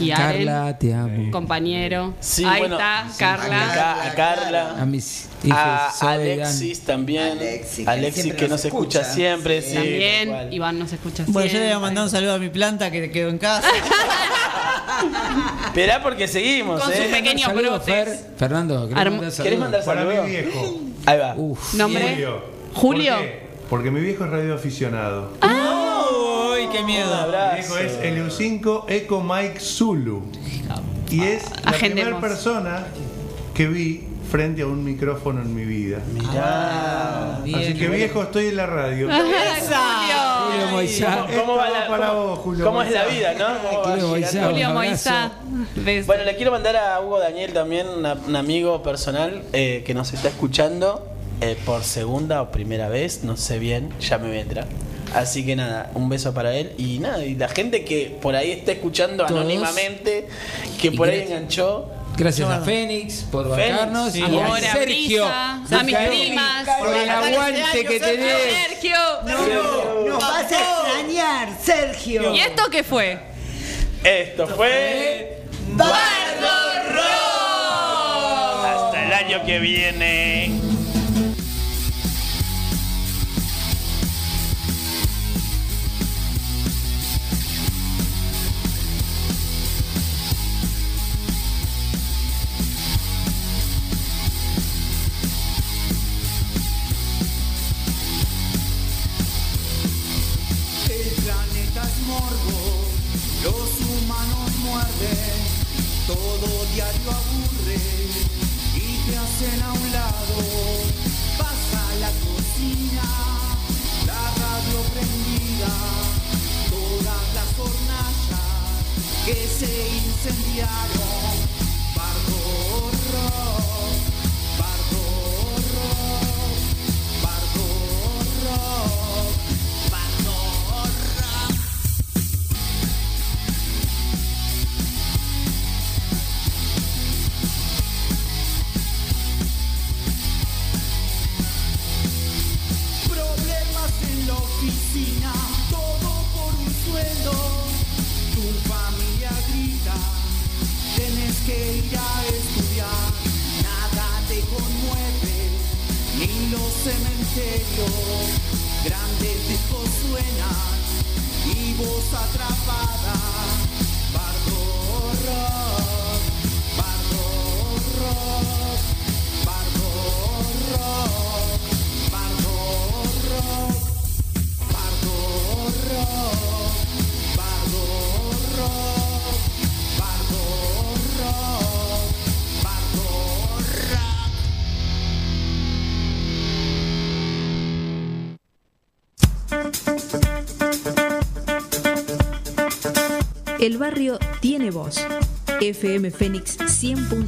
y Aren, Carla, te amo. compañero. Sí, Ahí bueno, está, sí, Carla. A, Ca- a Carla. A mis hijos. A Alexis también. Alexis, Alexis, que siempre que nos escucha, escucha. siempre. Sí. También. Iván nos escucha Bueno, yo le siempre. voy a mandar un saludo a mi planta que quedó en casa. Esperá porque seguimos, Con ¿eh? sus pequeños Saludos, brotes. Fer. Fernando, ¿querés mandar saludos? ¿Querés mandar Para mi viejo. Ahí va. Uf. ¿Nombre? Julio. Julio. ¿Por qué? Porque mi viejo es radioaficionado. Uy, qué miedo. Mi viejo es Eliu5 Eco Mike Zulu. Y es la primera persona que vi frente a un micrófono en mi vida. Mirá. Bien. Así que viejo, estoy en la radio. Julio. Julio Moisá. ¿Cómo, cómo va Esto la, para cómo- vos, Julio cómo es la vida, no? ¿Cómo va Julio? Moisá. Julio. Bueno, le quiero mandar a Hugo Daniel también, una- un amigo personal eh, que nos está escuchando eh, por segunda o primera vez, no sé bien, ya me vendrá. Así que nada, un beso para él y nada, y la gente que por ahí está escuchando Todos. anónimamente, que por ahí enganchó. Gracias a Fénix por Fénix, bancarnos. sí. y a Sergio. Brisa, a mis primas. Por el aguante que tenés. Sergio. Nos vas a extrañar, Sergio. ¿Y esto qué fue? Esto fue Bardo Rock. hasta el año que viene. Todo diario aburre y te hacen a un lado. Pasa la cocina, la radio prendida, todas las hornallas que se incendiaron. Bardo rock, bardo rock, bardo rock. Que ir a estudiar. Nada te conmueve, ni los cementerios. Grandes discos suenan y voz atrapada. Bardo rock, bardo rock, bardo rock, bardo rock, bardo rock, bardo rock, El barrio tiene voz. FM Fénix 100.